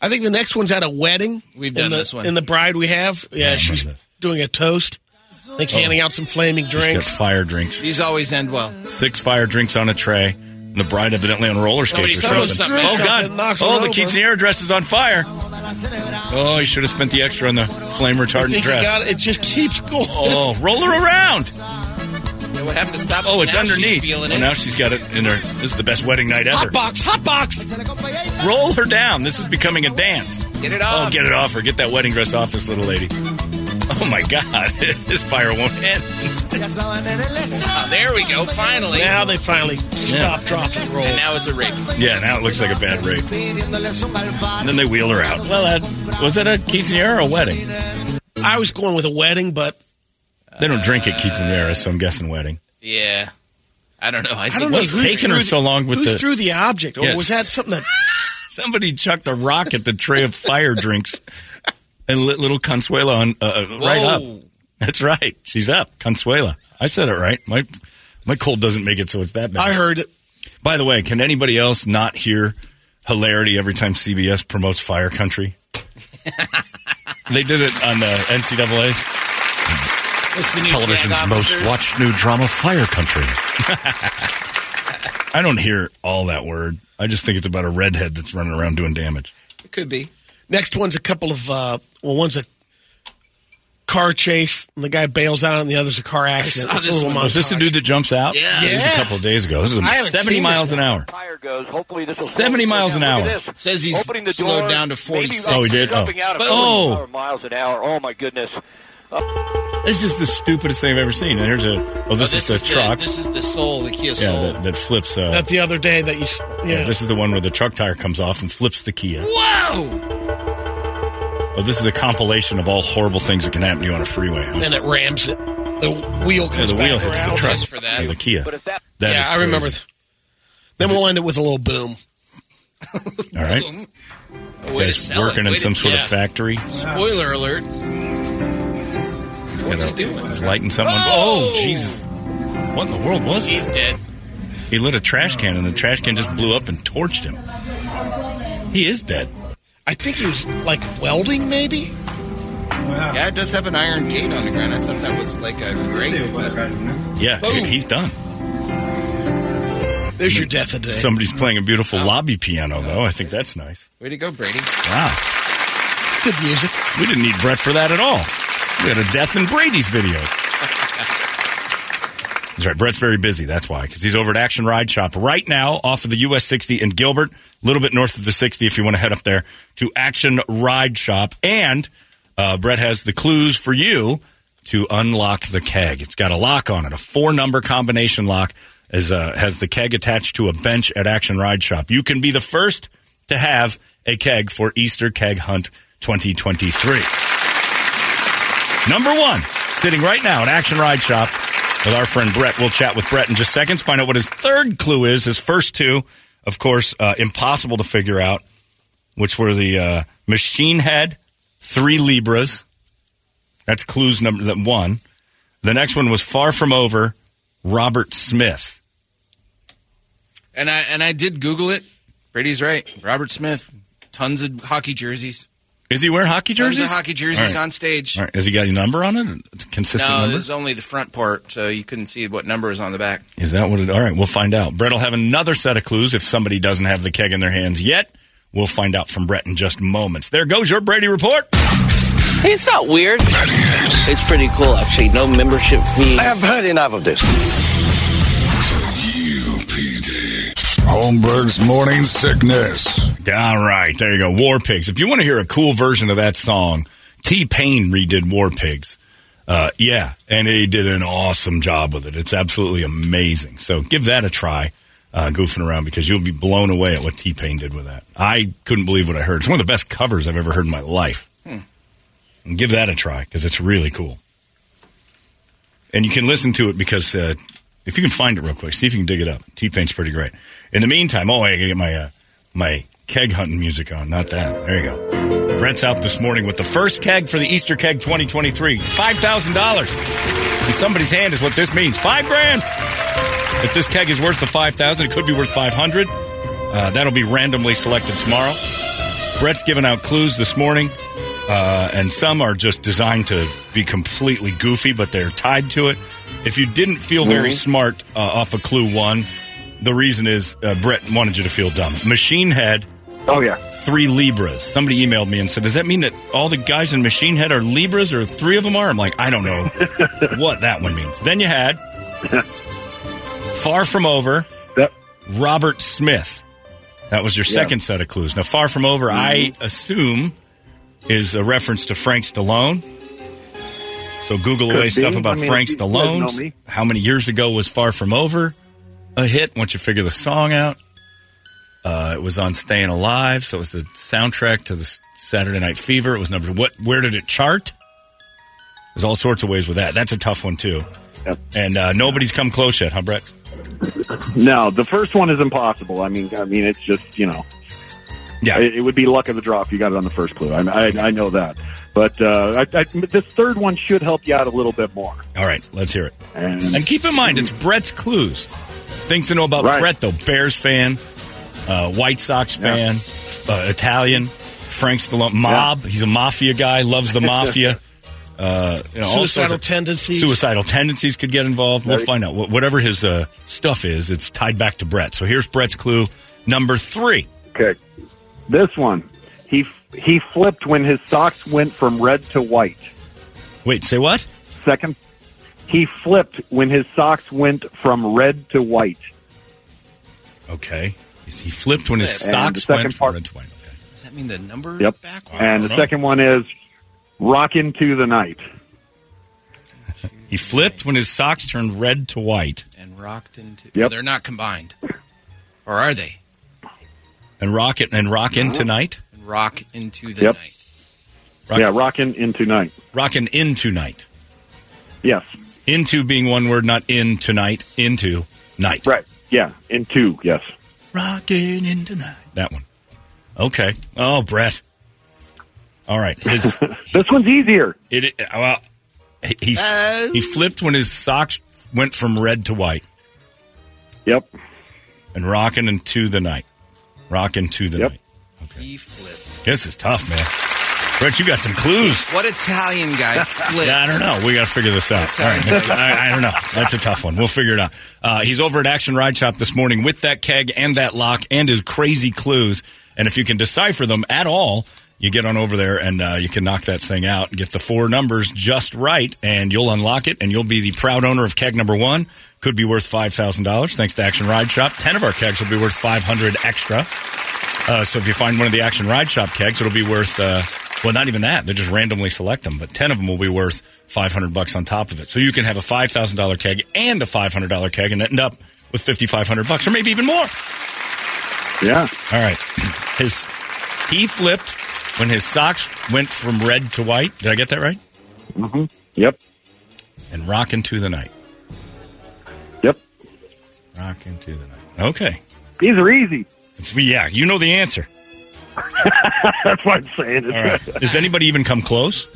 Speaker 5: I think the next one's at a wedding.
Speaker 7: We've
Speaker 5: in
Speaker 7: done
Speaker 5: the,
Speaker 7: this one.
Speaker 5: in the bride we have. Yeah, she's doing a toast. I think oh. handing out some flaming
Speaker 3: She's got
Speaker 5: drinks.
Speaker 3: fire drinks,
Speaker 7: These always end well.
Speaker 3: six fire drinks on a tray. And the bride evidently on roller skates or something.
Speaker 7: something
Speaker 3: Oh God!
Speaker 5: something, knocks her
Speaker 3: Oh, the
Speaker 5: over.
Speaker 3: quinceanera dress is on fire. Oh, he should have spent the extra on the flame retardant dress.
Speaker 5: got it. It just keeps going.
Speaker 3: Oh, roll her around.
Speaker 7: Yeah, what happened to stop?
Speaker 3: Oh, it's
Speaker 7: Now
Speaker 3: underneath.
Speaker 7: feeling
Speaker 3: Well,
Speaker 7: it.
Speaker 3: now she's got it in her. This is the best wedding night ever.
Speaker 5: Hot box, hot box.
Speaker 3: Roll her down. This is becoming a dance.
Speaker 7: Get it off.
Speaker 3: Oh, get it off her. Get that wedding dress off this little lady. Oh my God, this fire won't end.
Speaker 7: Oh, there we go. Finally.
Speaker 5: Now they finally stop, drop, and roll.
Speaker 7: and now it's a rape.
Speaker 3: Yeah, now it looks like a bad rape. And then they wheel her out. Well, that, was that a quinceanera or a wedding?
Speaker 5: I was going with a wedding, but
Speaker 3: They don't drink at quinceaneras, so I'm guessing wedding.
Speaker 7: Yeah. I don't know. I,
Speaker 5: I
Speaker 7: think
Speaker 5: don't know
Speaker 3: What's taking her
Speaker 5: threw
Speaker 3: so long with
Speaker 5: who
Speaker 3: the-
Speaker 5: threw the object, or
Speaker 3: Yes.
Speaker 5: was that something that?
Speaker 3: Somebody chucked a rock at the tray of fire drinks and lit little Consuela on uh, uh, right up. That's right. She's up. Consuela. I said it right. My my cold doesn't make it so it's that bad.
Speaker 5: I heard it.
Speaker 3: By the way, can anybody else not hear hilarity every time CBS promotes Fire Country? they did it on the NCAA's.
Speaker 7: The
Speaker 3: Television's most watched new drama, Fire Country. I don't hear all that word. I just think it's about a redhead that's running around doing damage.
Speaker 7: It could be.
Speaker 5: Next one's a couple of uh, well, one's a car chase, and the guy bails out, and the other's a car accident.
Speaker 7: saw
Speaker 5: It's a
Speaker 7: this.
Speaker 3: Was this the dude that jumps out?
Speaker 7: Yeah.
Speaker 3: It was a couple of days ago. This is
Speaker 5: I
Speaker 3: 70 miles an hour.
Speaker 10: Fire goes. Hopefully this will
Speaker 3: 70 miles an hour.
Speaker 7: Says he's
Speaker 10: Opening the
Speaker 7: slowed
Speaker 10: door,
Speaker 7: down to
Speaker 10: maybe
Speaker 7: 46.
Speaker 10: like
Speaker 3: Oh, he did? Oh.
Speaker 10: out of
Speaker 3: Oh.
Speaker 10: miles an hour. Oh my goodness.
Speaker 3: This is the stupidest thing I've ever seen. And here's a, oh, this,
Speaker 7: Oh,
Speaker 3: is the
Speaker 7: is
Speaker 3: truck.
Speaker 7: The, this is the soul, the Kia
Speaker 3: yeah, that, that flips. Uh,
Speaker 5: That the other day that you, yeah.
Speaker 3: This is the one where the truck tire comes off and flips the Kia.
Speaker 7: Whoa!
Speaker 3: Oh, this is a compilation of all horrible things that can happen to you on a freeway. Huh?
Speaker 5: and it rams it. The wheel
Speaker 3: Yeah, the wheel
Speaker 5: back
Speaker 3: hits the
Speaker 5: around.
Speaker 3: truck.
Speaker 7: For that.
Speaker 3: Yeah, the Kia.
Speaker 10: But if that
Speaker 3: That
Speaker 5: yeah, I remember. th- Then we'll end it with a little boom.
Speaker 3: All right.
Speaker 7: Boom. A
Speaker 3: Guy's working
Speaker 7: it.
Speaker 3: in some
Speaker 7: to-
Speaker 3: sort
Speaker 7: yeah.
Speaker 3: of factory.
Speaker 7: Spoiler alert. What's he doing?
Speaker 3: He's lighting something.
Speaker 7: Oh!
Speaker 3: Oh, Jesus. What in the world was he?
Speaker 7: He's
Speaker 3: that?
Speaker 7: dead.
Speaker 3: He lit a trash can and the trash can just blew up and torched him. He is dead.
Speaker 5: I think he was like welding, maybe.
Speaker 7: Yeah, it does have an iron gate on the ground. I thought that was like a grate. But
Speaker 3: Yeah,
Speaker 7: Boom.
Speaker 3: he's done.
Speaker 5: There's your death of the day.
Speaker 3: Somebody's playing a beautiful lobby piano, though. I think that's nice.
Speaker 7: way to go, Brady.
Speaker 3: Wow.
Speaker 5: Good music.
Speaker 3: We didn't need Brett for that at all. We had a Death in Brady's video. That's right. Brett's very busy. That's why. Because he's over at Action Ride Shop right now off of the US 60 in Gilbert, a little bit north of the 60 if you want to head up there to Action Ride Shop. And uh, Brett has the clues for you to unlock the keg. It's got a lock on it, a four number combination lock. As, uh, has the keg attached to a bench at Action Ride Shop. You can be the first to have a keg for Easter Keg Hunt 2023. Number one, sitting right now at Action Ride Shop with our friend Brett. We'll chat with Brett in just seconds, find out what his third clue is. His first two, of course, uh, impossible to figure out, which were the uh, machine head, three Libras. That's clues number one. The next one was far from over, Robert Smith.
Speaker 7: And I and I did Google it. Brady's right. Robert Smith, tons of hockey jerseys.
Speaker 3: Is he wearing hockey
Speaker 7: Tons
Speaker 3: jerseys?
Speaker 7: of hockey jerseys
Speaker 3: All right.
Speaker 7: on stage.
Speaker 3: All right. Has he got a number on it? It's a consistent
Speaker 7: No,
Speaker 3: number?
Speaker 7: there's only the front part, so you couldn't see what number is on the back.
Speaker 3: Is that what it? All right, we'll find out. Brett will have another set of clues if somebody doesn't have the keg in their hands yet. We'll find out from Brett in just moments. There goes your Brady report.
Speaker 8: Hey, it's not weird. It's pretty cool, actually. No membership fee.
Speaker 10: I have heard enough of this.
Speaker 2: Holmberg's morning sickness.
Speaker 3: All right, there you go. War Pigs. If you want to hear a cool version of that song, T Pain redid War Pigs. Uh, yeah, and he did an awesome job with it. It's absolutely amazing. So give that a try. uh, goofing around because you'll be blown away at what T Pain did with that. I couldn't believe what I heard. It's one of the best covers I've ever heard in my life. And give that a try because it's really cool. And you can listen to it because uh, if you can find it real quick, see if you can dig it up. T Pain's pretty great. In the meantime, oh, I gotta get my uh, my keg hunting music on. Not that. There you go. Brett's out this morning with the first keg for the Easter keg 2023. Five thousand dollars in somebody's hand is what this means. Five grand. If this keg is worth the five thousand, it could be worth five hundred. Uh, that'll be randomly selected tomorrow. Brett's given out clues this morning, uh, and some are just designed to be completely goofy, but they're tied to it. If you didn't feel very
Speaker 9: Mhm.
Speaker 3: smart uh, off of clue one, the reason is uh, Brett wanted you to feel dumb. Machine Head.
Speaker 9: Oh yeah.
Speaker 3: Three Libras. Somebody emailed me and said, "Does that mean that all the guys in Machine Head are Libras, or three of them are?" I'm like, I don't know what that one means. Then you had Far From Over. Yep. Robert Smith. That was your
Speaker 9: Yeah.
Speaker 3: second set of clues. Now, Far From Over, I assume, is a reference to Frank Stallone. So Google
Speaker 9: Could
Speaker 3: away
Speaker 9: be.
Speaker 3: stuff about
Speaker 9: I mean,
Speaker 3: Frank
Speaker 9: if you guys know
Speaker 3: Stallone. How many years ago was Far From Over a hit? Once you figure the song out, uh, it was on Staying Alive, so it was the soundtrack to the Saturday Night Fever. It was number what? Where did it chart? There's all sorts of ways with that. That's a tough one too. And uh, nobody's come close yet, huh, Brett?
Speaker 9: No, the first one is impossible. I mean, I mean, it's just you know,
Speaker 3: yeah,
Speaker 9: it, it would be luck of the draw if you got it on the first clue. I, I, I know that, but uh, I, I, this third one should help you out a little bit more.
Speaker 3: All right, let's hear it.
Speaker 9: And,
Speaker 3: And keep in mind, it's Brett's clues. Things to know about
Speaker 9: Right.
Speaker 3: Brett, though. Bears fan, uh, White Sox fan, uh, Italian, Frank Stallone, mob. He's a mafia guy, loves the mafia. Uh, you know, all sorts
Speaker 5: Suicidal
Speaker 3: of-
Speaker 5: tendencies.
Speaker 3: Suicidal tendencies could get involved. We'll
Speaker 5: Right.
Speaker 3: find out. Whatever his uh, stuff is, it's tied back to Brett. So here's Brett's clue number three.
Speaker 9: Okay, this one, he he flipped when his socks went from red to white.
Speaker 3: Wait, say what?
Speaker 9: Second, he flipped when his socks went from red to white.
Speaker 3: Okay. He flipped when his
Speaker 9: And
Speaker 3: socks
Speaker 9: second
Speaker 3: went
Speaker 9: part-
Speaker 3: from red to white. Okay.
Speaker 7: Does that mean the number?
Speaker 9: Yep. And the second one is rock into the night.
Speaker 3: He flipped when his socks turned red to white.
Speaker 7: And rocked into.
Speaker 9: Yep.
Speaker 7: Oh, they're not combined, or are they?
Speaker 3: And rock it and rock in
Speaker 9: Uh-huh.
Speaker 3: tonight.
Speaker 7: And rock into the
Speaker 9: Yep.
Speaker 7: night.
Speaker 3: Rock-
Speaker 9: yeah, rocking into night.
Speaker 3: Rocking into night.
Speaker 9: Yes.
Speaker 3: Into being one word, not in tonight. Into night.
Speaker 9: Right. Yeah, into yes.
Speaker 3: Rocking into night. That one. Okay. Oh, Brett. All right. His,
Speaker 9: this one's easier.
Speaker 3: It well, he he, he flipped when his socks went from red to white.
Speaker 9: Yep.
Speaker 3: And rocking into the night. Rocking to the
Speaker 9: Yep.
Speaker 3: night.
Speaker 7: He flipped.
Speaker 3: This is tough, man. Brett, you got some clues.
Speaker 7: What Italian guy flipped?
Speaker 3: Yeah, I don't know. We got to figure this out. All right. I, I don't know. That's a tough one. We'll figure it out. Uh, he's over at Action Ride Shop this morning with that keg and that lock and his crazy clues. And if you can decipher them at all, you get on over there and uh, you can knock that thing out and get the four numbers just right, and you'll unlock it, and you'll be the proud owner of keg number one. Could be worth five thousand dollars thanks to Action Ride Shop. Ten of our kegs will be worth five hundred extra. Uh, so if you find one of the Action Ride Shop kegs, it'll be worth. Uh, well, not even that. They just randomly select them, but ten of them will be worth five hundred bucks on top of it. So you can have a five thousand dollar keg and a five hundred dollar keg, and end up with fifty five hundred bucks, or maybe even more.
Speaker 9: Yeah.
Speaker 3: All right. His he flipped when his socks went from red to white. Did I get that right?
Speaker 9: Mm-hmm. Yep.
Speaker 3: And rock into the night.
Speaker 9: Yep.
Speaker 3: Rock into the night. Okay.
Speaker 9: These are easy.
Speaker 3: Yeah, you know the answer.
Speaker 9: That's what I'm saying.
Speaker 3: All right. Does anybody even come close?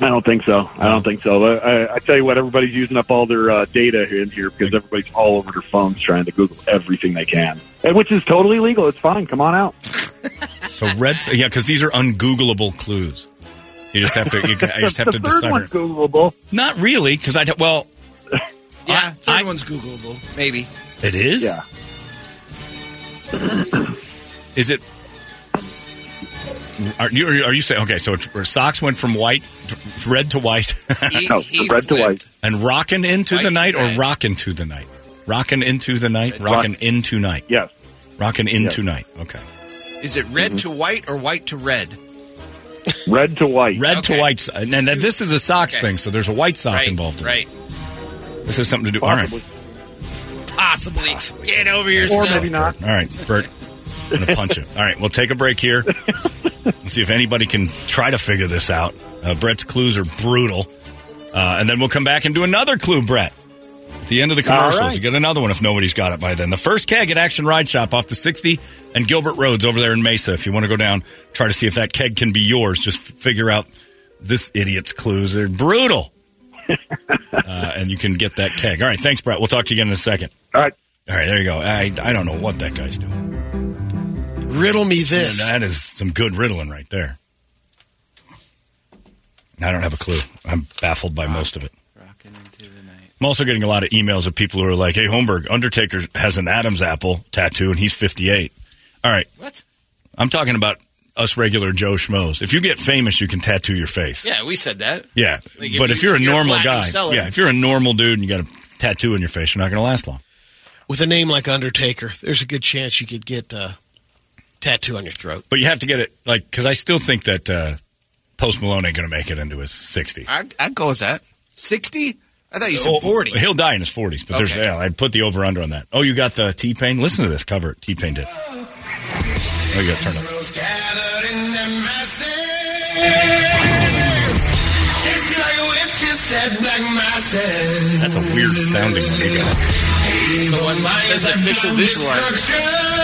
Speaker 9: I don't think so. I don't think so. But I, I tell you what, everybody's using up all their uh, data in here because everybody's all over their phones trying to Google everything they can, and which is totally legal. It's fine. Come on out.
Speaker 3: So red, yeah, because these are ungoogleable clues. You just have to. You, I just have
Speaker 9: the
Speaker 3: to
Speaker 9: third
Speaker 3: decipher.
Speaker 9: one's Googleable.
Speaker 3: Not really, because I well,
Speaker 7: Yeah, third one's Googleable. Maybe.
Speaker 3: it is.
Speaker 9: Yeah.
Speaker 3: Is it? Are you, are you saying okay? So it's, socks went from white, to, red to white,
Speaker 7: He,
Speaker 9: No,
Speaker 7: he
Speaker 9: red to white.
Speaker 3: and rocking into
Speaker 7: White
Speaker 3: the night, or rocking to the night, rocking into the night, rocking into night,
Speaker 9: Yes.
Speaker 3: rocking into night. Okay,
Speaker 7: Is it red mm-hmm. to white or white to red?
Speaker 9: Red to white.
Speaker 3: red
Speaker 7: Okay.
Speaker 3: to white, and then this is a socks
Speaker 7: Okay.
Speaker 3: thing, so there's a white sock
Speaker 7: right.
Speaker 3: involved. In
Speaker 7: right.
Speaker 3: it. This has something to do. All right,
Speaker 9: Possibly.
Speaker 7: possibly get over yourself?
Speaker 9: Or maybe not.
Speaker 3: All right, Bert. I'm going to punch him. All right, we'll take a break here. Let's see if anybody can try to figure this out. Uh, Brett's clues are brutal. Uh, and then we'll come back and do another clue, Brett. At the end of the commercials,
Speaker 9: right.
Speaker 3: you get another one if nobody's got it by then. The first keg at Action Ride Shop off the 60 and Gilbert Roads over there in Mesa. If you want to go down, try to see if that keg can be yours. Just figure out this idiot's clues. They're brutal. uh, and you can get that keg. All right, thanks, Brett. We'll talk to you again in a second.
Speaker 9: All right.
Speaker 3: All right, there you go. I, I don't know what that guy's doing.
Speaker 5: Riddle me this.
Speaker 3: That is some good riddling right there. I don't have a clue. I'm baffled by most of it. I'm also getting a lot of emails of people who are like, "Hey, Holmberg, Undertaker has an Adam's apple tattoo, and he's 58." All right,
Speaker 7: What?
Speaker 3: I'm talking about us regular Joe schmoes. If you get famous, you can tattoo your face.
Speaker 7: Yeah, we said that.
Speaker 3: Yeah,
Speaker 7: Like, if
Speaker 3: but
Speaker 7: you-
Speaker 3: if you're a
Speaker 7: you're
Speaker 3: normal
Speaker 7: platinum
Speaker 3: guy,
Speaker 7: seller.
Speaker 3: yeah, if you're a normal dude and you got a tattoo in your face, you're not going to last long.
Speaker 5: With a name like Undertaker, there's a good chance you could get a tattoo on your throat.
Speaker 3: But you have to get it like because I still think that uh, Post Malone ain't going to make it into his 60s.
Speaker 7: I'd, I'd go with that. 60? I thought you said
Speaker 3: Oh,
Speaker 7: 40.
Speaker 3: He'll die in his 40s, but there's
Speaker 7: Okay.
Speaker 3: yeah, I'd put the over under on that. Oh, you got the T Pain? Listen to this cover it T Pain did. Oh, you got to turn it. That's a weird sounding one you got.
Speaker 7: That's official visual art.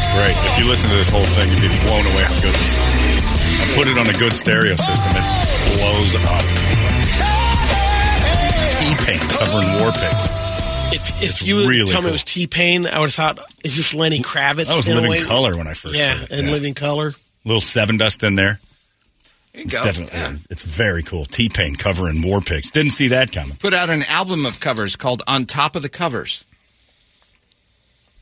Speaker 7: it's
Speaker 3: great. If you listen to this whole thing, you'd be blown away how good this is. I put it on a good stereo system, it blows up. T-Pain covering War Pigs.
Speaker 5: If, if you would
Speaker 3: really
Speaker 5: tell me it was T Pain, I would have thought, is this Lenny Kravitz?
Speaker 3: That was
Speaker 5: in a
Speaker 3: Living
Speaker 5: way?
Speaker 3: Color when I first
Speaker 5: Yeah,
Speaker 3: heard it.
Speaker 5: and
Speaker 3: Yeah.
Speaker 5: Living Colour.
Speaker 3: Little Sevendust in there.
Speaker 7: There you
Speaker 3: It's
Speaker 7: go.
Speaker 3: definitely,
Speaker 7: Yeah.
Speaker 3: it's very cool. T-Pain covering War Pigs. Didn't see that coming.
Speaker 7: Put out an album of covers called On Top of the Covers.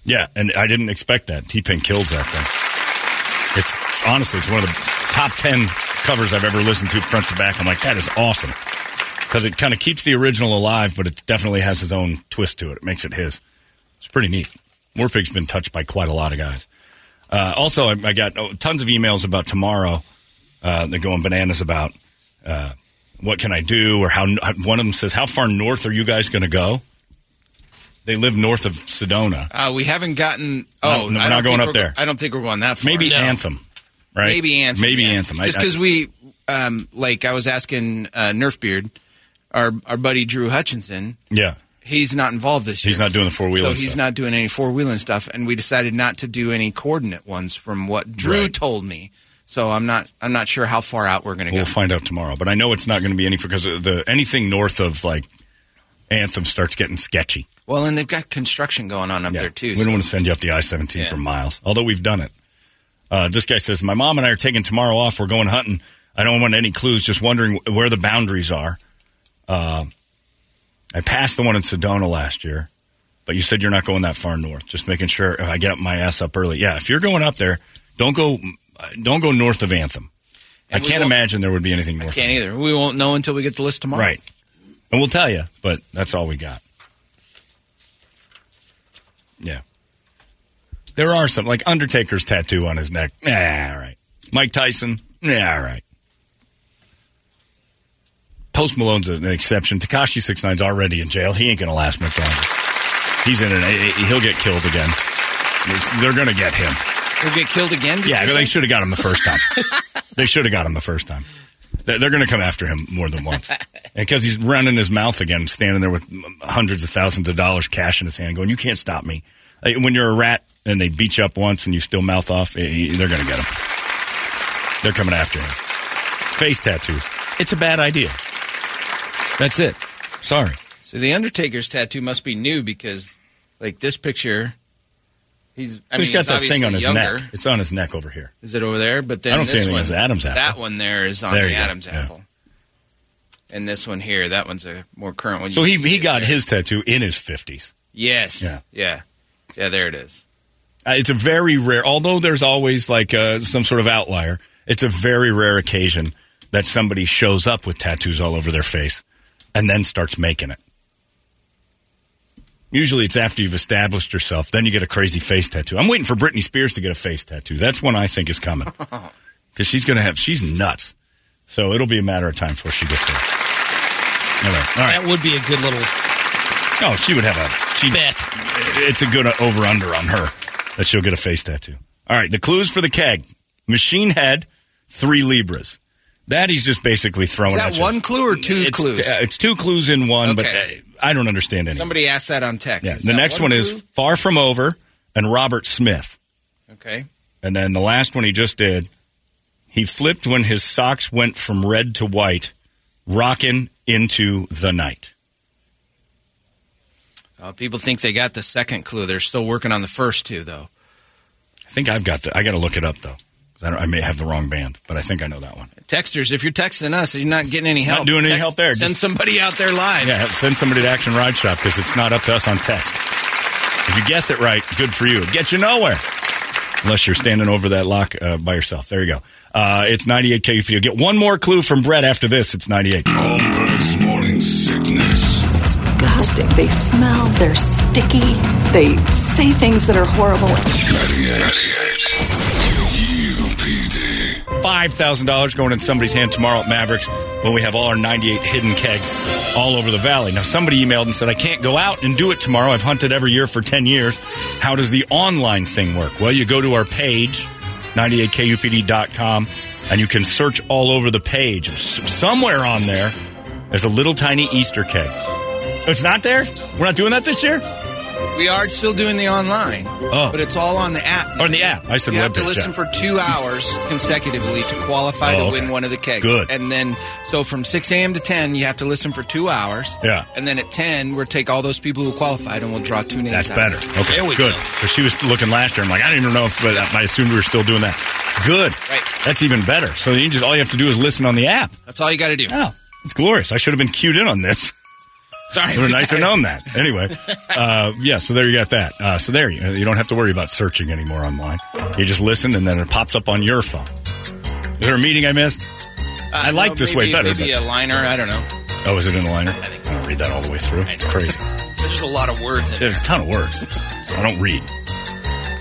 Speaker 3: Yeah, and I didn't expect that. T Pain kills that thing. It's honestly, it's one of the top ten covers I've ever listened to front to back. I'm like, that is awesome because it kind of keeps the original alive, but it definitely has his own twist to it. It makes it his. It's pretty neat. Warpig's been touched by quite a lot of guys. Uh, also, I, I got oh, tons of emails about tomorrow. Uh, they're going bananas about uh, what can I do, or how. One of them says, "How far north are you guys going to go?" They live north of Sedona.
Speaker 7: Uh, we haven't gotten. Oh,
Speaker 3: no, we're
Speaker 7: don't
Speaker 3: going up there.
Speaker 7: I don't think we're going that far.
Speaker 3: Maybe
Speaker 7: No.
Speaker 3: Anthem, right?
Speaker 7: Maybe Anthem.
Speaker 3: Maybe
Speaker 7: yeah.
Speaker 3: Anthem.
Speaker 7: Just because we, um, like, I was asking uh, Nerfbeard, our our buddy Drew Hutchinson.
Speaker 3: Yeah.
Speaker 7: He's not involved this year.
Speaker 3: He's not doing the four-wheeling
Speaker 7: So he's
Speaker 3: stuff.
Speaker 7: not doing any four wheeling stuff, and we decided not to do any coordinate ones from what Drew
Speaker 3: Right.
Speaker 7: told me. So I'm not I'm not sure how far out we're going to go.
Speaker 3: We'll find out tomorrow, but I know it's not going to be any because the anything north of like Anthem starts getting sketchy.
Speaker 7: Well, and they've got construction going on up there too.
Speaker 3: We
Speaker 7: so-
Speaker 3: don't want to send you up the I seventeen
Speaker 7: Yeah.
Speaker 3: for miles, although we've done it. Uh, this guy says, "My mom and I are taking tomorrow off. We're going hunting. I don't want any clues. Just wondering where the boundaries are." Uh, I passed the one in Sedona last year, but you said you're not going that far north. Just making sure if I get my ass up early. Yeah, if you're going up there, don't go. Don't go north of Anthem.
Speaker 7: And
Speaker 3: I can't imagine there would be anything north.
Speaker 7: Can't either. We won't know until we get the list tomorrow.
Speaker 3: Right. And we'll tell you, but that's all we got. Yeah. There are some, like Undertaker's tattoo on his neck. Yeah, all right. Mike Tyson. Yeah, all right. Post Malone's an exception. Tekashi 69's already in jail. He ain't going to last much longer. He's in it. He'll get killed again. It's- they're going to get him.
Speaker 7: He'll get killed again.
Speaker 3: Yeah, they should have got him the first time. they should have got him the first time. They're, they're going to come after him more than once because he's running his mouth again, standing there with hundreds of thousands of dollars cash in his hand, going, "You can't stop me." When you're a rat and they beat you up once and you still mouth off, eh, they're going to get him. They're coming after him. Face tattoos. It's a bad idea. That's it. Sorry.
Speaker 7: So the Undertaker's tattoo must be new because, like this picture, he's. I
Speaker 3: he's
Speaker 7: mean,
Speaker 3: got that thing on his
Speaker 7: younger.
Speaker 3: neck. It's on his neck over here.
Speaker 7: Is it over there? But then
Speaker 3: I don't see
Speaker 7: this
Speaker 3: anything
Speaker 7: one,
Speaker 3: as Adam's apple.
Speaker 7: That one there is on
Speaker 3: There
Speaker 7: the
Speaker 3: you go.
Speaker 7: Adam's
Speaker 3: Yeah.
Speaker 7: apple. And this one here, that one's a more current one.
Speaker 3: So he he got
Speaker 7: there.
Speaker 3: his tattoo in his fifties.
Speaker 7: Yes.
Speaker 3: Yeah.
Speaker 7: Yeah. Yeah, there it is.
Speaker 3: Uh, it's a very rare, although there's always like uh, some sort of outlier. It's a very rare occasion that somebody shows up with tattoos all over their face and then starts making it. Usually it's after you've established yourself, then you get a crazy face tattoo. I'm waiting for Britney Spears to get a face tattoo. That's one I think is coming because she's going to have. She's nuts. So it'll be a matter of time before she gets there. Anyway, all right.
Speaker 5: That would be a good little
Speaker 3: Oh, she would have a she
Speaker 5: bet.
Speaker 3: It's a good over under on her that she'll get a face tattoo. All right, the clues for the keg: machine head, three libras. That he's just basically throwing.
Speaker 7: Is
Speaker 3: at
Speaker 7: that
Speaker 3: you.
Speaker 7: one clue or two
Speaker 3: it's,
Speaker 7: clues?
Speaker 3: uh, it's two clues in one, but
Speaker 7: Okay.
Speaker 3: uh, I don't understand any.
Speaker 7: Somebody asked that on text.
Speaker 3: Yeah,
Speaker 7: Is
Speaker 3: the next one, is far from over and Robert Smith,
Speaker 7: Okay.
Speaker 3: and then the last one he just did. He flipped when his socks went from red to white, rocking into the night.
Speaker 7: Uh, people think they got the second clue. They're still working on the first two, though.
Speaker 3: I think I've got the. I got to look it up though. 'Cause I, don't- I may have the wrong band, but I think I know that one.
Speaker 7: Texters, if you're texting us, you're not getting any help.
Speaker 3: Not doing any
Speaker 7: Text-
Speaker 3: help there.
Speaker 7: Send
Speaker 3: Just-
Speaker 7: somebody out there live.
Speaker 3: Yeah, send somebody to Action Ride Shop because it's not up to us on text. If you guess it right, good for you. It gets you nowhere. Unless you're standing over that lock uh, by yourself. There you go. Uh, it's 98 KUPD. Get one more clue from Brett after this. It's 98.
Speaker 2: Holmberg's morning sickness.
Speaker 11: disgusting. They smell, they're sticky, they say things that are horrible.
Speaker 2: 98 UPD.
Speaker 3: $5,000 going in somebody's hand tomorrow at Mavericks when we have all our 98 hidden kegs all over the valley. Now, somebody emailed and said, I can't go out and do it tomorrow. I've hunted every year for 10 years. How does the online thing work? Well, you go to our page, 98kupd.com, and you can search all over the page. Somewhere on there is a little tiny Easter keg. It's not there? We're not doing that this year?
Speaker 7: We are still doing the online,
Speaker 3: Oh.
Speaker 7: but it's all on the app.
Speaker 3: On the app. I said
Speaker 7: you have to listen
Speaker 3: yeah.
Speaker 7: for two hours consecutively to qualify
Speaker 3: Oh,
Speaker 7: to
Speaker 3: okay.
Speaker 7: win one of the kegs.
Speaker 3: Good.
Speaker 7: And then, so from 6 a.m. to 10, you have to listen for two hours.
Speaker 3: Yeah.
Speaker 7: And then at 10, we'll take all those people who qualified and we'll draw two names
Speaker 3: That's
Speaker 7: out.
Speaker 3: better. Okay, good. Because she was looking last year. I'm like, I didn't even know if but I assumed we were still doing that. Good.
Speaker 7: Right.
Speaker 3: That's even better. So you just all you have to do is listen on the app.
Speaker 7: That's all you got to do.
Speaker 3: Oh, it's glorious. I should have been cued in on this.
Speaker 7: Sorry.
Speaker 3: It would have nice to have known that. Anyway, uh, yeah. So there you got that. Uh, so there you you don't have to worry about searching anymore online. You just listen, and then it pops up on your phone. Is there a meeting I missed? I like this way
Speaker 7: Uh,
Speaker 3: better.
Speaker 7: Maybe
Speaker 3: but-
Speaker 7: a liner. I don't know.
Speaker 3: oh, is it in the liner? I, don't read that all the way through. It's crazy.
Speaker 7: There's just a lot of words in it.
Speaker 3: There's a ton of words. So I don't read.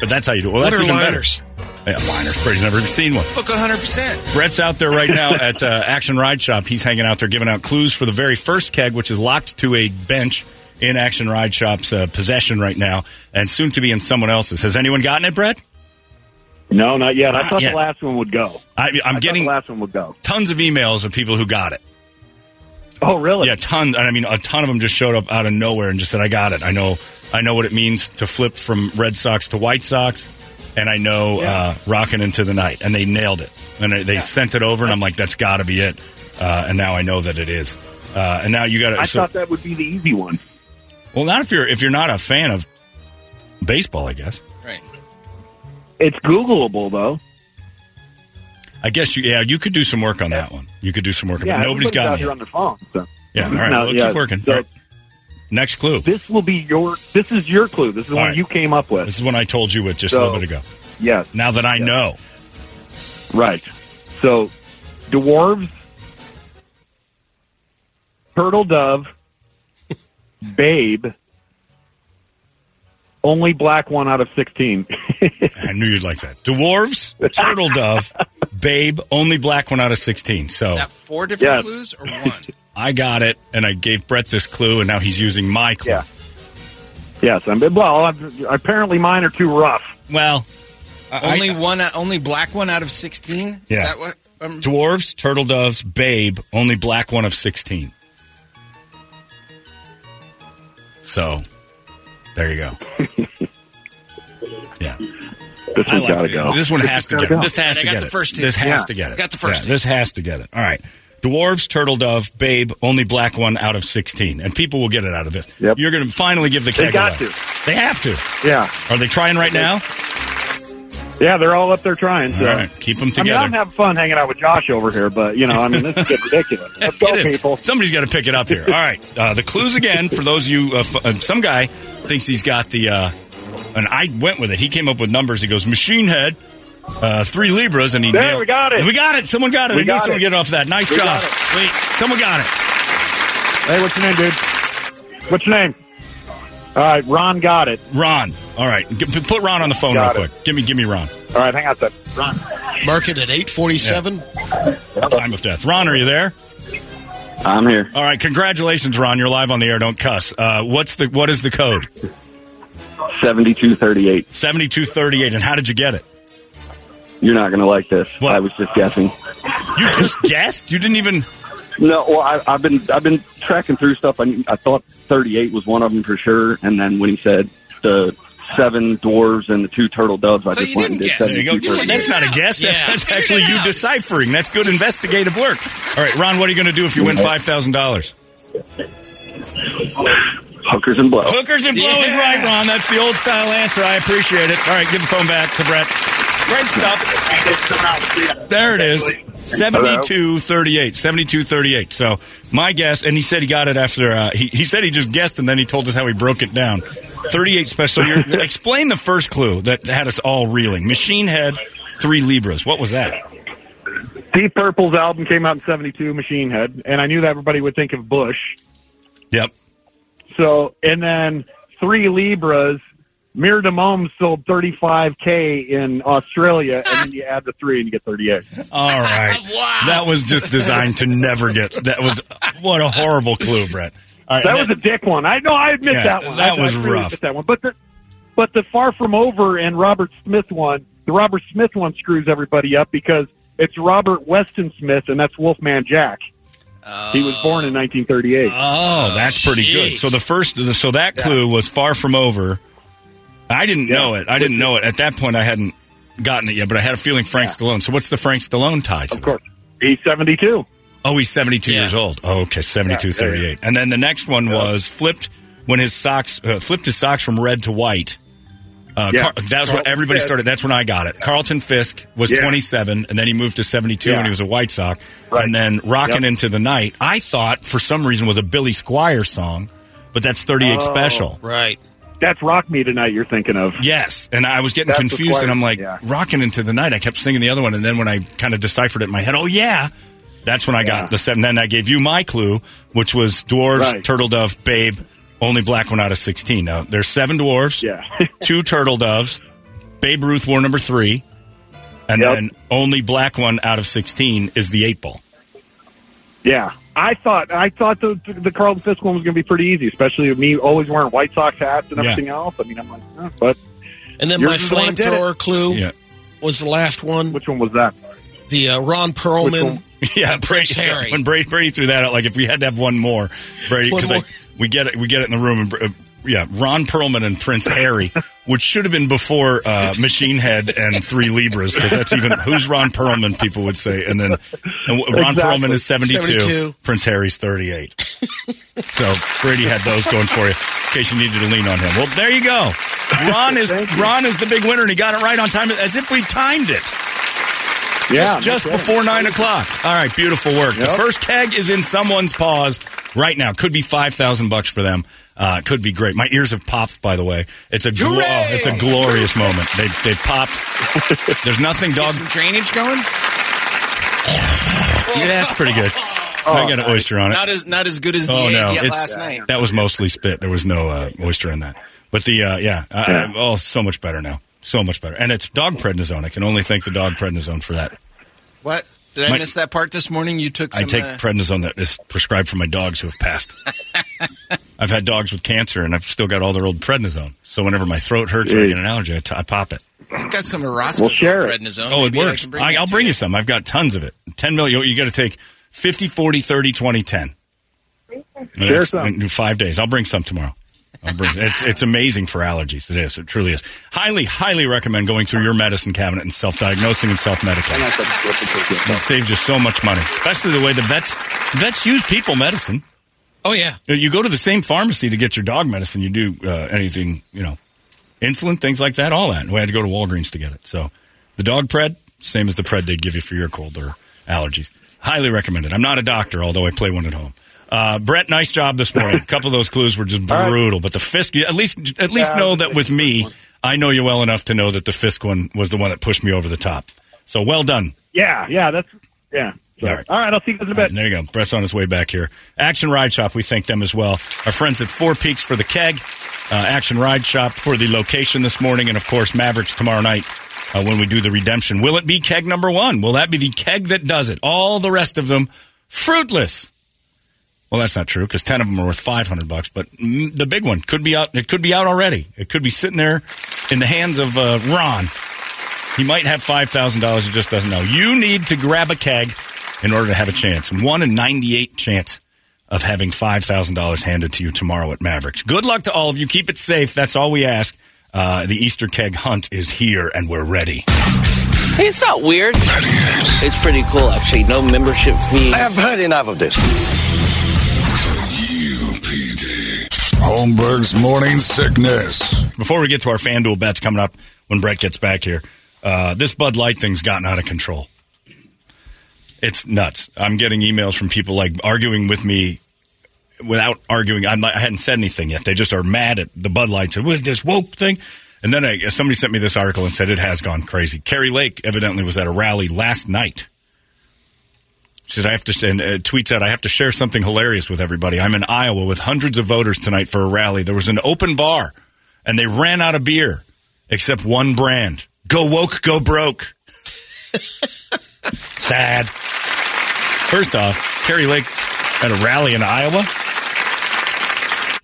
Speaker 3: But that's how you do it. Well,
Speaker 5: What
Speaker 3: that's
Speaker 5: are
Speaker 3: even
Speaker 5: liners?
Speaker 3: better. Yeah, liners. Brady's never seen one.
Speaker 7: Book 100%.
Speaker 3: Brett's out there right now at uh, Action Ride Shop. He's hanging out there giving out clues for the very first keg, which is locked to a bench in Action Ride Shop's uh, possession right now, and soon to be in someone else's. Has anyone gotten it, Brett?
Speaker 9: No, not yet. I thought
Speaker 3: yet.
Speaker 9: the last one would go.
Speaker 3: I,
Speaker 9: I
Speaker 3: I'm
Speaker 9: thought
Speaker 3: getting
Speaker 9: the last one would go.
Speaker 3: tons of emails of people who got it.
Speaker 9: Oh, really?
Speaker 3: Yeah, tons. I mean, a ton of them just showed up out of nowhere and just said, "I got it. I know. I know what it means to flip from Red Sox to White Sox, and I know uh, rocking into the night." And they nailed it. And they, they sent it over, and I'm like, "That's got to be it." Uh, and now I know that it is. Uh, and now you got
Speaker 9: I
Speaker 3: to. So,
Speaker 9: thought that would be the easy one.
Speaker 3: well, not if you're if you're not a fan of baseball, I guess.
Speaker 7: Right.
Speaker 9: It's Googleable though.
Speaker 3: I guess you, yeah, you could do some work on that one. You could do some work. on
Speaker 9: Yeah,
Speaker 3: it. Nobody's
Speaker 9: everybody's
Speaker 3: got
Speaker 9: out
Speaker 3: it.
Speaker 9: here on their phone. So.
Speaker 3: Yeah, all right.
Speaker 9: No,
Speaker 3: well,
Speaker 9: yeah,
Speaker 3: keep working.
Speaker 9: so-
Speaker 3: All right. Next clue.
Speaker 9: This will be your. This is your clue. This is the
Speaker 3: All
Speaker 9: one
Speaker 3: right.
Speaker 9: you came up with.
Speaker 3: This is one I told you with just a
Speaker 9: So-
Speaker 3: little bit ago.
Speaker 9: Yes.
Speaker 3: Now that I know,
Speaker 9: Right. So, dwarves, turtle dove, babe, only black one out of 16.
Speaker 3: I knew you'd like that. Dwarves, turtle dove, babe, only black one out of sixteen. So
Speaker 7: Is that four different
Speaker 9: Yes.
Speaker 7: clues or one?
Speaker 3: I got it, and I gave Brett this clue, and now he's using my clue.
Speaker 9: Yeah. yes. I'm, well, I'm, apparently mine are too rough.
Speaker 3: Well, I-
Speaker 7: only one, only black one out of 16?
Speaker 3: Yeah.
Speaker 7: Is that what? Um,
Speaker 3: dwarves, turtle doves, babe, only black one of sixteen. So, there you go. Yeah.
Speaker 9: This
Speaker 3: I
Speaker 9: one's
Speaker 3: like
Speaker 9: got to
Speaker 3: it.
Speaker 9: go.
Speaker 3: This one has to
Speaker 9: gotta
Speaker 3: get it.
Speaker 9: go.
Speaker 3: This has
Speaker 7: I
Speaker 3: to
Speaker 7: got
Speaker 3: get
Speaker 7: the
Speaker 3: it.
Speaker 7: first two.
Speaker 3: This has
Speaker 9: Yeah.
Speaker 3: to get it.
Speaker 7: Got the first
Speaker 3: Yeah,
Speaker 7: two.
Speaker 3: This has to get it. All right. Dwarves, turtle dove, babe, only black one out of 16. And people will get it out of this.
Speaker 9: Yep.
Speaker 3: You're going to finally give the
Speaker 9: They got to.
Speaker 3: They have to.
Speaker 9: Yeah.
Speaker 3: Are they trying right now?
Speaker 9: Yeah, they're all up there trying. So.
Speaker 3: All right, keep them
Speaker 9: I mean,
Speaker 3: together.
Speaker 9: I'm having fun hanging out with Josh over here, but you know, I mean, this is getting ridiculous. Let's go, people.
Speaker 3: Somebody's got to pick it up here. All right, uh, the clues again for those of you. Uh, f- uh, some guy thinks he's got the, uh, and I went with it. He came up with numbers. He goes machine head, uh, three libras, and he
Speaker 9: There,
Speaker 3: nailed-
Speaker 9: we got it.
Speaker 3: We got it. Someone got it.
Speaker 9: We
Speaker 3: I knew
Speaker 9: got
Speaker 3: someone
Speaker 9: it.
Speaker 3: get off that. Nice
Speaker 9: We
Speaker 3: job. Wait, someone got it.
Speaker 9: Hey, what's your name, dude? What's your name? All right, Ron got it.
Speaker 3: Ron. All right, G- put Ron on the phone
Speaker 9: Got
Speaker 3: real
Speaker 9: it.
Speaker 3: quick. Give me, give me Ron.
Speaker 9: All right, hang on a sec. Ron.
Speaker 5: Mark it at 847.
Speaker 3: Time of death. Ron, are you there?
Speaker 9: I'm here.
Speaker 3: All right, congratulations, Ron. You're live on the air. Don't cuss. Uh, what's the what is the code?
Speaker 9: 7238.
Speaker 3: Seventy two thirty eight. And how did you get it?
Speaker 9: You're not going to like this.
Speaker 3: What?
Speaker 9: I was just guessing.
Speaker 3: You just guessed. You didn't even.
Speaker 9: No, well, I, I've been I've been tracking through stuff. I, I thought 38 was one of them for sure, and then when he said the seven dwarves and the two turtle doves, I
Speaker 7: So
Speaker 9: just
Speaker 7: you
Speaker 9: went and did
Speaker 7: guess.
Speaker 3: There you go. That's not a guess.
Speaker 5: Yeah.
Speaker 3: That's actually you deciphering. That's good investigative work. All right, Ron, what are you going to do if you win five thousand dollars?
Speaker 9: Hookers and blow.
Speaker 3: Hookers and blow is right, Ron. That's the old style answer. I appreciate it. All right, give the phone back to Brett. Great stuff. There it is. 7238. 7238. So, my guess, and he said he got it after, uh, he, he said he just guessed and then he told us how he broke it down. 38 special. So you're, explain the first clue that had us all reeling. Machine Head, three Libras. What was that?
Speaker 9: Deep Purple's album came out in 72, Machine Head, and I knew that everybody would think of Bush.
Speaker 3: Yep.
Speaker 9: So, and then three Libras. Mer de Noms sold 35K in Australia, and then you add the three and you get 38.
Speaker 3: All right. That was just designed to never get. That was what a horrible clue, Brett. All right,
Speaker 9: That
Speaker 3: and
Speaker 9: was a dick one. I know I admit
Speaker 3: Yeah,
Speaker 9: that one.
Speaker 3: that
Speaker 9: I,
Speaker 3: was
Speaker 9: I
Speaker 3: rough.
Speaker 9: that one. But the but the Far From Over and Robert Smith one, the Robert Smith one screws everybody up because it's Robert Weston Smith, and that's Wolfman Jack. he was born in 1938.
Speaker 3: Oh, that's pretty good. So the first, so that clue was far from over. I didn't know it. I didn't know it at that point. I hadn't gotten it yet, but I had a feeling Frank Stallone. So what's the Frank Stallone tie to?
Speaker 9: Of course, he's 72.
Speaker 3: Oh, he's seventy-two years old. Oh, okay, seventy-two
Speaker 9: Yeah, yeah, yeah.
Speaker 3: thirty-eight. And then the next one was flipped when his socks uh, flipped his socks from red to white. Uh,
Speaker 9: Yeah.
Speaker 3: Car- that was when
Speaker 9: Carlton
Speaker 3: everybody
Speaker 9: Fisk.
Speaker 3: started. That's when I got it. Carlton Fisk was
Speaker 9: Yeah.
Speaker 3: 27, and then he moved to 72
Speaker 9: Yeah.
Speaker 3: when he was a White Sox.
Speaker 9: Right.
Speaker 3: And then "Rocking
Speaker 9: Yep.
Speaker 3: Into the Night, I thought for some reason was a Billy Squier song, but that's 38
Speaker 9: Oh.
Speaker 3: special.
Speaker 5: Right.
Speaker 9: That's Rock Me Tonight you're thinking of.
Speaker 3: Yes, and I was getting
Speaker 9: That's
Speaker 3: confused, and I'm like,
Speaker 9: yeah.
Speaker 3: "Rockin' into the night." I kept singing the other one, and then when I kind of deciphered it in my head, oh yeah, that's when I
Speaker 9: Yeah.
Speaker 3: got the seven. Then I gave you my clue, which was dwarves,
Speaker 9: Right.
Speaker 3: turtle dove, babe, only black one out of sixteen. Now there's seven dwarves,
Speaker 9: Yeah.
Speaker 3: two turtle doves, Babe Ruth wore number three, and
Speaker 9: Yep.
Speaker 3: then only black one out of sixteen is the eight ball.
Speaker 9: Yeah, I thought I thought the the Carlton Fisk one was going to be pretty easy, especially with me always wearing White Sox hats and
Speaker 3: Yeah.
Speaker 9: everything else. I mean, I'm like, eh, but
Speaker 5: And then my
Speaker 9: is the one that did
Speaker 5: flamethrower clue
Speaker 3: Yeah,
Speaker 5: was the last one.
Speaker 9: which one was that?
Speaker 5: The uh, Ron
Speaker 9: Which
Speaker 5: Perlman.
Speaker 3: yeah.
Speaker 5: Prince
Speaker 3: Brady,
Speaker 5: Harry.
Speaker 3: When Brady, Brady threw that out, like if we had to have one more, Brady, because we get it, we get it in the room, and uh, yeah, Ron Perlman and Prince Harry, which should have been before uh, Machine Head and Three Libras, because that's even who's Ron Perlman? People would say, and then and Ron
Speaker 9: Exactly.
Speaker 3: Perlman is 72,
Speaker 5: 72.
Speaker 3: Prince Harry's thirty eight. so Brady had those going for you, in case you needed to lean on him. Well, there you go. Ron is Ron is the big winner, and he got it right on time, as if we timed it
Speaker 9: Yeah,
Speaker 3: just
Speaker 9: kidding.
Speaker 3: before nine o'clock. All right, beautiful work. The first keg is in someone's paws right now. Could be five thousand bucks for them. Uh, could be great. My ears have popped. By the way, it's a glo-
Speaker 7: Hooray!
Speaker 3: oh, it's a glorious moment. They they popped. There's nothing
Speaker 7: Get
Speaker 3: dog.
Speaker 7: some drainage going.
Speaker 3: Yeah, that's pretty good. I got an oyster on it.
Speaker 7: Not as not as good as the
Speaker 3: Oh
Speaker 7: egg
Speaker 3: no,
Speaker 7: yet last night.
Speaker 3: that was mostly spit. There was no uh, oyster in that. But the uh, yeah, uh,
Speaker 9: Yeah.
Speaker 3: oh, so much better now. So much better, and it's dog prednisone. I can only thank the dog prednisone for that.
Speaker 7: What? Did I
Speaker 3: My-
Speaker 7: miss that part this morning? You took some.
Speaker 3: I take
Speaker 7: uh,
Speaker 3: prednisone that is prescribed for my dogs who have passed. I've had dogs with cancer, and I've still got all their old prednisone. So whenever my throat hurts or I get an allergy, I, t- I pop it.
Speaker 7: I've got some of Roscoe's
Speaker 9: Well, share it.
Speaker 7: prednisone.
Speaker 3: Oh, it
Speaker 7: Maybe
Speaker 3: works. I
Speaker 7: that
Speaker 3: I'll bring you some. I've got tons of it. 10 million. You got to take 50, 40, 30, 20, 10.
Speaker 9: Share
Speaker 3: that's-
Speaker 9: some.
Speaker 3: and five days. I'll bring some tomorrow. I'll bring, it's it's amazing for allergies. It is. It truly is. Highly, highly recommend going through your medicine cabinet and self-diagnosing and self-medicating. It saves you so much money, especially the way the vets vets use people medicine.
Speaker 5: Oh, yeah.
Speaker 3: You go to the same pharmacy to get your dog medicine. You do uh, anything, you know, insulin, things like that, all that. And we had to go to Walgreens to get it. So The dog pred, same as the pred they give you for your cold or allergies. Highly recommended. I'm not a doctor, although I play one at home. Uh, Brett, nice job this morning. A couple of those clues were just brutal, but the Fisk, at least, at least
Speaker 9: Yeah,
Speaker 3: know
Speaker 9: that
Speaker 3: that with me. I know you well enough to know that the Fisk one was the one that pushed me over the top. So well done.
Speaker 9: Yeah, yeah, that's yeah. So,
Speaker 3: All right.
Speaker 9: all right, I'll see you guys in a
Speaker 3: All right,
Speaker 9: bit.
Speaker 3: there you go. Brett's on his way back here. Action Ride Shop, we thank them as well. Our friends at Four Peaks for the keg. Uh, Action Ride Shop for the location this morning. And, of course, Mavericks tomorrow night uh, when we do the redemption. Will it be keg number one? Will that be the keg that does it? All the rest of them, fruitless. Well, that's not true because 10 of them are worth 500 bucks. But the big one could be out. It could be out already. It could be sitting there in the hands of uh, Ron. He might have five thousand dollars. He just doesn't know. You need to grab a keg in order to have a chance. One in ninety-eight chance of having five thousand dollars handed to you tomorrow at Mavericks. Good luck to all of you. Keep it safe. That's all we ask. Uh, the Easter keg hunt is here, and we're ready.
Speaker 8: Hey, it's not weird. It's pretty cool, actually. No membership fee.
Speaker 10: I have heard enough of this.
Speaker 2: UPD. Holmberg's morning sickness.
Speaker 3: Before we get to our FanDuel bets coming up when Brett gets back here, uh, this Bud Light thing's gotten out of control. It's nuts. I'm getting emails from people like arguing with me without arguing. I'm not, I hadn't said anything yet. They just are mad at the Bud Light. Said, "What is this woke thing?" And then I, somebody sent me this article and said it has gone crazy. Kari Lake evidently was at a rally last night. She says, I have to, and uh, tweets out, I have to share something hilarious with everybody. I'm in Iowa with hundreds of voters tonight for a rally. There was an open bar, and they ran out of beer, except one brand. Go woke, go broke. Sad. First off, Kari Lake at a rally in Iowa.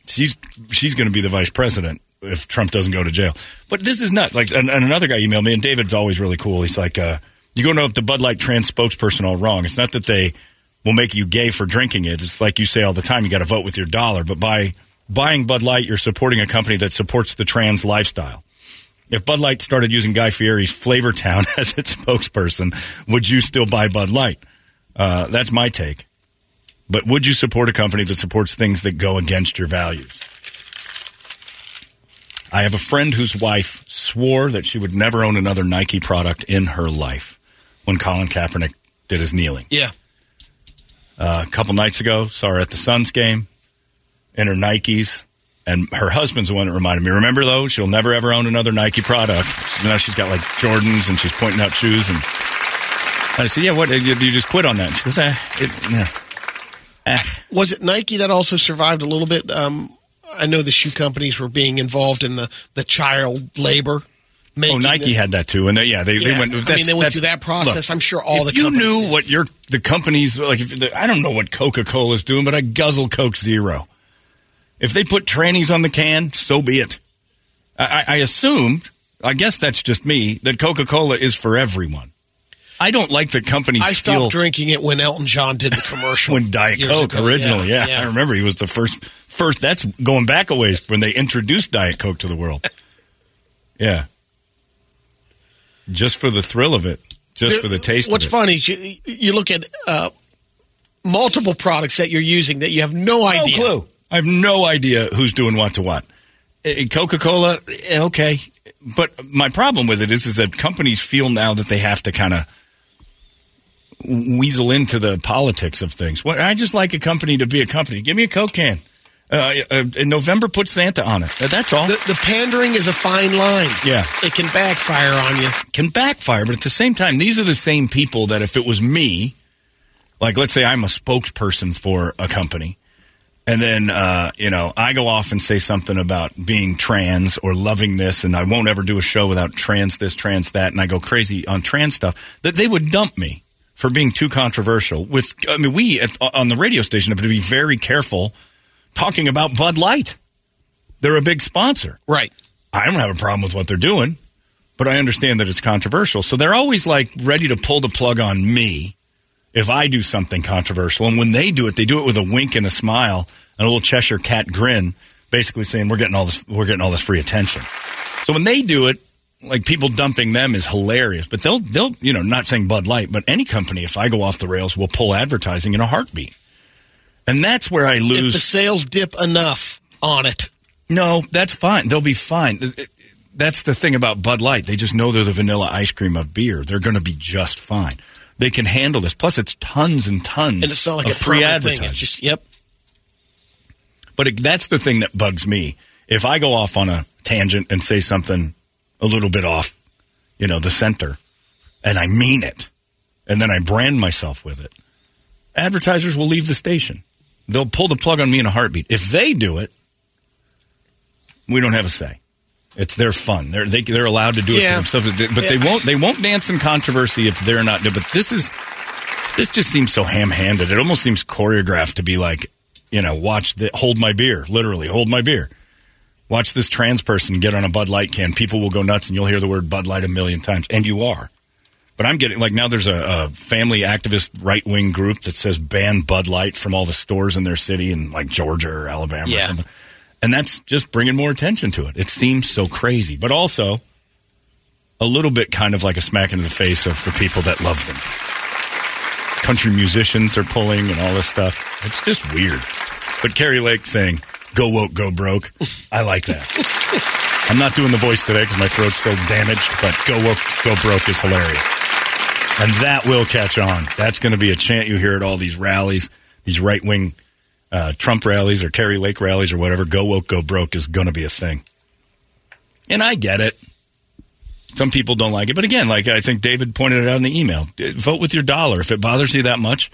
Speaker 3: She's she's going to be the vice president if Trump doesn't go to jail. But this is nuts. Like, and, and another guy emailed me, and David's always really cool. He's like, uh, "You go to the Bud Light trans spokesperson all wrong. It's not that they will make you gay for drinking it. It's like you say all the time. You got to vote with your dollar. But by buying Bud Light, you're supporting a company that supports the trans lifestyle." If Bud Light started using Guy Fieri's Flavor Town as its spokesperson, would you still buy Bud Light? Uh, that's my take. But would you support a company that supports things that go against your values? I have a friend whose wife swore that she would never own another Nike product in her life when Colin Kaepernick did his kneeling.
Speaker 5: Yeah.
Speaker 3: Uh, a couple nights ago, saw her at the Suns game in her Nikes. And her husband's the one that reminded me. Remember, though, she'll never ever own another Nike product. Now she's got like Jordans and she's pointing out shoes. And I said, "Yeah, what? You, you just quit on that?" And she goes, eh, it, yeah. eh.
Speaker 5: Was it Nike that also survived a little bit? Um, I know the shoe companies were being involved in the, the child labor.
Speaker 3: Oh, Nike had that too, and they, yeah, they,
Speaker 5: Yeah,
Speaker 3: they went.
Speaker 5: I mean, they went through that process. I'm sure all
Speaker 3: if
Speaker 5: the
Speaker 3: you knew
Speaker 5: did.
Speaker 3: what your the companies like. If the, I don't know what Coca Cola is doing, but I guzzle Coke Zero. If they put trannies on the can, so be it. I, I I assumed, I guess that's just me, that Coca Cola is for everyone. I don't like the companies
Speaker 5: I stopped
Speaker 3: feel
Speaker 5: drinking it when Elton John did the commercial.
Speaker 3: when Diet Coke
Speaker 5: ago.
Speaker 3: originally. Yeah, I remember he was the first. First, that's going back a ways when they introduced Diet Coke to the world. Yeah, just for the thrill of it, just for the taste.
Speaker 5: What's
Speaker 3: of it.
Speaker 5: funny is you, you look at uh, multiple products that you're using that you have no idea.
Speaker 3: clue. I have no idea who's doing what to what. Eh, eh, Coca Cola, eh, okay, but my problem with it is, is that companies feel now that they have to kind of weasel into the politics of things. Well, I just like a company to be a company. Give me a Coke can. Uh, uh, uh in November, put Santa on it. Uh, that's all.
Speaker 5: The, the pandering is a fine line.
Speaker 3: Yeah.
Speaker 5: It can backfire on you.
Speaker 3: can backfire, but at the same time, these are the same people that if it was me, like let's say I'm a spokesperson for a company, and then uh, you know I go off and say something about being trans or loving this, and I won't ever do a show without trans this, trans that, and I go crazy on trans stuff, that they would dump me for being too controversial. With I mean, we at, on the radio station have to be very careful talking about Bud Light. They're a big sponsor.
Speaker 5: Right.
Speaker 3: I don't have a problem with what they're doing, but I understand that it's controversial. So they're always like ready to pull the plug on me if I do something controversial. And when they do it, they do it with a wink and a smile and a little Cheshire cat grin, basically saying we're getting all this we're getting all this free attention. So when they do it, like people dumping them is hilarious. But they'll they'll you know not saying Bud Light, but any company if I go off the rails will pull advertising in a heartbeat. And that's where I
Speaker 5: If
Speaker 3: lose
Speaker 5: the sales dip enough on it.
Speaker 3: no, that's fine. They'll be fine. that's the thing about Bud Light. They just know they're the vanilla ice cream of beer. They're going to be just fine. They can handle this. Plus, it's tons and tons
Speaker 5: And it's not like
Speaker 3: of
Speaker 5: a
Speaker 3: free advertising.
Speaker 5: It's just yep.
Speaker 3: But it, that's the thing that bugs me. If I go off on a tangent and say something a little bit off, you know, the center, and I mean it, and then I brand myself with it, advertisers will leave the station. They'll pull the plug on me in a heartbeat. If they do it, we don't have a say. It's their fun. They're they, they're allowed to do it to themselves, but they won't. They won't dance in controversy if they're not. But this is this just seems so ham-handed. It almost seems choreographed to be like, you know, watch the hold my beer, literally hold my beer. Watch this trans person get on a Bud Light can. People will go nuts, and you'll hear the word Bud Light a million times, and you are. But I'm getting like now. There's a, a family activist right wing group that says ban Bud Light from all the stores in their city in like Georgia or Alabama or
Speaker 5: Yeah.
Speaker 3: something, and that's just bringing more attention to it. It seems so crazy, but also a little bit kind of like a smack into the face of the people that love them. Country musicians are pulling and all this stuff. It's just weird. But Kari Lake saying, "Go woke, go broke," I like that. I'm not doing the voice today because my throat's still damaged, but "Go woke, go broke" is hilarious, and that will catch on. That's going to be a chant you hear at all these rallies, these right wing uh, Trump rallies or Kari Lake rallies or whatever. "Go woke, go broke" is going to be a thing, and I get it. Some people don't like it, but again, like I think David pointed it out in the email, vote with your dollar. If it bothers you that much,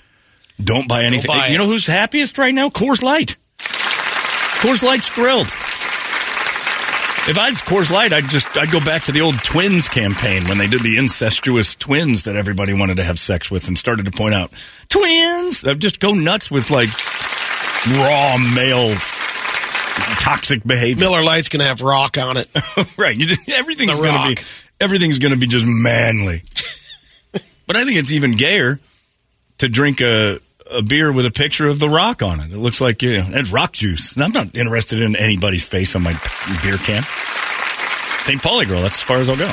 Speaker 3: don't buy anything.
Speaker 5: buy
Speaker 3: you know who's happiest right now? Coors Light. Coors Light's thrilled. If I was Coors Light, I'd just I'd go back to the old twins campaign when they did the incestuous twins that everybody wanted to have sex with and started to point out twins. I'd just go nuts with like raw male toxic behavior.
Speaker 5: Miller Lite's going to have rock on it.
Speaker 3: right. Just, everything's going to be everything's going to be just manly. but I think it's even gayer to drink a, a beer with a picture of the Rock on it. It looks like you know, it's rock juice. And I'm not interested in anybody's face on my beer can. St. Pauli girl. That's as far as I'll go.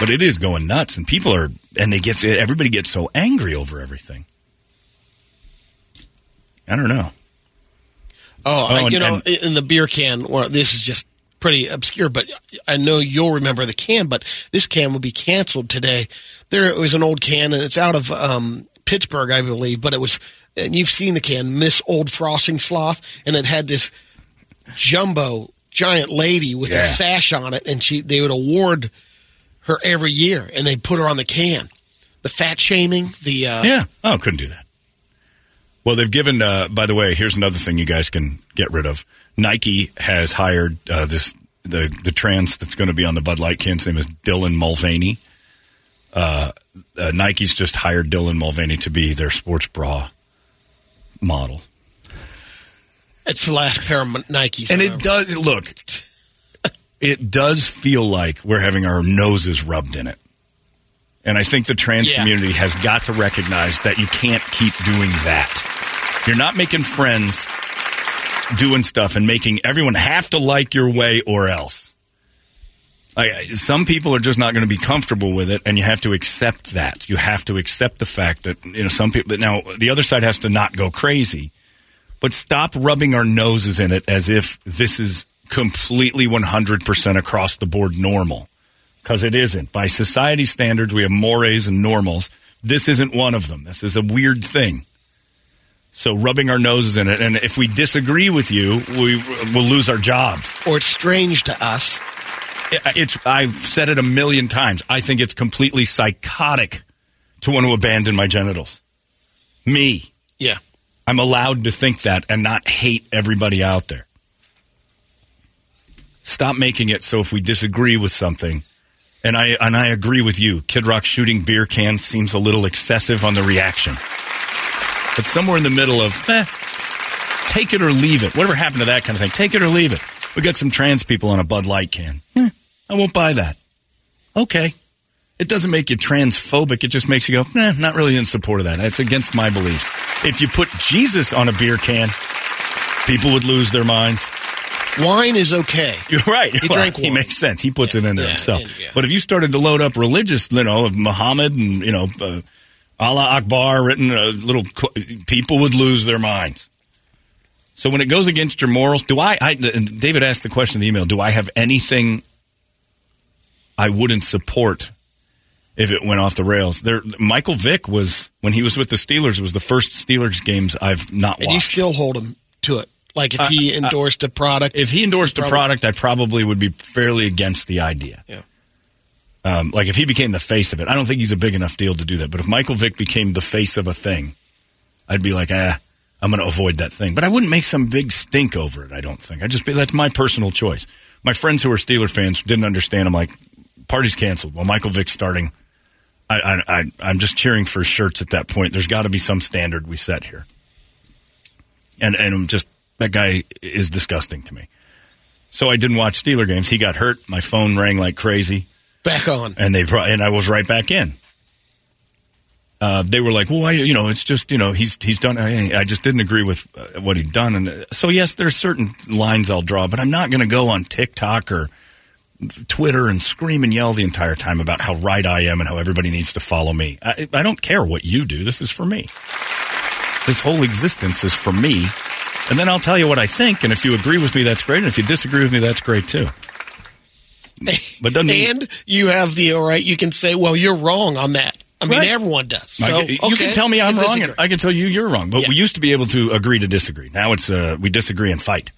Speaker 3: But it is going nuts, and people are, and they get everybody gets so angry over everything. I don't know.
Speaker 5: Oh, I,
Speaker 3: and-
Speaker 5: you know,
Speaker 3: and-
Speaker 5: in the beer can, well, this is just pretty obscure, but I know you'll remember the can, but this can will be canceled today. There was an old can, and it's out of um, Pittsburgh, I believe, but it was, and you've seen the can, Miss Old Frothingslosh, and it had this jumbo giant lady with
Speaker 3: Yeah.
Speaker 5: a sash on it, and she they would award her every year, and they'd put her on the can. The fat shaming, the uh,
Speaker 3: Yeah. Oh, couldn't do that. Well, they've given. Uh, by the way, here's another thing you guys can get rid of. Nike has hired uh, this the the trans that's going to be on the Bud Light can. His name is Dylan Mulvaney. Uh, uh, Nike's just hired Dylan Mulvaney to be their sports bra model,
Speaker 5: it's the last pair of Nikes,
Speaker 3: and it does look. It does feel like we're having our noses rubbed in it. And I think the trans
Speaker 5: Yeah.
Speaker 3: community has got to recognize that you can't keep doing that. You're not making friends doing stuff and making everyone have to like your way or else. Like, some people are just not going to be comfortable with it, and you have to accept that. You have to accept the fact that you know some people. That now the other side has to not go crazy, but stop rubbing our noses in it as if this is completely 100% across the board normal because it isn't. By society standards, we have mores and normals. This isn't one of them. This is a weird thing. So rubbing our noses in it, and if we disagree with you, we will lose our jobs.
Speaker 5: or it's strange to us.
Speaker 3: It's I've said it a million times. I think it's completely psychotic to want to abandon my genitals. Me.
Speaker 5: Yeah.
Speaker 3: I'm allowed to think that and not hate everybody out there. Stop making it so if we disagree with something, and I and I agree with you, Kid Rock shooting beer cans seems a little excessive on the reaction. But somewhere in the middle of eh, take it or leave it. Whatever happened to that kind of thing? Take it or leave it. We got some trans people on a Bud Light can. Eh, I won't buy that. Okay. It doesn't make you transphobic. It just makes you go, nah, not really in support of that. It's against my beliefs. If you put Jesus on a beer can, people would lose their minds.
Speaker 5: Wine is okay.
Speaker 3: You're right.
Speaker 5: He
Speaker 3: Well,
Speaker 5: drank
Speaker 3: He makes sense. He puts it in there
Speaker 5: Yeah,
Speaker 3: himself.
Speaker 5: yeah.
Speaker 3: But if you started to load up religious, you know, of Muhammad and you know, uh, Allah Akbar written, uh, little people would lose their minds. So when it goes against your morals, do I, I David asked the question in the email, do I have anything I wouldn't support if it went off the rails? There Michael Vick was when he was with the Steelers was the first Steelers games I've not
Speaker 5: And you still hold him to it. Like if he
Speaker 3: I-
Speaker 5: endorsed a product.
Speaker 3: If he endorsed a product, I probably would be fairly against the idea.
Speaker 5: Yeah.
Speaker 3: Um, like if he became the face of it, I don't think he's a big enough deal to do that. But if Michael Vick became the face of a thing, I'd be like, ah, I'm going to avoid that thing. But I wouldn't make some big stink over it. I don't think. I just be that's my personal choice. My friends who are Steeler fans didn't understand. I'm like, party's canceled. Well, Michael Vick's starting. I, I, I I'm just cheering for shirts at that point. There's got to be some standard we set here. And and I'm just that guy is disgusting to me. So I didn't watch Steeler games. He got hurt. My phone rang like crazy
Speaker 5: Back on.
Speaker 3: and they and I was right back in. Uh, they were like, "Well, I, you know, it's just you know, he's he's done." I, I just didn't agree with uh, what he'd done, and uh, so yes, there's certain lines I'll draw, but I'm not going to go on TikTok or Twitter and scream and yell the entire time about how right I am and how everybody needs to follow me. I, I don't care what you do. This is for me. This whole existence is for me, and then I'll tell you what I think. And if you agree with me, that's great. And if you disagree with me, that's great too. But doesn't mean-
Speaker 5: and you have the all right. You can say, "Well, you're wrong on that." I mean,
Speaker 3: Right.
Speaker 5: everyone does. So
Speaker 3: can- you
Speaker 5: okay,
Speaker 3: can tell me I'm wrong,
Speaker 5: disagree.
Speaker 3: and I can tell you you're wrong. But we used to be able to agree to disagree. Now it's uh, we disagree and fight.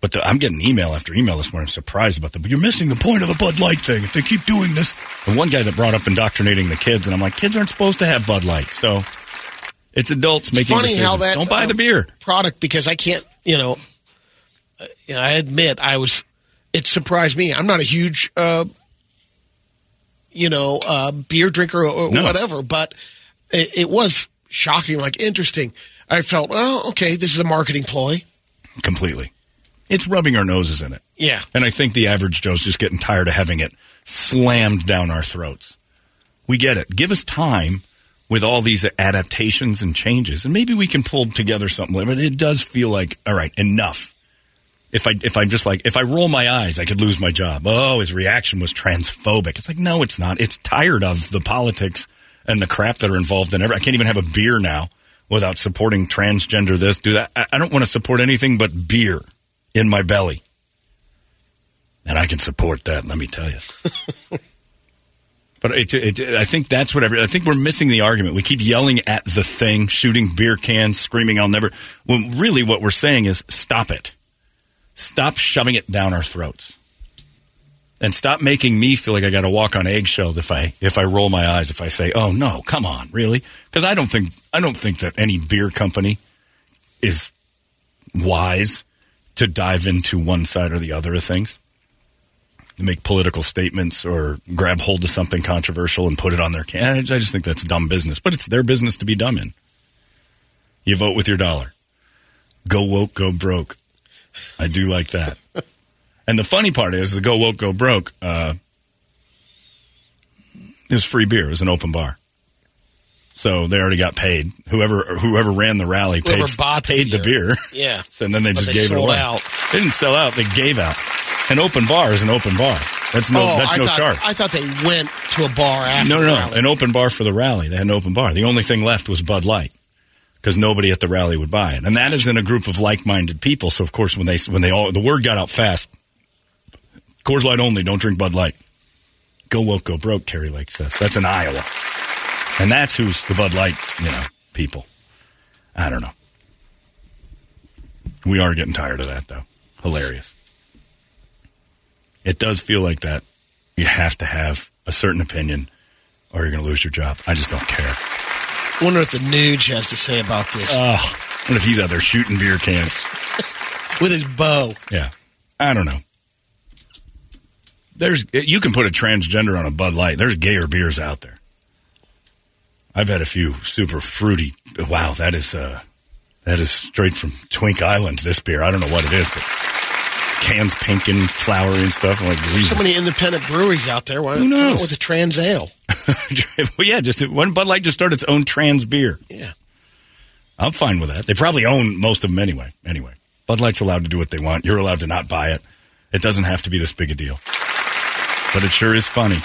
Speaker 3: But the, I'm getting email after email this morning. I'm surprised about that. But you're missing the point of the Bud Light thing. If they keep doing this, and one guy that brought up indoctrinating the kids, and I'm like, kids aren't supposed to have Bud Light. So it's adults making
Speaker 5: funny
Speaker 3: decisions.
Speaker 5: how that
Speaker 3: Don't buy
Speaker 5: uh,
Speaker 3: the beer.
Speaker 5: product because I can't. You know, uh, you know, I admit I was. It surprised me. I'm not a huge, uh, you know, uh, beer drinker or,
Speaker 3: No.
Speaker 5: whatever, but it, it was shocking, like interesting. I felt, oh, okay, this is a marketing ploy.
Speaker 3: Completely. It's rubbing our noses in it.
Speaker 5: Yeah.
Speaker 3: And I think the average Joe's just getting tired of having it slammed down our throats. We get it. Give us time with all these adaptations and changes, and maybe we can pull together something. But it does feel like, all right, enough. If I if I'm just like if I roll my eyes, I could lose my job. Oh, his reaction was transphobic. It's like no, it's not. It's tired of the politics and the crap that are involved in every. I can't even have a beer now without supporting transgender this, do that. I, I don't want to support anything but beer in my belly. And I can support that, let me tell you. but it, it, I think that's what every, I think we're missing the argument. We keep yelling at the thing, shooting beer cans, screaming, I'll never. When really what we're saying is stop it. Stop shoving it down our throats. And stop making me feel like I got to walk on eggshells if I if I roll my eyes if I say, "Oh no, come on, really?" Because I don't think I don't think that any beer company is wise to dive into one side or the other of things, to make political statements or grab hold of something controversial and put it on their can. I just think that's dumb business, but it's their business to be dumb in. You vote with your dollar. Go woke, go broke. I do like that. and the funny part is, the go woke, go broke uh, is free beer. It was an open bar. So they already got paid. Whoever whoever ran the rally
Speaker 5: Whoever
Speaker 3: paid,
Speaker 5: bought the
Speaker 3: paid the beer.
Speaker 5: Yeah.
Speaker 3: and then they
Speaker 5: But
Speaker 3: just
Speaker 5: they
Speaker 3: gave it away.
Speaker 5: out.
Speaker 3: They didn't sell out. They gave out. An open bar is an open bar. That's no.
Speaker 5: oh,
Speaker 3: that's
Speaker 5: I
Speaker 3: no
Speaker 5: thought,
Speaker 3: charge.
Speaker 5: I thought they went to a bar after.
Speaker 3: No, no, no. An open bar for the rally. They had an open bar. The only thing left was Bud Light because nobody at the rally would buy it, and that is in a group of like-minded people. So of course, when they when they all the word got out fast, Coors Light only. Don't drink Bud Light. Go woke, go broke. Terry Lake says that's in Iowa, and that's who's the Bud Light, you know, people. I don't know. We are getting tired of that, though. Hilarious. It does feel like that. You have to have a certain opinion, or you're going to lose your job. I just don't care.
Speaker 5: Wonder what the Nuge has to say about this
Speaker 3: Oh, what if he's out there shooting beer cans?
Speaker 5: with his bow.
Speaker 3: Yeah, I don't know. There's you can put a transgender on a Bud Light. There's gayer beers out there. I've had a few super fruity. Wow, that is uh, that is straight from Twink Island. This beer, I don't know what it is, but cans pink and flowery and stuff. I'm like, Jesus.
Speaker 5: so many independent breweries out there. Why
Speaker 3: Who knows?
Speaker 5: with a trans ale?
Speaker 3: well, yeah, just when Bud Light just started its own trans beer.
Speaker 5: Yeah.
Speaker 3: I'm fine with that. They probably own most of them anyway. Anyway, Bud Light's allowed to do what they want. You're allowed to not buy it. It doesn't have to be this big a deal. But it sure is funny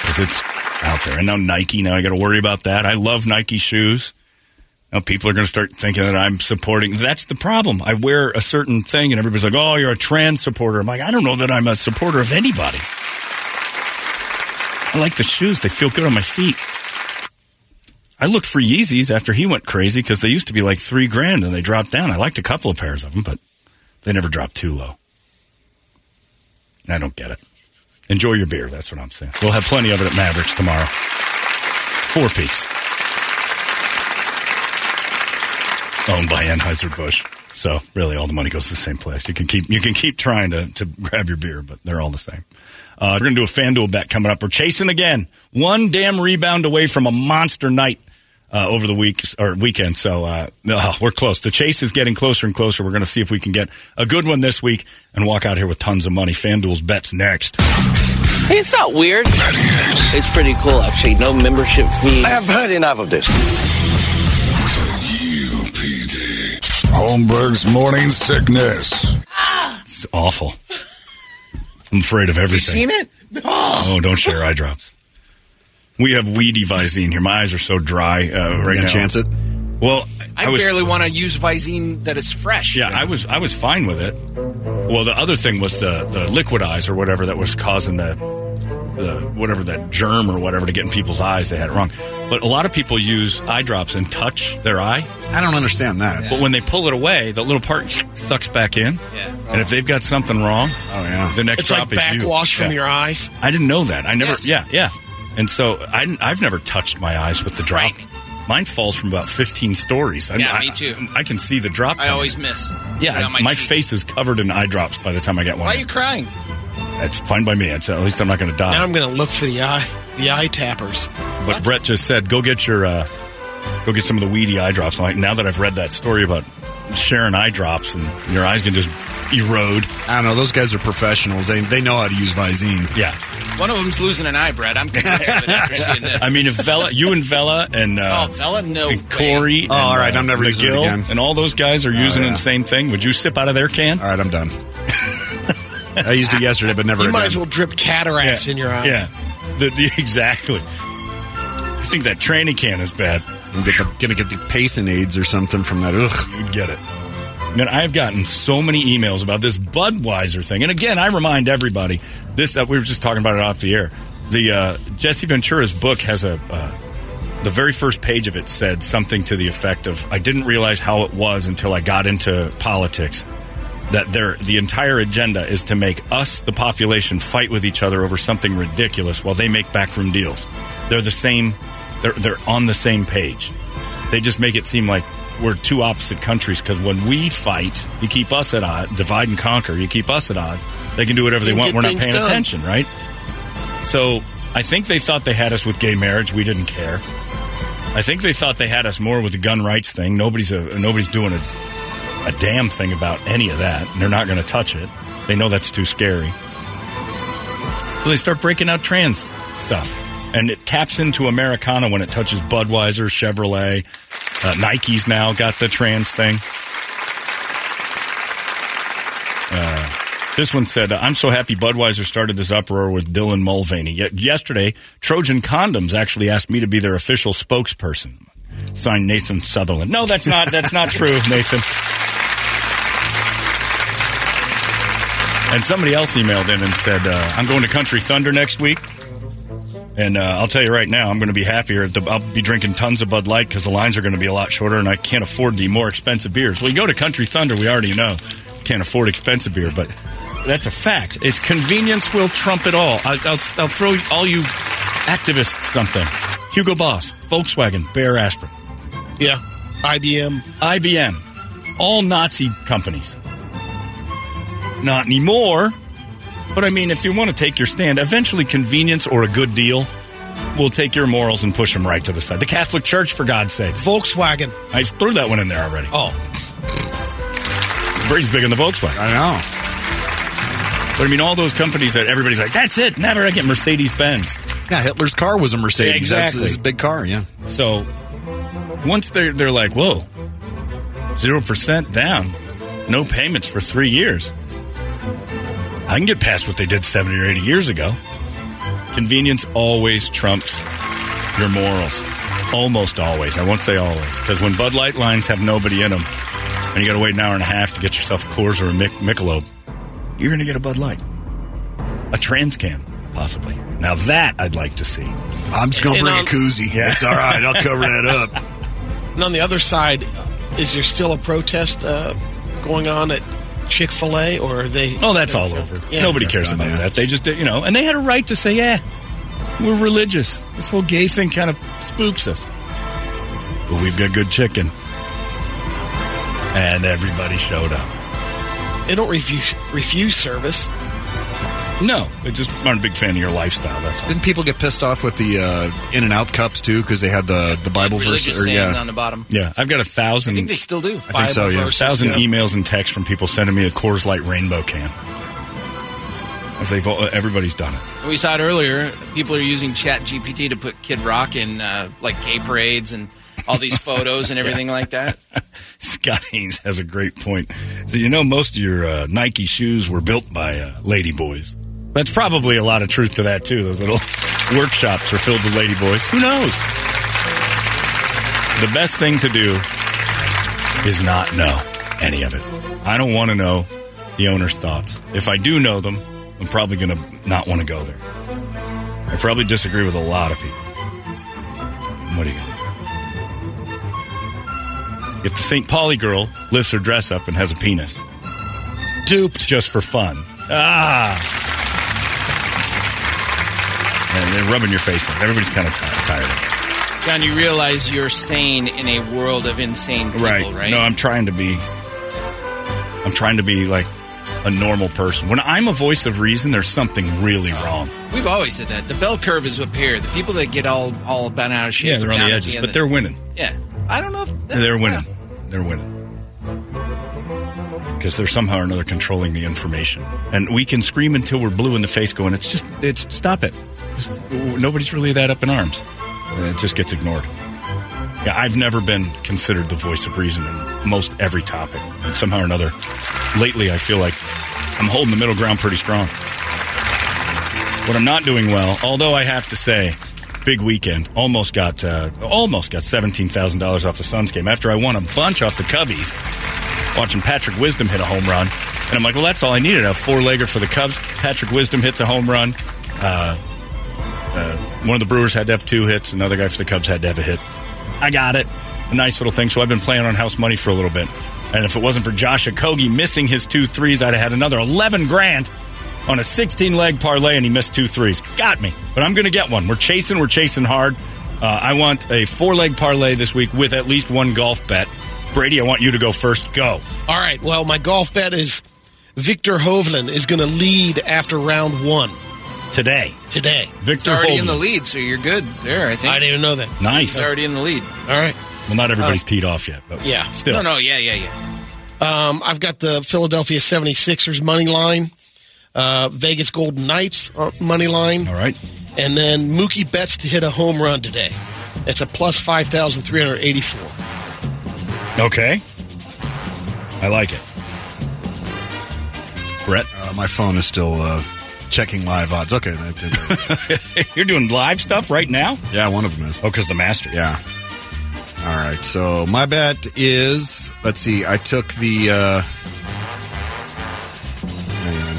Speaker 3: because it's out there. And now Nike. Now I got to worry about that. I love Nike shoes. Now people are going to start thinking that I'm supporting. That's the problem. I wear a certain thing, and everybody's like, "Oh, you're a trans supporter." I'm like, I don't know that I'm a supporter of anybody. I like the shoes; they feel good on my feet. I looked for Yeezys after he went crazy because they used to be like three grand, and they dropped down. I liked a couple of pairs of them, but they never dropped too low. I don't get it. Enjoy your beer. That's what I'm saying. We'll have plenty of it at Mavericks tomorrow. Four Peaks. Owned by Anheuser Busch. So really, all the money goes to the same place. You can keep you can keep trying to, to grab your beer, but they're all the same. Uh, we're gonna do a FanDuel bet coming up. We're chasing again, one damn rebound away from a monster night uh, over the week or weekend. So uh, uh, we're close. The chase is getting closer and closer. We're going to see if we can get a good one this week and walk out here with tons of money. FanDuel's bets next.
Speaker 8: Hey, it's not weird. It's pretty cool, actually. No membership fee.
Speaker 10: I have heard enough of this.
Speaker 2: UPD. Holmberg's morning sickness.
Speaker 3: It's awful. I'm afraid of everything.
Speaker 7: You seen it?
Speaker 3: Oh, don't share eye drops. We have weedy Visine here. My eyes are so dry uh, right now.
Speaker 4: chance it?
Speaker 3: Well,
Speaker 7: I,
Speaker 3: I was
Speaker 7: barely want to use Visine that it's fresh.
Speaker 3: Yeah, I was I was fine with it. Well, the other thing was the the liquid eyes or whatever that was causing the the whatever that germ or whatever to get in people's eyes. They had it wrong. But a lot of people use eye drops and touch their eye.
Speaker 4: I don't understand that.
Speaker 3: But when they pull it away, the little part sucks back in.
Speaker 7: Yeah.
Speaker 3: And if they've got something wrong,
Speaker 4: Oh yeah.
Speaker 3: the next
Speaker 5: It's like
Speaker 3: drop is you.
Speaker 5: backwash from
Speaker 3: Yeah.
Speaker 5: your eyes.
Speaker 3: I didn't know that. I never.
Speaker 7: Yes.
Speaker 3: Yeah, yeah. And so I, I've never touched my eyes with the drop.
Speaker 7: Frightening.
Speaker 3: Mine falls from about 15 stories. I,
Speaker 7: Yeah,
Speaker 3: I-
Speaker 7: me too.
Speaker 3: I, can see the drop.
Speaker 7: I
Speaker 3: coming.
Speaker 7: always miss.
Speaker 3: Yeah, my,
Speaker 7: my
Speaker 3: face is covered in eye drops by the time I get one.
Speaker 7: Why are you crying?
Speaker 3: That's fine by me. It's, at least I'm not going to die.
Speaker 5: Now I'm going to look for the eye, the eye tappers.
Speaker 3: but Brett just said, "Go get your, uh, go get some of the weedy eye drops." I'm like, now that I've read that story about sharing eye drops and your eyes can just erode.
Speaker 4: I don't know. Those guys are professionals. They they know how to use Visine.
Speaker 3: Yeah,
Speaker 7: One of them's losing an eye, Brad. I'm convinced of it after seeing this.
Speaker 3: I mean, if Vela, you and Vela and uh,
Speaker 7: oh, fella, no
Speaker 3: and
Speaker 7: way.
Speaker 3: Corey,
Speaker 4: Oh,
Speaker 3: and,
Speaker 4: all right,
Speaker 3: uh,
Speaker 4: I'm never using it
Speaker 3: McGill,
Speaker 4: again.
Speaker 3: and all those guys are using
Speaker 4: yeah.
Speaker 3: the same thing. Would you sip out of their can?
Speaker 4: All right, I'm done. I used it yesterday, but never
Speaker 5: You
Speaker 4: again.
Speaker 5: might as well drip cataracts in your eye.
Speaker 3: Yeah, The- the- exactly. I think that training can is bad.
Speaker 4: I'm get the, gonna get the pacing aids or something from that. Ugh.
Speaker 3: You'd get it. Man, I've gotten so many emails about this Budweiser thing, and again, I remind everybody this. Uh, we were just talking about it off the air. The uh, Jesse Ventura's book has a. Uh, the very first page of it said something to the effect of, "I didn't realize how it was until I got into politics." That their the entire agenda is to make us, the population, fight with each other over something ridiculous, while they make backroom deals. They're the same. They're they're on the same page. They just make it seem like we're two opposite countries because when we fight, you keep us at odds, divide and conquer. You keep us at odds. They can do whatever they want. We're not paying
Speaker 5: done.
Speaker 3: attention, right? So I think they thought they had us with gay marriage. We didn't care. I think they thought they had us more with the gun rights thing. Nobody's a, nobody's doing a, a damn thing about any of that. And they're not going to touch it. They know that's too scary. So they start breaking out trans stuff. And it taps into Americana when it touches Budweiser, Chevrolet. Uh, Nike's now got the trans thing. Uh, this one said, I'm so happy Budweiser started this uproar with Dylan Mulvaney. Yesterday, Trojan Condoms actually asked me to be their official spokesperson. Signed Nathan Sutherland. No, that's not that's not true, Nathan. And somebody else emailed in and said, uh, I'm going to Country Thunder next week. And uh, I'll tell you right now, I'm going to be happier. At the, I'll be drinking tons of Bud Light because the lines are going to be a lot shorter, and I can't afford the more expensive beers. Well, you go to Country Thunder, we already know can't afford expensive beer, but that's a fact. It's convenience will trump it all. I, I'll, I'll throw all you activists something. Hugo Boss, Volkswagen, Bayer Aspirin,
Speaker 5: Yeah. IBM.
Speaker 3: IBM, all Nazi companies. Not anymore. But I mean, if you want to take your stand, eventually convenience or a good deal will take your morals and push them right to the side. The Catholic Church, for God's sake.
Speaker 5: Volkswagen.
Speaker 3: I threw that one in there already.
Speaker 5: Oh.
Speaker 3: Brady's big on the Volkswagen.
Speaker 4: I know.
Speaker 3: But I mean, all those companies that everybody's like, that's it, never again. Mercedes Benz.
Speaker 4: Yeah, Hitler's car was a Mercedes.
Speaker 3: Yeah, exactly.
Speaker 4: That's his big car. Yeah.
Speaker 3: So once they're they're like, whoa, zero percent down, no payments for three years. I can get past what they did seventy or eighty years ago. Convenience always trumps your morals. Almost always. I won't say always. Because when Bud Light lines have nobody in them, and you got to wait an hour and a half to get yourself a Coors or a Mic- Michelob, you're going to get a Bud Light. A trans can, possibly. Now that I'd like to see.
Speaker 4: I'm just gonna bring
Speaker 5: on-
Speaker 4: a koozie.
Speaker 3: Yeah.
Speaker 4: It's all right. I'll cover that up.
Speaker 5: And on the other side, uh, is there still a protest uh, going on at Chick Fil A, or are they?
Speaker 3: Oh, that's all over.
Speaker 5: Yeah.
Speaker 3: Nobody
Speaker 4: That's
Speaker 3: cares about
Speaker 4: yeah.
Speaker 3: that. They just, you know, and they had a right to say, yeah, we're religious. This whole gay thing kind of spooks us. But we've got good chicken. And everybody showed up.
Speaker 5: They don't refuse refuse service.
Speaker 3: No, they just aren't a big fan of your lifestyle. That's all.
Speaker 4: Didn't people get pissed off with the uh, In and Out cups too because they had the the Bible verse? Or, yeah,
Speaker 7: on the bottom.
Speaker 3: Yeah, I've got a thousand.
Speaker 7: I think they still do.
Speaker 4: I think so. Yeah.
Speaker 3: thousand emails and texts from people sending me a Coors Light rainbow can. As they've all, everybody's done it.
Speaker 7: We saw it earlier. People are using Chat GPT to put Kid Rock in uh, like gay parades and all these photos and everything like that.
Speaker 3: Scott Haynes has a great point. So you know, most of your uh, Nike shoes were built by uh, lady boys. That's probably a lot of truth to that too. Those little workshops are filled with lady boys. Who knows? The best thing to do is not know any of it. I don't want to know the owner's thoughts. If I do know them, I'm probably going to not want to go there. I probably disagree with a lot of people. What are you do? If the St. Pauli girl lifts her dress up and has a penis,
Speaker 5: Duped.
Speaker 3: just for fun. Ah. And they're rubbing your face in. Everybody's kind of tired, tired of it.
Speaker 7: John, you realize you're sane in a world of insane people, right?
Speaker 3: No, I'm trying to be. I'm trying to be like a normal person. When I'm a voice of reason, there's something really wrong.
Speaker 7: We've always said that. The bell curve is up here. The people that get all all bent out of shape.
Speaker 3: Yeah, they're on the edges,
Speaker 7: end.
Speaker 3: but they're winning.
Speaker 7: Yeah, I don't know. if
Speaker 3: They're winning. They're winning. Because they're somehow or another controlling the information. And we can scream until we're blue in the face going, it's just, it's, stop it. Just, nobody's really that up in arms. And it just gets ignored. Yeah, I've never been considered the voice of reason in most every topic. And somehow or another, lately I feel like I'm holding the middle ground pretty strong. What I'm not doing well, although I have to say, big weekend. Almost got uh, almost got seventeen thousand dollars off the Suns game after I won a bunch off the Cubbies. Watching Patrick Wisdom hit a home run, and I'm like, well, that's all I needed. A four legger for the Cubs. Patrick Wisdom hits a home run. Uh, uh, one of the Brewers had to have two hits. Another guy for the Cubs had to have a hit. I got it. A nice little thing. So I've been playing on house money for a little bit. And if it wasn't for Josh Okogie missing his two threes, I'd have had another 11 grand on a 16 leg parlay, and he missed two threes. Got me. But I'm going to get one. We're chasing. We're chasing hard. Uh, I want a four leg parlay this week with at least one golf bet. Brady, I want you to go first. Go.
Speaker 5: All right. Well, my golf bet is Viktor Hovland is going to lead after round one
Speaker 3: Today.
Speaker 5: today.
Speaker 7: He's
Speaker 3: Viktor
Speaker 7: already in the lead, so you're good there. I think
Speaker 5: I didn't even know that.
Speaker 3: Nice.
Speaker 7: he's already in the lead.
Speaker 5: All right.
Speaker 3: Well, not everybody's teed off yet, but
Speaker 5: Yeah.
Speaker 3: still.
Speaker 7: No, no, yeah, yeah, yeah.
Speaker 5: Um, I've got the Philadelphia 76ers money line, uh, Vegas Golden Knights uh, money line,
Speaker 3: All right.
Speaker 5: and then Mookie Betts to hit a home run today. It's a plus 5,384.
Speaker 3: Okay. I like it. Brett,
Speaker 4: Uh, my phone is still uh, checking live odds. Okay, that did-
Speaker 3: you're doing live stuff right now?
Speaker 4: yeah, one of them is.
Speaker 3: Oh, because the master.
Speaker 4: Yeah. All right. So my bet is let's see. I took the. Uh,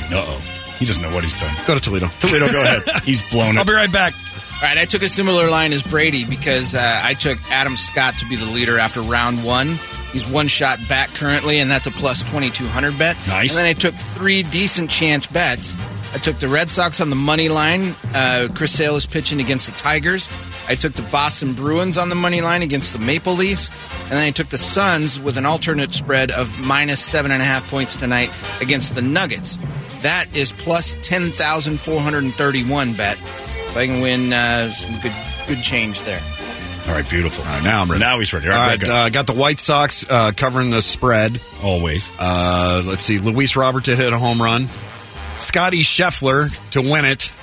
Speaker 4: hang.
Speaker 3: Uh oh. He doesn't know what he's done.
Speaker 4: Go to Toledo.
Speaker 3: Toledo, go ahead. He's blown it.
Speaker 4: I'll be right back.
Speaker 7: All right, I took a similar line as Brady because uh, I took Adam Scott to be the leader after round one. He's one shot back currently, and that's a plus 2,200 bet.
Speaker 3: Nice.
Speaker 7: And then I took three decent chance bets. I took the Red Sox on the money line. Uh, Chris Sale is pitching against the Tigers. I took the Boston Bruins on the money line against the Maple Leafs. And then I took the Suns with an alternate spread of minus seven and a half points tonight against the Nuggets. That is plus 10,431 bet. So I can win uh, some good good change there.
Speaker 3: All right, beautiful.
Speaker 4: All right, now I'm ready.
Speaker 3: Now he's ready. All
Speaker 4: All
Speaker 3: right,
Speaker 4: right, uh, got the White Sox uh, covering the spread.
Speaker 3: Always.
Speaker 4: Uh, let's see, Luis Robert to hit a home run, Scotty Scheffler to win it,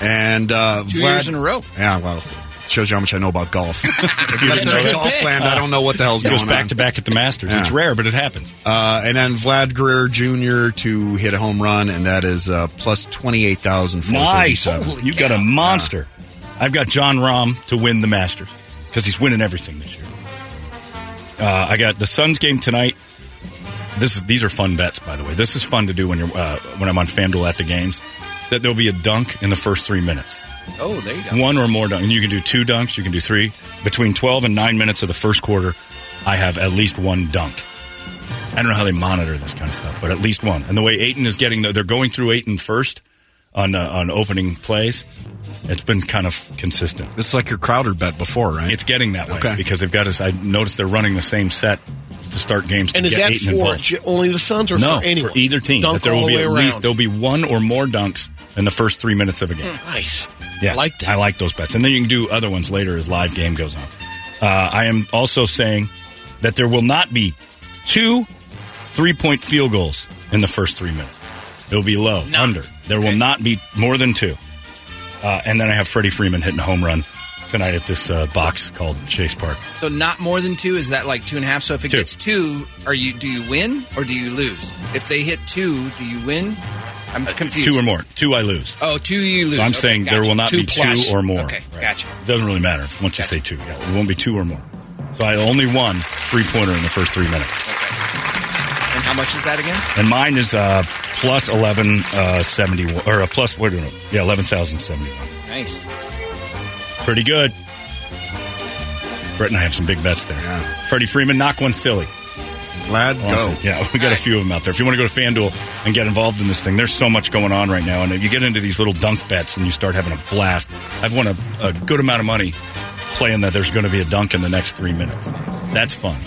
Speaker 4: and uh,
Speaker 7: Two
Speaker 4: Vlad-
Speaker 7: years in a row.
Speaker 4: Yeah, well, shows you how much I know about golf. if you
Speaker 3: That's
Speaker 4: didn't
Speaker 3: a
Speaker 4: know
Speaker 3: good
Speaker 4: golf
Speaker 3: pick.
Speaker 4: land, I don't know what the hell's
Speaker 3: He
Speaker 4: going
Speaker 3: goes back
Speaker 4: on.
Speaker 3: to back at the Masters.
Speaker 4: Yeah.
Speaker 3: It's rare, but it happens.
Speaker 4: Uh, and then Vlad Guerrero Jr. to hit a home run, and that is uh, plus twenty eight thousand four thirty
Speaker 3: Nice.
Speaker 4: seven.
Speaker 3: You got a monster. I've got Jon Rahm to win the Masters. because he's winning everything this year. Uh, I got the Suns game tonight. This is these are fun bets, by the way. This is fun to do when you're uh, when I'm on FanDuel at the games. That there'll be a dunk in the first three minutes.
Speaker 7: Oh, there you go.
Speaker 3: One or more dunks. You can do two dunks, you can do three. Between 12 and 9 minutes of the first quarter, I have at least one dunk. I don't know how they monitor this kind of stuff, but at least one. And the way Ayton is getting, the, they're going through Ayton first on uh, on opening plays. It's been kind of consistent.
Speaker 4: This is like your Crowder bet before, right?
Speaker 3: It's getting that way
Speaker 4: Okay.
Speaker 3: because they've got us. I noticed they're running the same set to start games to
Speaker 5: And is
Speaker 3: get
Speaker 5: that
Speaker 3: Ayton
Speaker 5: for
Speaker 3: involved.
Speaker 5: only the Suns or
Speaker 3: no,
Speaker 5: for anyone?
Speaker 3: either team.
Speaker 5: Dunk
Speaker 3: that there
Speaker 5: all
Speaker 3: will
Speaker 5: the
Speaker 3: be
Speaker 5: way
Speaker 3: at
Speaker 5: around.
Speaker 3: least there'll be one or more dunks in the first three minutes of a game.
Speaker 5: Nice.
Speaker 3: Yeah,
Speaker 5: I like that.
Speaker 3: I like those bets, and then you can do other ones later as live game goes on. Uh, I am also saying that there will not be two three-point field goals in the first three minutes. It will be low, under. There will not be more than two. Uh, and then I have Freddie Freeman hitting a home run tonight at this uh, box called Chase Park.
Speaker 7: So not more than two. Is that like two and a half? So if it
Speaker 3: Two.
Speaker 7: gets two, are you do you win or do you lose? If they hit two, do you win? I'm confused.
Speaker 3: Uh, Two or more. Two, I lose.
Speaker 7: Oh, two you lose.
Speaker 3: So I'm
Speaker 7: Okay,
Speaker 3: saying there will not
Speaker 7: Two
Speaker 3: be
Speaker 7: plus.
Speaker 3: two or more.
Speaker 7: Okay, gotcha.
Speaker 3: It doesn't really matter once you say two. Yeah, it won't be two or more. So I only won three pointer in the first three minutes. Okay.
Speaker 7: And how much is that again?
Speaker 3: And mine is uh, plus eleven uh, seventy or a plus what? Yeah, eleven thousand seventy one.
Speaker 7: Nice.
Speaker 3: Pretty good. Brett and I have some big bets there. Freddie Freeman, knock one silly.
Speaker 4: Glad
Speaker 3: Awesome.
Speaker 4: go.
Speaker 3: Yeah, we got a few of them out there. If you want to go to FanDuel and get involved in this thing, there's so much going on right now. And you get into these little dunk bets and you start having a blast. I've won a, a good amount of money playing that there's going to be a dunk in the next three minutes. That's fun.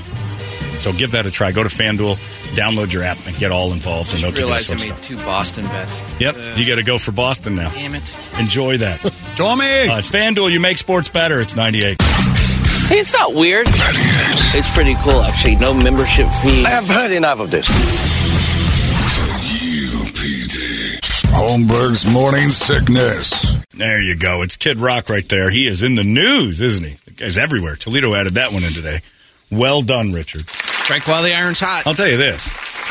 Speaker 3: So give that a try. Go to FanDuel, download your app, and get all involved and know
Speaker 7: Just
Speaker 3: to do
Speaker 7: realized I made
Speaker 3: stuff.
Speaker 7: two Boston bets.
Speaker 3: Yep, you got to go for Boston now.
Speaker 7: Damn it.
Speaker 3: Enjoy that.
Speaker 4: Tommy!
Speaker 3: Uh, FanDuel. You make sports better. It's 98.
Speaker 8: Hey, it's not weird. It's pretty cool, actually. No membership fee.
Speaker 10: I have heard enough of this.
Speaker 2: UPD. Holmberg's morning sickness.
Speaker 3: There you go. It's Kid Rock right there. He is in the news, isn't he? The guy's everywhere. Toledo added that one in today. Well done, Richard.
Speaker 7: Strike while the iron's hot.
Speaker 3: I'll tell you this.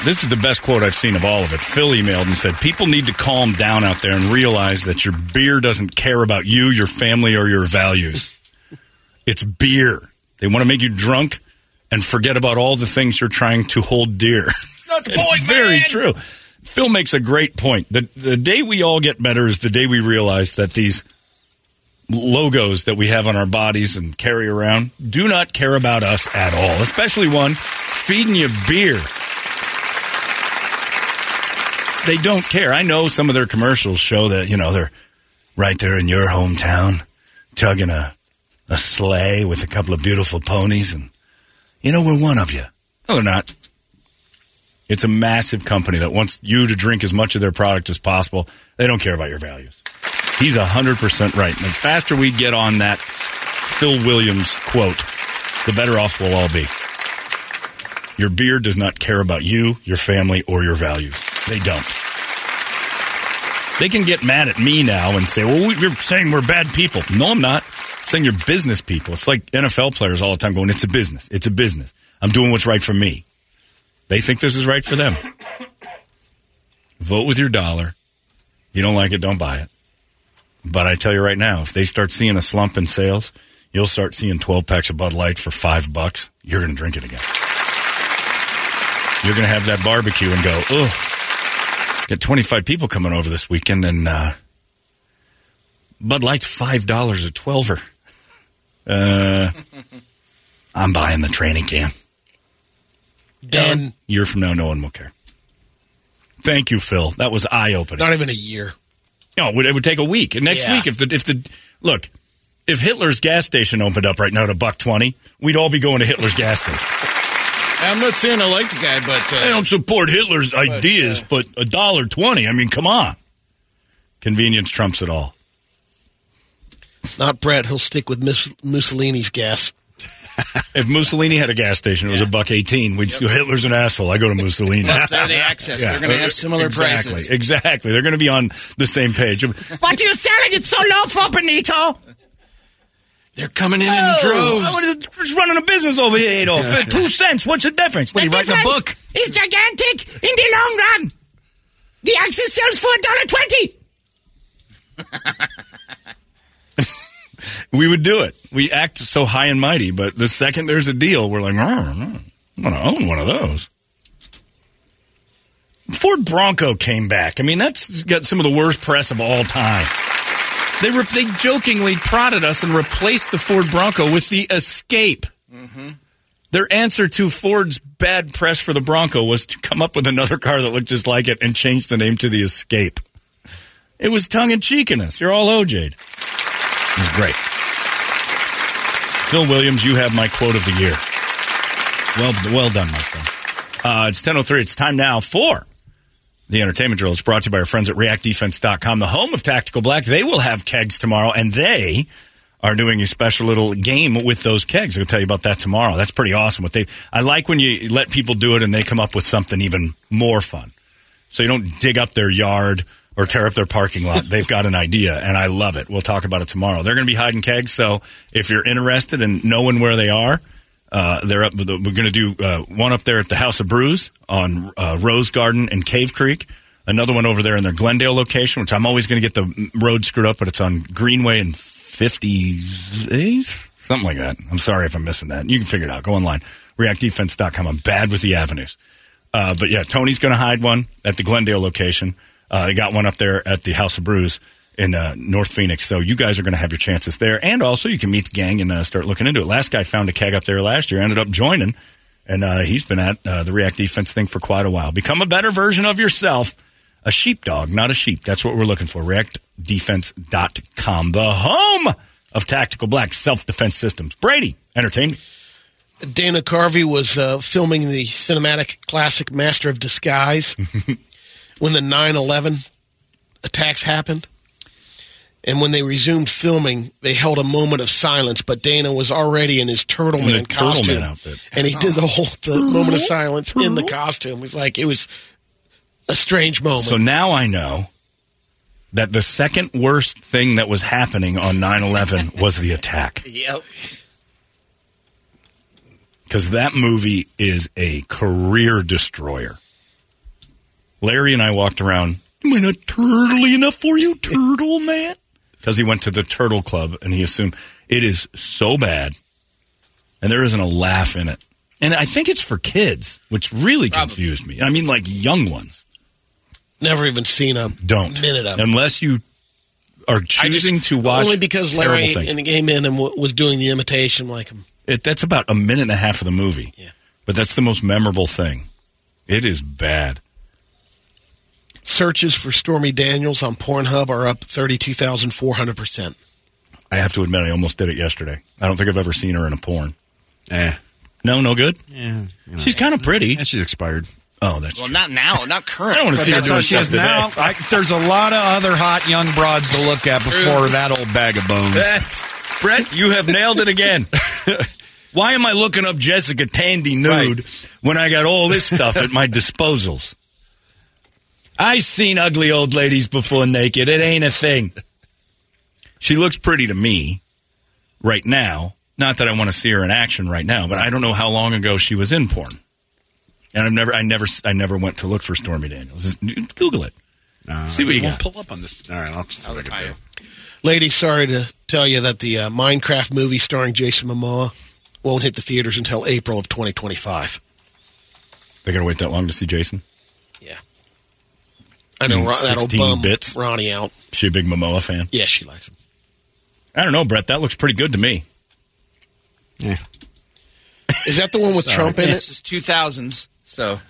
Speaker 3: This is the best quote I've seen of all of it. Phil emailed and said, People need to calm down out there and realize that your beer doesn't care about you, your family, or your values. It's beer. They want to make you drunk and forget about all the things you're trying to hold dear.
Speaker 7: Not the point,
Speaker 3: very true. Phil makes a great point. The the day we all get better is the day we realize that these logos that we have on our bodies and carry around do not care about us at all. Especially one feeding you beer. They don't care. I know some of their commercials show that, you know, they're right there in your hometown tugging a a sleigh with a couple of beautiful ponies and you know we're one of you. No, they're not. It's a massive company that wants you to drink as much of their product as possible. They don't care about your values. He's 100% right. And the faster we get on that Phil Williams quote, the better off we'll all be. Your beer does not care about you, your family, or your values. They don't. They can get mad at me now and say, well, you're saying we're bad people. No, I'm not. Saying you're business people. It's like NFL players all the time going, it's a business. It's a business. I'm doing what's right for me. They think this is right for them. Vote with your dollar. If you don't like it, don't buy it. But I tell you right now, if they start seeing a slump in sales, you'll start seeing 12 packs of Bud Light for five bucks. You're going to drink it again. You're going to have that barbecue and go, oh, got 25 people coming over this weekend, and uh, Bud Light's $5 a 12er. Uh, I'm buying the training camp.
Speaker 5: Done.
Speaker 3: year from now, no one will care. Thank you, Phil. That was eye opening.
Speaker 5: Not even a year.
Speaker 3: No, it would, it would take a week. And next
Speaker 5: Yeah.
Speaker 3: week, if the if the look, if Hitler's gas station opened up right now at a buck twenty, we'd all be going to Hitler's gas station.
Speaker 7: I'm not saying I like the guy, but uh,
Speaker 3: I don't support Hitler's ideas, but a dollar twenty. I mean, come on. Convenience trumps it all.
Speaker 5: Not Brett. He'll stick with Miss Mussolini's gas.
Speaker 3: If Mussolini had a gas station, it was a buck eighteen. We'd say Hitler's an asshole. I go to Mussolini.
Speaker 7: plus they're the Axis. They're going to have similar
Speaker 3: exactly,
Speaker 7: prices.
Speaker 3: Exactly. They're going to be on the same page.
Speaker 6: What are you selling it so low for, Benito?
Speaker 7: They're coming in in
Speaker 6: Oh,
Speaker 7: droves.
Speaker 3: I was just running a business over here, Adolf. For Two cents. What's the difference? What, are you
Speaker 6: The
Speaker 3: writing a book?
Speaker 6: It's gigantic in the long run. The Axis sells for a dollar twenty.
Speaker 3: we would do it. We act so high and mighty, but the second there's a deal, we're like, I'm going to own one of those. Ford Bronco came back. I mean, that's got some of the worst press of all time. They re- they jokingly prodded us and replaced the Ford Bronco with the Escape. Mm-hmm. Their answer to Ford's bad press for the Bronco was to come up with another car that looked just like it and change the name to the Escape. It was tongue in cheekiness. You're all OJ'd. Was great. Phil Williams, you have my quote of the year. Well, well done, my friend. Uh, it's 10.03. It's time now for the entertainment drill. It's brought to you by our friends at reactdefense.com, the home of Tactical Black. They will have kegs tomorrow, and they are doing a special little game with those kegs. I'll tell you about that tomorrow. That's pretty awesome. What they, I like when you let people do it and they come up with something even more fun. So you don't dig up their yard or tear up their parking lot. They've got an idea, and I love it. We'll talk about it tomorrow. They're going to be hiding kegs, so if you're interested in knowing where they are, uh, they're up. We're going to do uh, one up there at the House of Brews on uh, Rose Garden and Cave Creek. Another one over there in their Glendale location, which I'm always going to get the road screwed up, but it's on Greenway and 50s, something like that. I'm sorry if I'm missing that. You can figure it out. Go online, reactdefense.com. I'm bad with the avenues. Uh, but yeah, Tony's going to hide one at the Glendale location. Uh, they got one up there at the House of Brews in uh, North Phoenix. So you guys are going to have your chances there. And also, you can meet the gang and uh, start looking into it. Last guy found a keg up there last year, ended up joining, and uh, he's been at uh, the React Defense thing for quite a while. Become a better version of yourself. A sheepdog, not a sheep. That's what we're looking for. ReactDefense.com, the home of tactical black self defense systems. Brady, entertain me.
Speaker 5: Dana Carvey was uh, filming the cinematic classic Master of Disguise when the 9 11 attacks happened. And when they resumed filming, they held a moment of silence, but Dana was already in his turtleman
Speaker 3: In the
Speaker 5: Man
Speaker 3: Turtle
Speaker 5: costume.
Speaker 3: Man outfit.
Speaker 5: And he did the oh. whole the moment of silence in the costume. It was like, it was a strange moment.
Speaker 3: So now I know that the second worst thing that was happening on 9 11 was the attack.
Speaker 7: Yep.
Speaker 3: Because that movie is a career destroyer. Larry and I walked around. Am I not turtly enough for you, turtle man? Because he went to the turtle club and he assumed it is so bad, and there isn't a laugh in it. And I think it's for kids, which really confused me. I mean, like young ones.
Speaker 5: Never even seen a
Speaker 3: Don't
Speaker 5: minute of it.
Speaker 3: unless you are
Speaker 5: I just-
Speaker 3: choosing to watch
Speaker 5: only because Larry
Speaker 3: things.
Speaker 5: and came in and w- was doing the imitation like him.
Speaker 3: It, that's about a minute and a half of the movie.
Speaker 5: Yeah.
Speaker 3: But that's the most memorable thing. It is bad.
Speaker 5: Searches for Stormy Daniels on Pornhub are up thirty-two thousand four hundred percent.
Speaker 3: I have to admit, I almost did it yesterday. I don't think I've ever seen her in a porn.
Speaker 4: Eh.
Speaker 3: No, no good.
Speaker 4: Yeah. you know.
Speaker 3: She's kind of pretty.
Speaker 4: And she's expired.
Speaker 3: Oh, that's
Speaker 7: Well,
Speaker 3: true.
Speaker 7: not now, not current.
Speaker 3: I don't want to
Speaker 4: But
Speaker 3: see her
Speaker 4: that's
Speaker 3: doing
Speaker 4: how she
Speaker 3: stuff
Speaker 4: is
Speaker 3: today.
Speaker 4: now. I, there's a lot of other hot young broads to look at before that old bag of bones.
Speaker 3: That's, Brett, you have nailed it again. Why am I looking up Jessica Tandy nude when I got all this stuff at my disposals? I seen ugly old ladies before naked. It ain't a thing. She looks pretty to me right now. Not that I want to see her in action right now, but I don't know how long ago she was in porn. And I've never, I never, I never went to look for Stormy Daniels. Google it. See what you
Speaker 4: We'll
Speaker 3: got.
Speaker 4: Pull up on this. All right, I'll see what I can do.
Speaker 5: Lady, sorry to tell you that the uh, Minecraft movie starring Jason Momoa won't hit the theaters until April of 2025.
Speaker 3: They're gonna wait that long to see Jason.
Speaker 5: I know Ron, that'll bum
Speaker 3: bits.
Speaker 5: Ronnie out.
Speaker 3: She a big Momoa fan?
Speaker 5: Yeah, she likes him.
Speaker 3: I don't know, Brett. That looks pretty good to me. Yeah.
Speaker 5: Is that the one with Trump in it?
Speaker 7: This is 2000s, so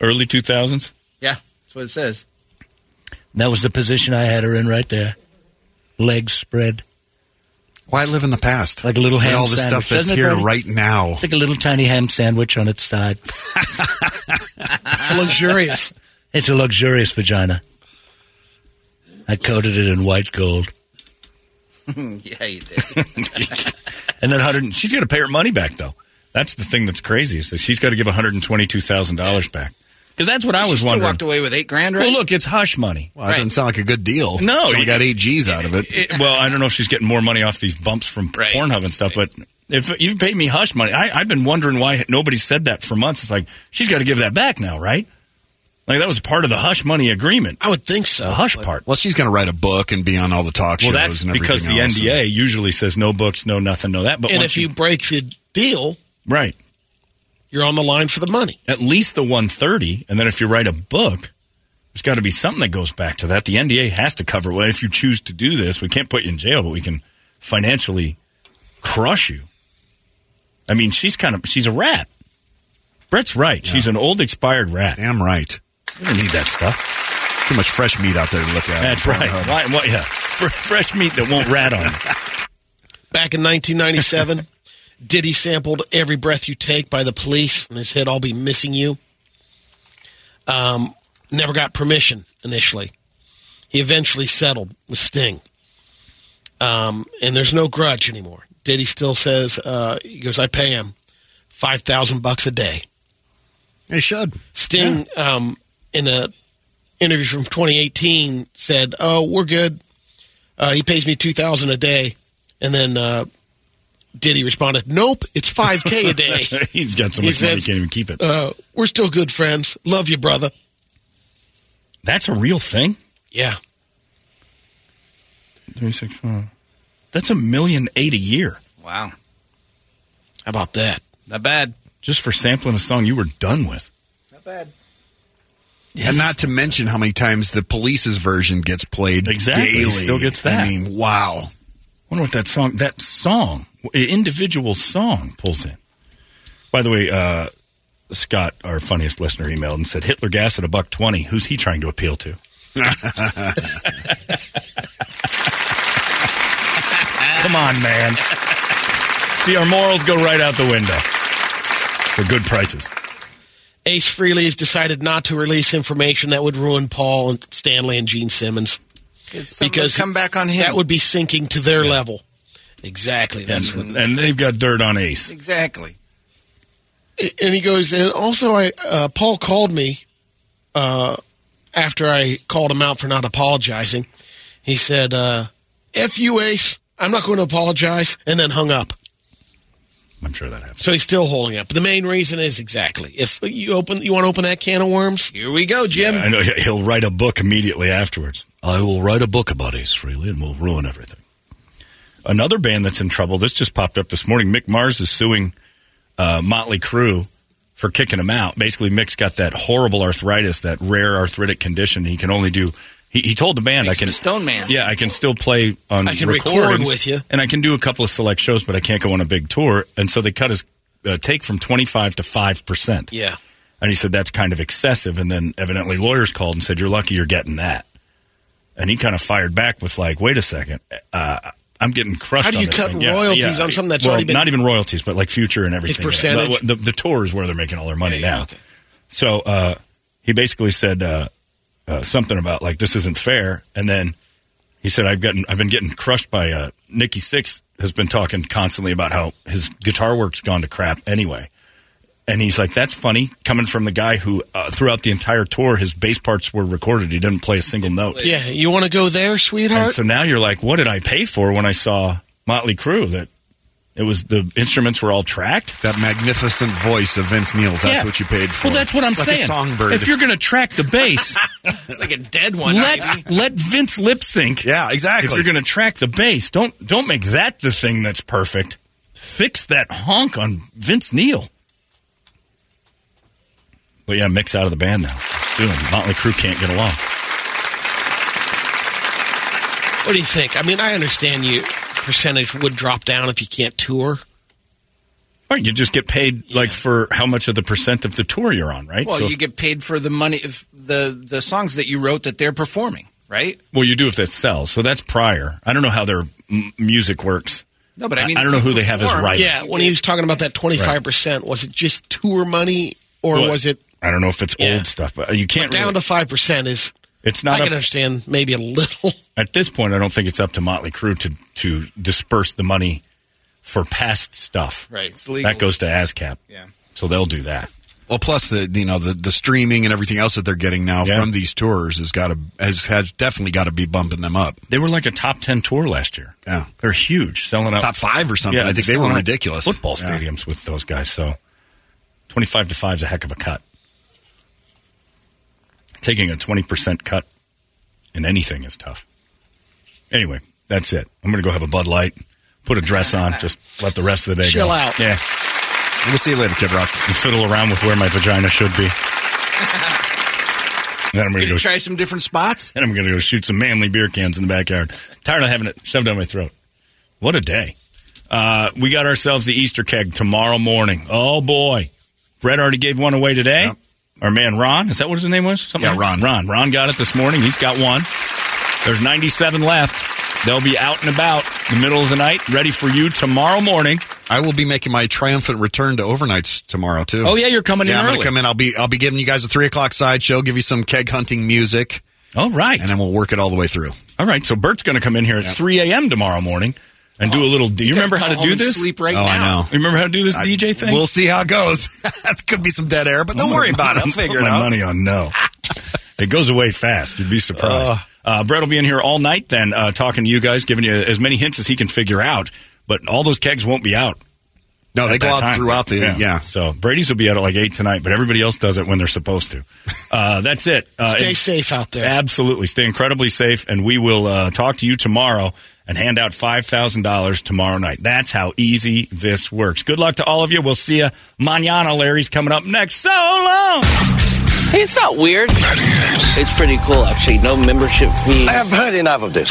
Speaker 3: Early 2000s.
Speaker 7: yeah, that's what it says.
Speaker 3: That was the position I had her in right there. Legs spread.
Speaker 4: Why live in the past?
Speaker 3: Like a little
Speaker 4: Look at
Speaker 3: ham
Speaker 4: all the
Speaker 3: sandwich,
Speaker 4: stuff that's
Speaker 3: doesn't it,
Speaker 4: here
Speaker 3: Brady?
Speaker 4: right now.
Speaker 3: It's like a little tiny ham sandwich on its side.
Speaker 5: It's luxurious.
Speaker 3: It's a luxurious vagina. I coated it in white gold.
Speaker 7: yeah, you did.
Speaker 3: And then 100 she's got to pay her money back though. That's the thing that's crazy. So she's got to give $122,000 back. Cuz that's what I was
Speaker 7: still
Speaker 3: wondering.
Speaker 7: walked away with eight grand, right?
Speaker 3: Well, look, it's hush money.
Speaker 4: Well, that doesn't sound like a good deal.
Speaker 3: No,
Speaker 4: she got eight G's out of it.
Speaker 3: It- well, I don't know if she's getting more money off these bumps from
Speaker 7: Right.
Speaker 3: Pornhub and stuff, but if you paid me hush money, I, I've been wondering why nobody said that for months. It's like she's got to give that back now, right? Like that was part of the hush money agreement.
Speaker 5: I would think so.
Speaker 3: The hush part.
Speaker 4: Well, she's going to write a book and be on all the talk shows.
Speaker 3: Well, that's
Speaker 4: and
Speaker 3: because the
Speaker 4: everything else.
Speaker 3: NDA usually says no books, no nothing, no that. But
Speaker 5: and if you break the deal,
Speaker 3: right,
Speaker 5: you're on the line for the money.
Speaker 3: at least the 130, and then if you write a book, there's got to be something that goes back to that. The NDA has to cover. Well, if you choose to do this, we can't put you in jail, but we can financially crush you. I mean, she's kind of she's a rat. Brett's right. She's an old expired rat.
Speaker 4: Damn right.
Speaker 3: You don't need that stuff.
Speaker 4: Too much fresh meat out there to look at.
Speaker 3: That's right. Why, why, yeah, fresh meat that won't rat on you.
Speaker 5: Back in 1997, Diddy sampled "Every Breath You Take" by the Police, and they said, "I'll be missing you." Um, never got permission initially. He eventually settled with Sting, um, and there's no grudge anymore. Diddy still says uh, he goes, "I pay him five thousand bucks a day."
Speaker 4: He should.
Speaker 5: Sting, um, in a interview from 2018, said, "Oh, we're good. Uh, he pays me two thousand a day," and then uh, Diddy responded, "Nope, it's five k a day."
Speaker 3: He's got so
Speaker 5: He
Speaker 3: much money, he can't even keep it.
Speaker 5: Uh, we're still good friends. Love you, brother.
Speaker 3: That's a real thing.
Speaker 5: Yeah.
Speaker 3: 36, uh, That's a million eight a year.
Speaker 7: Wow.
Speaker 5: How about that?
Speaker 7: Not bad.
Speaker 3: Just for sampling a song you were done with.
Speaker 7: Not bad.
Speaker 4: And not to mention how many times the police's version gets played
Speaker 3: Exactly.
Speaker 4: daily.
Speaker 3: He still gets that.
Speaker 4: I mean, wow.
Speaker 3: wonder what that song, that song, individual song pulls in. By the way, uh, Scott, our funniest listener, emailed and said Hitler gas at a buck twenty. Who's he trying to appeal to? Come on, man. See, our morals go right out the window for good prices.
Speaker 5: Ace Frehley has decided not to release information that would ruin Paul and Stanley and Gene Simmons
Speaker 7: because come back on him.
Speaker 5: that would be sinking to their level. Exactly. That's what.
Speaker 3: And, and they've got dirt on Ace.
Speaker 7: Exactly.
Speaker 5: and he goes, and also, I uh, Paul called me uh, after I called him out for not apologizing. He said, uh, "F you, Ace. I'm not going to apologize," and then hung up.
Speaker 3: I'm sure that happens.
Speaker 5: So he's still holding up. The main reason is exactly if you open, you want to open that can of worms.
Speaker 7: Here we go, Jim.
Speaker 3: I know he'll write a book immediately afterwards. I will write a book about Ace Frehley and we'll ruin everything. Another band that's in trouble. This just popped up this morning. Mick Mars is suing uh, Motley Crue for kicking him out. Basically, Mick's got that horrible arthritis, that rare arthritic condition. He can only do. He, he told the band,
Speaker 7: Makes
Speaker 3: "I can
Speaker 7: Stone Man.
Speaker 3: Yeah, I can still play on.
Speaker 5: I can record with you.
Speaker 3: and I can do a couple of select shows, but I can't go on a big tour." And so they cut his uh, take from twenty five to five percent.
Speaker 5: Yeah.
Speaker 3: And he said that's kind of excessive. And then evidently lawyers called and said, You're lucky you're getting that. And he kind of fired back with, like, wait a second. Uh, I'm getting crushed
Speaker 5: How do you cut
Speaker 3: thing."
Speaker 5: Royalties
Speaker 3: yeah.
Speaker 5: on something that's
Speaker 3: well,
Speaker 5: already been-
Speaker 3: Not even royalties, but like future and everything.
Speaker 5: percentage?
Speaker 3: The, the, the tour is where they're making all their money
Speaker 5: Yeah, yeah,
Speaker 3: now.
Speaker 5: okay.
Speaker 3: So uh, he basically said uh, uh, something about, like, this isn't fair. And then he said, I've gotten, I've been getting crushed by uh, Nikki Sixx has been talking constantly about how his guitar work's gone to crap anyway. And he's like, that's funny coming from the guy who, uh, throughout the entire tour, his bass parts were recorded. He didn't play a single note.
Speaker 5: Yeah, you want to go there,
Speaker 3: And
Speaker 5: sweetheart?
Speaker 3: so now you're like, what did I pay for when I saw Motley Crue? That it was the instruments were all tracked.
Speaker 4: That magnificent voice of Vince Neil's. That's
Speaker 3: Yeah.
Speaker 4: what you paid for.
Speaker 3: Well, that's what I'm
Speaker 4: It's like
Speaker 3: saying.
Speaker 4: a songbird.
Speaker 3: If you're going to track the bass,
Speaker 7: like a dead one.
Speaker 3: let
Speaker 7: maybe.
Speaker 3: let Vince lip sync.
Speaker 4: yeah, exactly.
Speaker 3: If you're going to track the bass, don't don't make that the thing that's perfect. Fix that honk on Vince Neil. But yeah, Mick's out of the band now. Soon, Motley Crue can't get along.
Speaker 5: What do you think? I mean, I understand you percentage would drop down if you can't tour.
Speaker 3: Right, you just get paid like for how much of the percent of the tour you're on, right?
Speaker 7: Well,
Speaker 3: So if-
Speaker 7: you get paid for the money if the the songs that you wrote that they're performing, right?
Speaker 3: well, you do if that sells. So that's prior. I don't know how their m- music works.
Speaker 7: No, but I mean,
Speaker 3: I,
Speaker 7: if
Speaker 3: don't know who they have as writers.
Speaker 5: Yeah, when he was talking about that 25%, was it just tour money or
Speaker 3: Well,
Speaker 5: was it
Speaker 3: I don't know if it's
Speaker 5: Yeah.
Speaker 3: old stuff, but you can't
Speaker 5: down
Speaker 3: really,
Speaker 5: to 5% is
Speaker 3: It's
Speaker 5: I
Speaker 3: not
Speaker 5: can
Speaker 3: up,
Speaker 5: understand maybe a little.
Speaker 3: at this point. I don't think it's up to Motley Crue to to disperse the money for past stuff.
Speaker 7: Right, it's legal.
Speaker 3: That goes to ASCAP.
Speaker 7: Yeah.
Speaker 3: So they'll do that.
Speaker 4: Well, plus the you know the the streaming and everything else that they're getting now
Speaker 3: Yeah.
Speaker 4: from these tours has got to has has definitely got to be bumping them up.
Speaker 3: They were like a top ten tour last year.
Speaker 4: Yeah.
Speaker 3: They're huge, selling out
Speaker 4: Top five or something. Yeah, I think they were ridiculous.
Speaker 3: Football
Speaker 4: Yeah.
Speaker 3: stadiums with those guys. So twenty five to five is a heck of a cut. Taking a 20% cut in anything is tough. Anyway, that's it. I'm going to go have a Bud Light, put a dress on, just let the rest of the day
Speaker 5: Chill
Speaker 3: go.
Speaker 5: out.
Speaker 3: Yeah.
Speaker 4: We'll see you later, Kid Rock.
Speaker 3: And fiddle around with where my vagina should be. And then I'm going to go
Speaker 4: Try some different spots.
Speaker 3: and I'm going to go shoot some manly beer cans in the backyard. Tired of having it shoved down my throat. What a day. Uh, we got ourselves the Easter keg tomorrow morning. Oh, boy. Brett already gave one away today. Our man Ron, is that what his name was? Something
Speaker 4: Yeah,
Speaker 3: like- Ron. Ron got it this morning. He's got one. There's 97 left. They'll be out and about the middle of the night, ready for you tomorrow morning.
Speaker 4: I will be making my triumphant return to overnights tomorrow too.
Speaker 3: Oh, yeah, you're coming in
Speaker 4: yeah, I'm
Speaker 3: early.
Speaker 4: gonna come in. I'll be I'll be giving you guys a three o'clock sideshow. Give you some keg hunting music.
Speaker 3: All right,
Speaker 4: and then we'll work it all the way through.
Speaker 3: All right, so Bert's going to come in here at 3 a.m. tomorrow morning and do a little. Do you remember how to do this?
Speaker 4: oh, I know.
Speaker 3: You remember how to do this
Speaker 4: I-
Speaker 3: DJ thing?
Speaker 4: We'll see how it goes. that could be some dead air, but don't
Speaker 3: I'm
Speaker 4: worry about it. I'll
Speaker 3: I'm
Speaker 4: figure
Speaker 3: putting
Speaker 4: it
Speaker 3: my
Speaker 4: out.
Speaker 3: money on no. it goes away fast. You'd be surprised. Uh, Brett will be in here all night then, uh, talking to you guys, giving you as many hints as he can figure out. But all those kegs won't be out.
Speaker 4: No, they go out
Speaker 3: time.
Speaker 4: throughout the yeah.
Speaker 3: So Brady's will be out at like eight tonight, but everybody else does it when they're supposed to. Uh, that's it. Uh,
Speaker 5: Stay safe out there.
Speaker 3: Absolutely. Stay incredibly safe, and we will uh, talk to you tomorrow and hand out $5,000 tomorrow night. That's how easy this works. Good luck to all of you. We'll see you manana. Larry's coming up next. So long.
Speaker 8: Hey, it's not weird. It's pretty cool, actually. No membership fee.
Speaker 10: I have heard enough of this.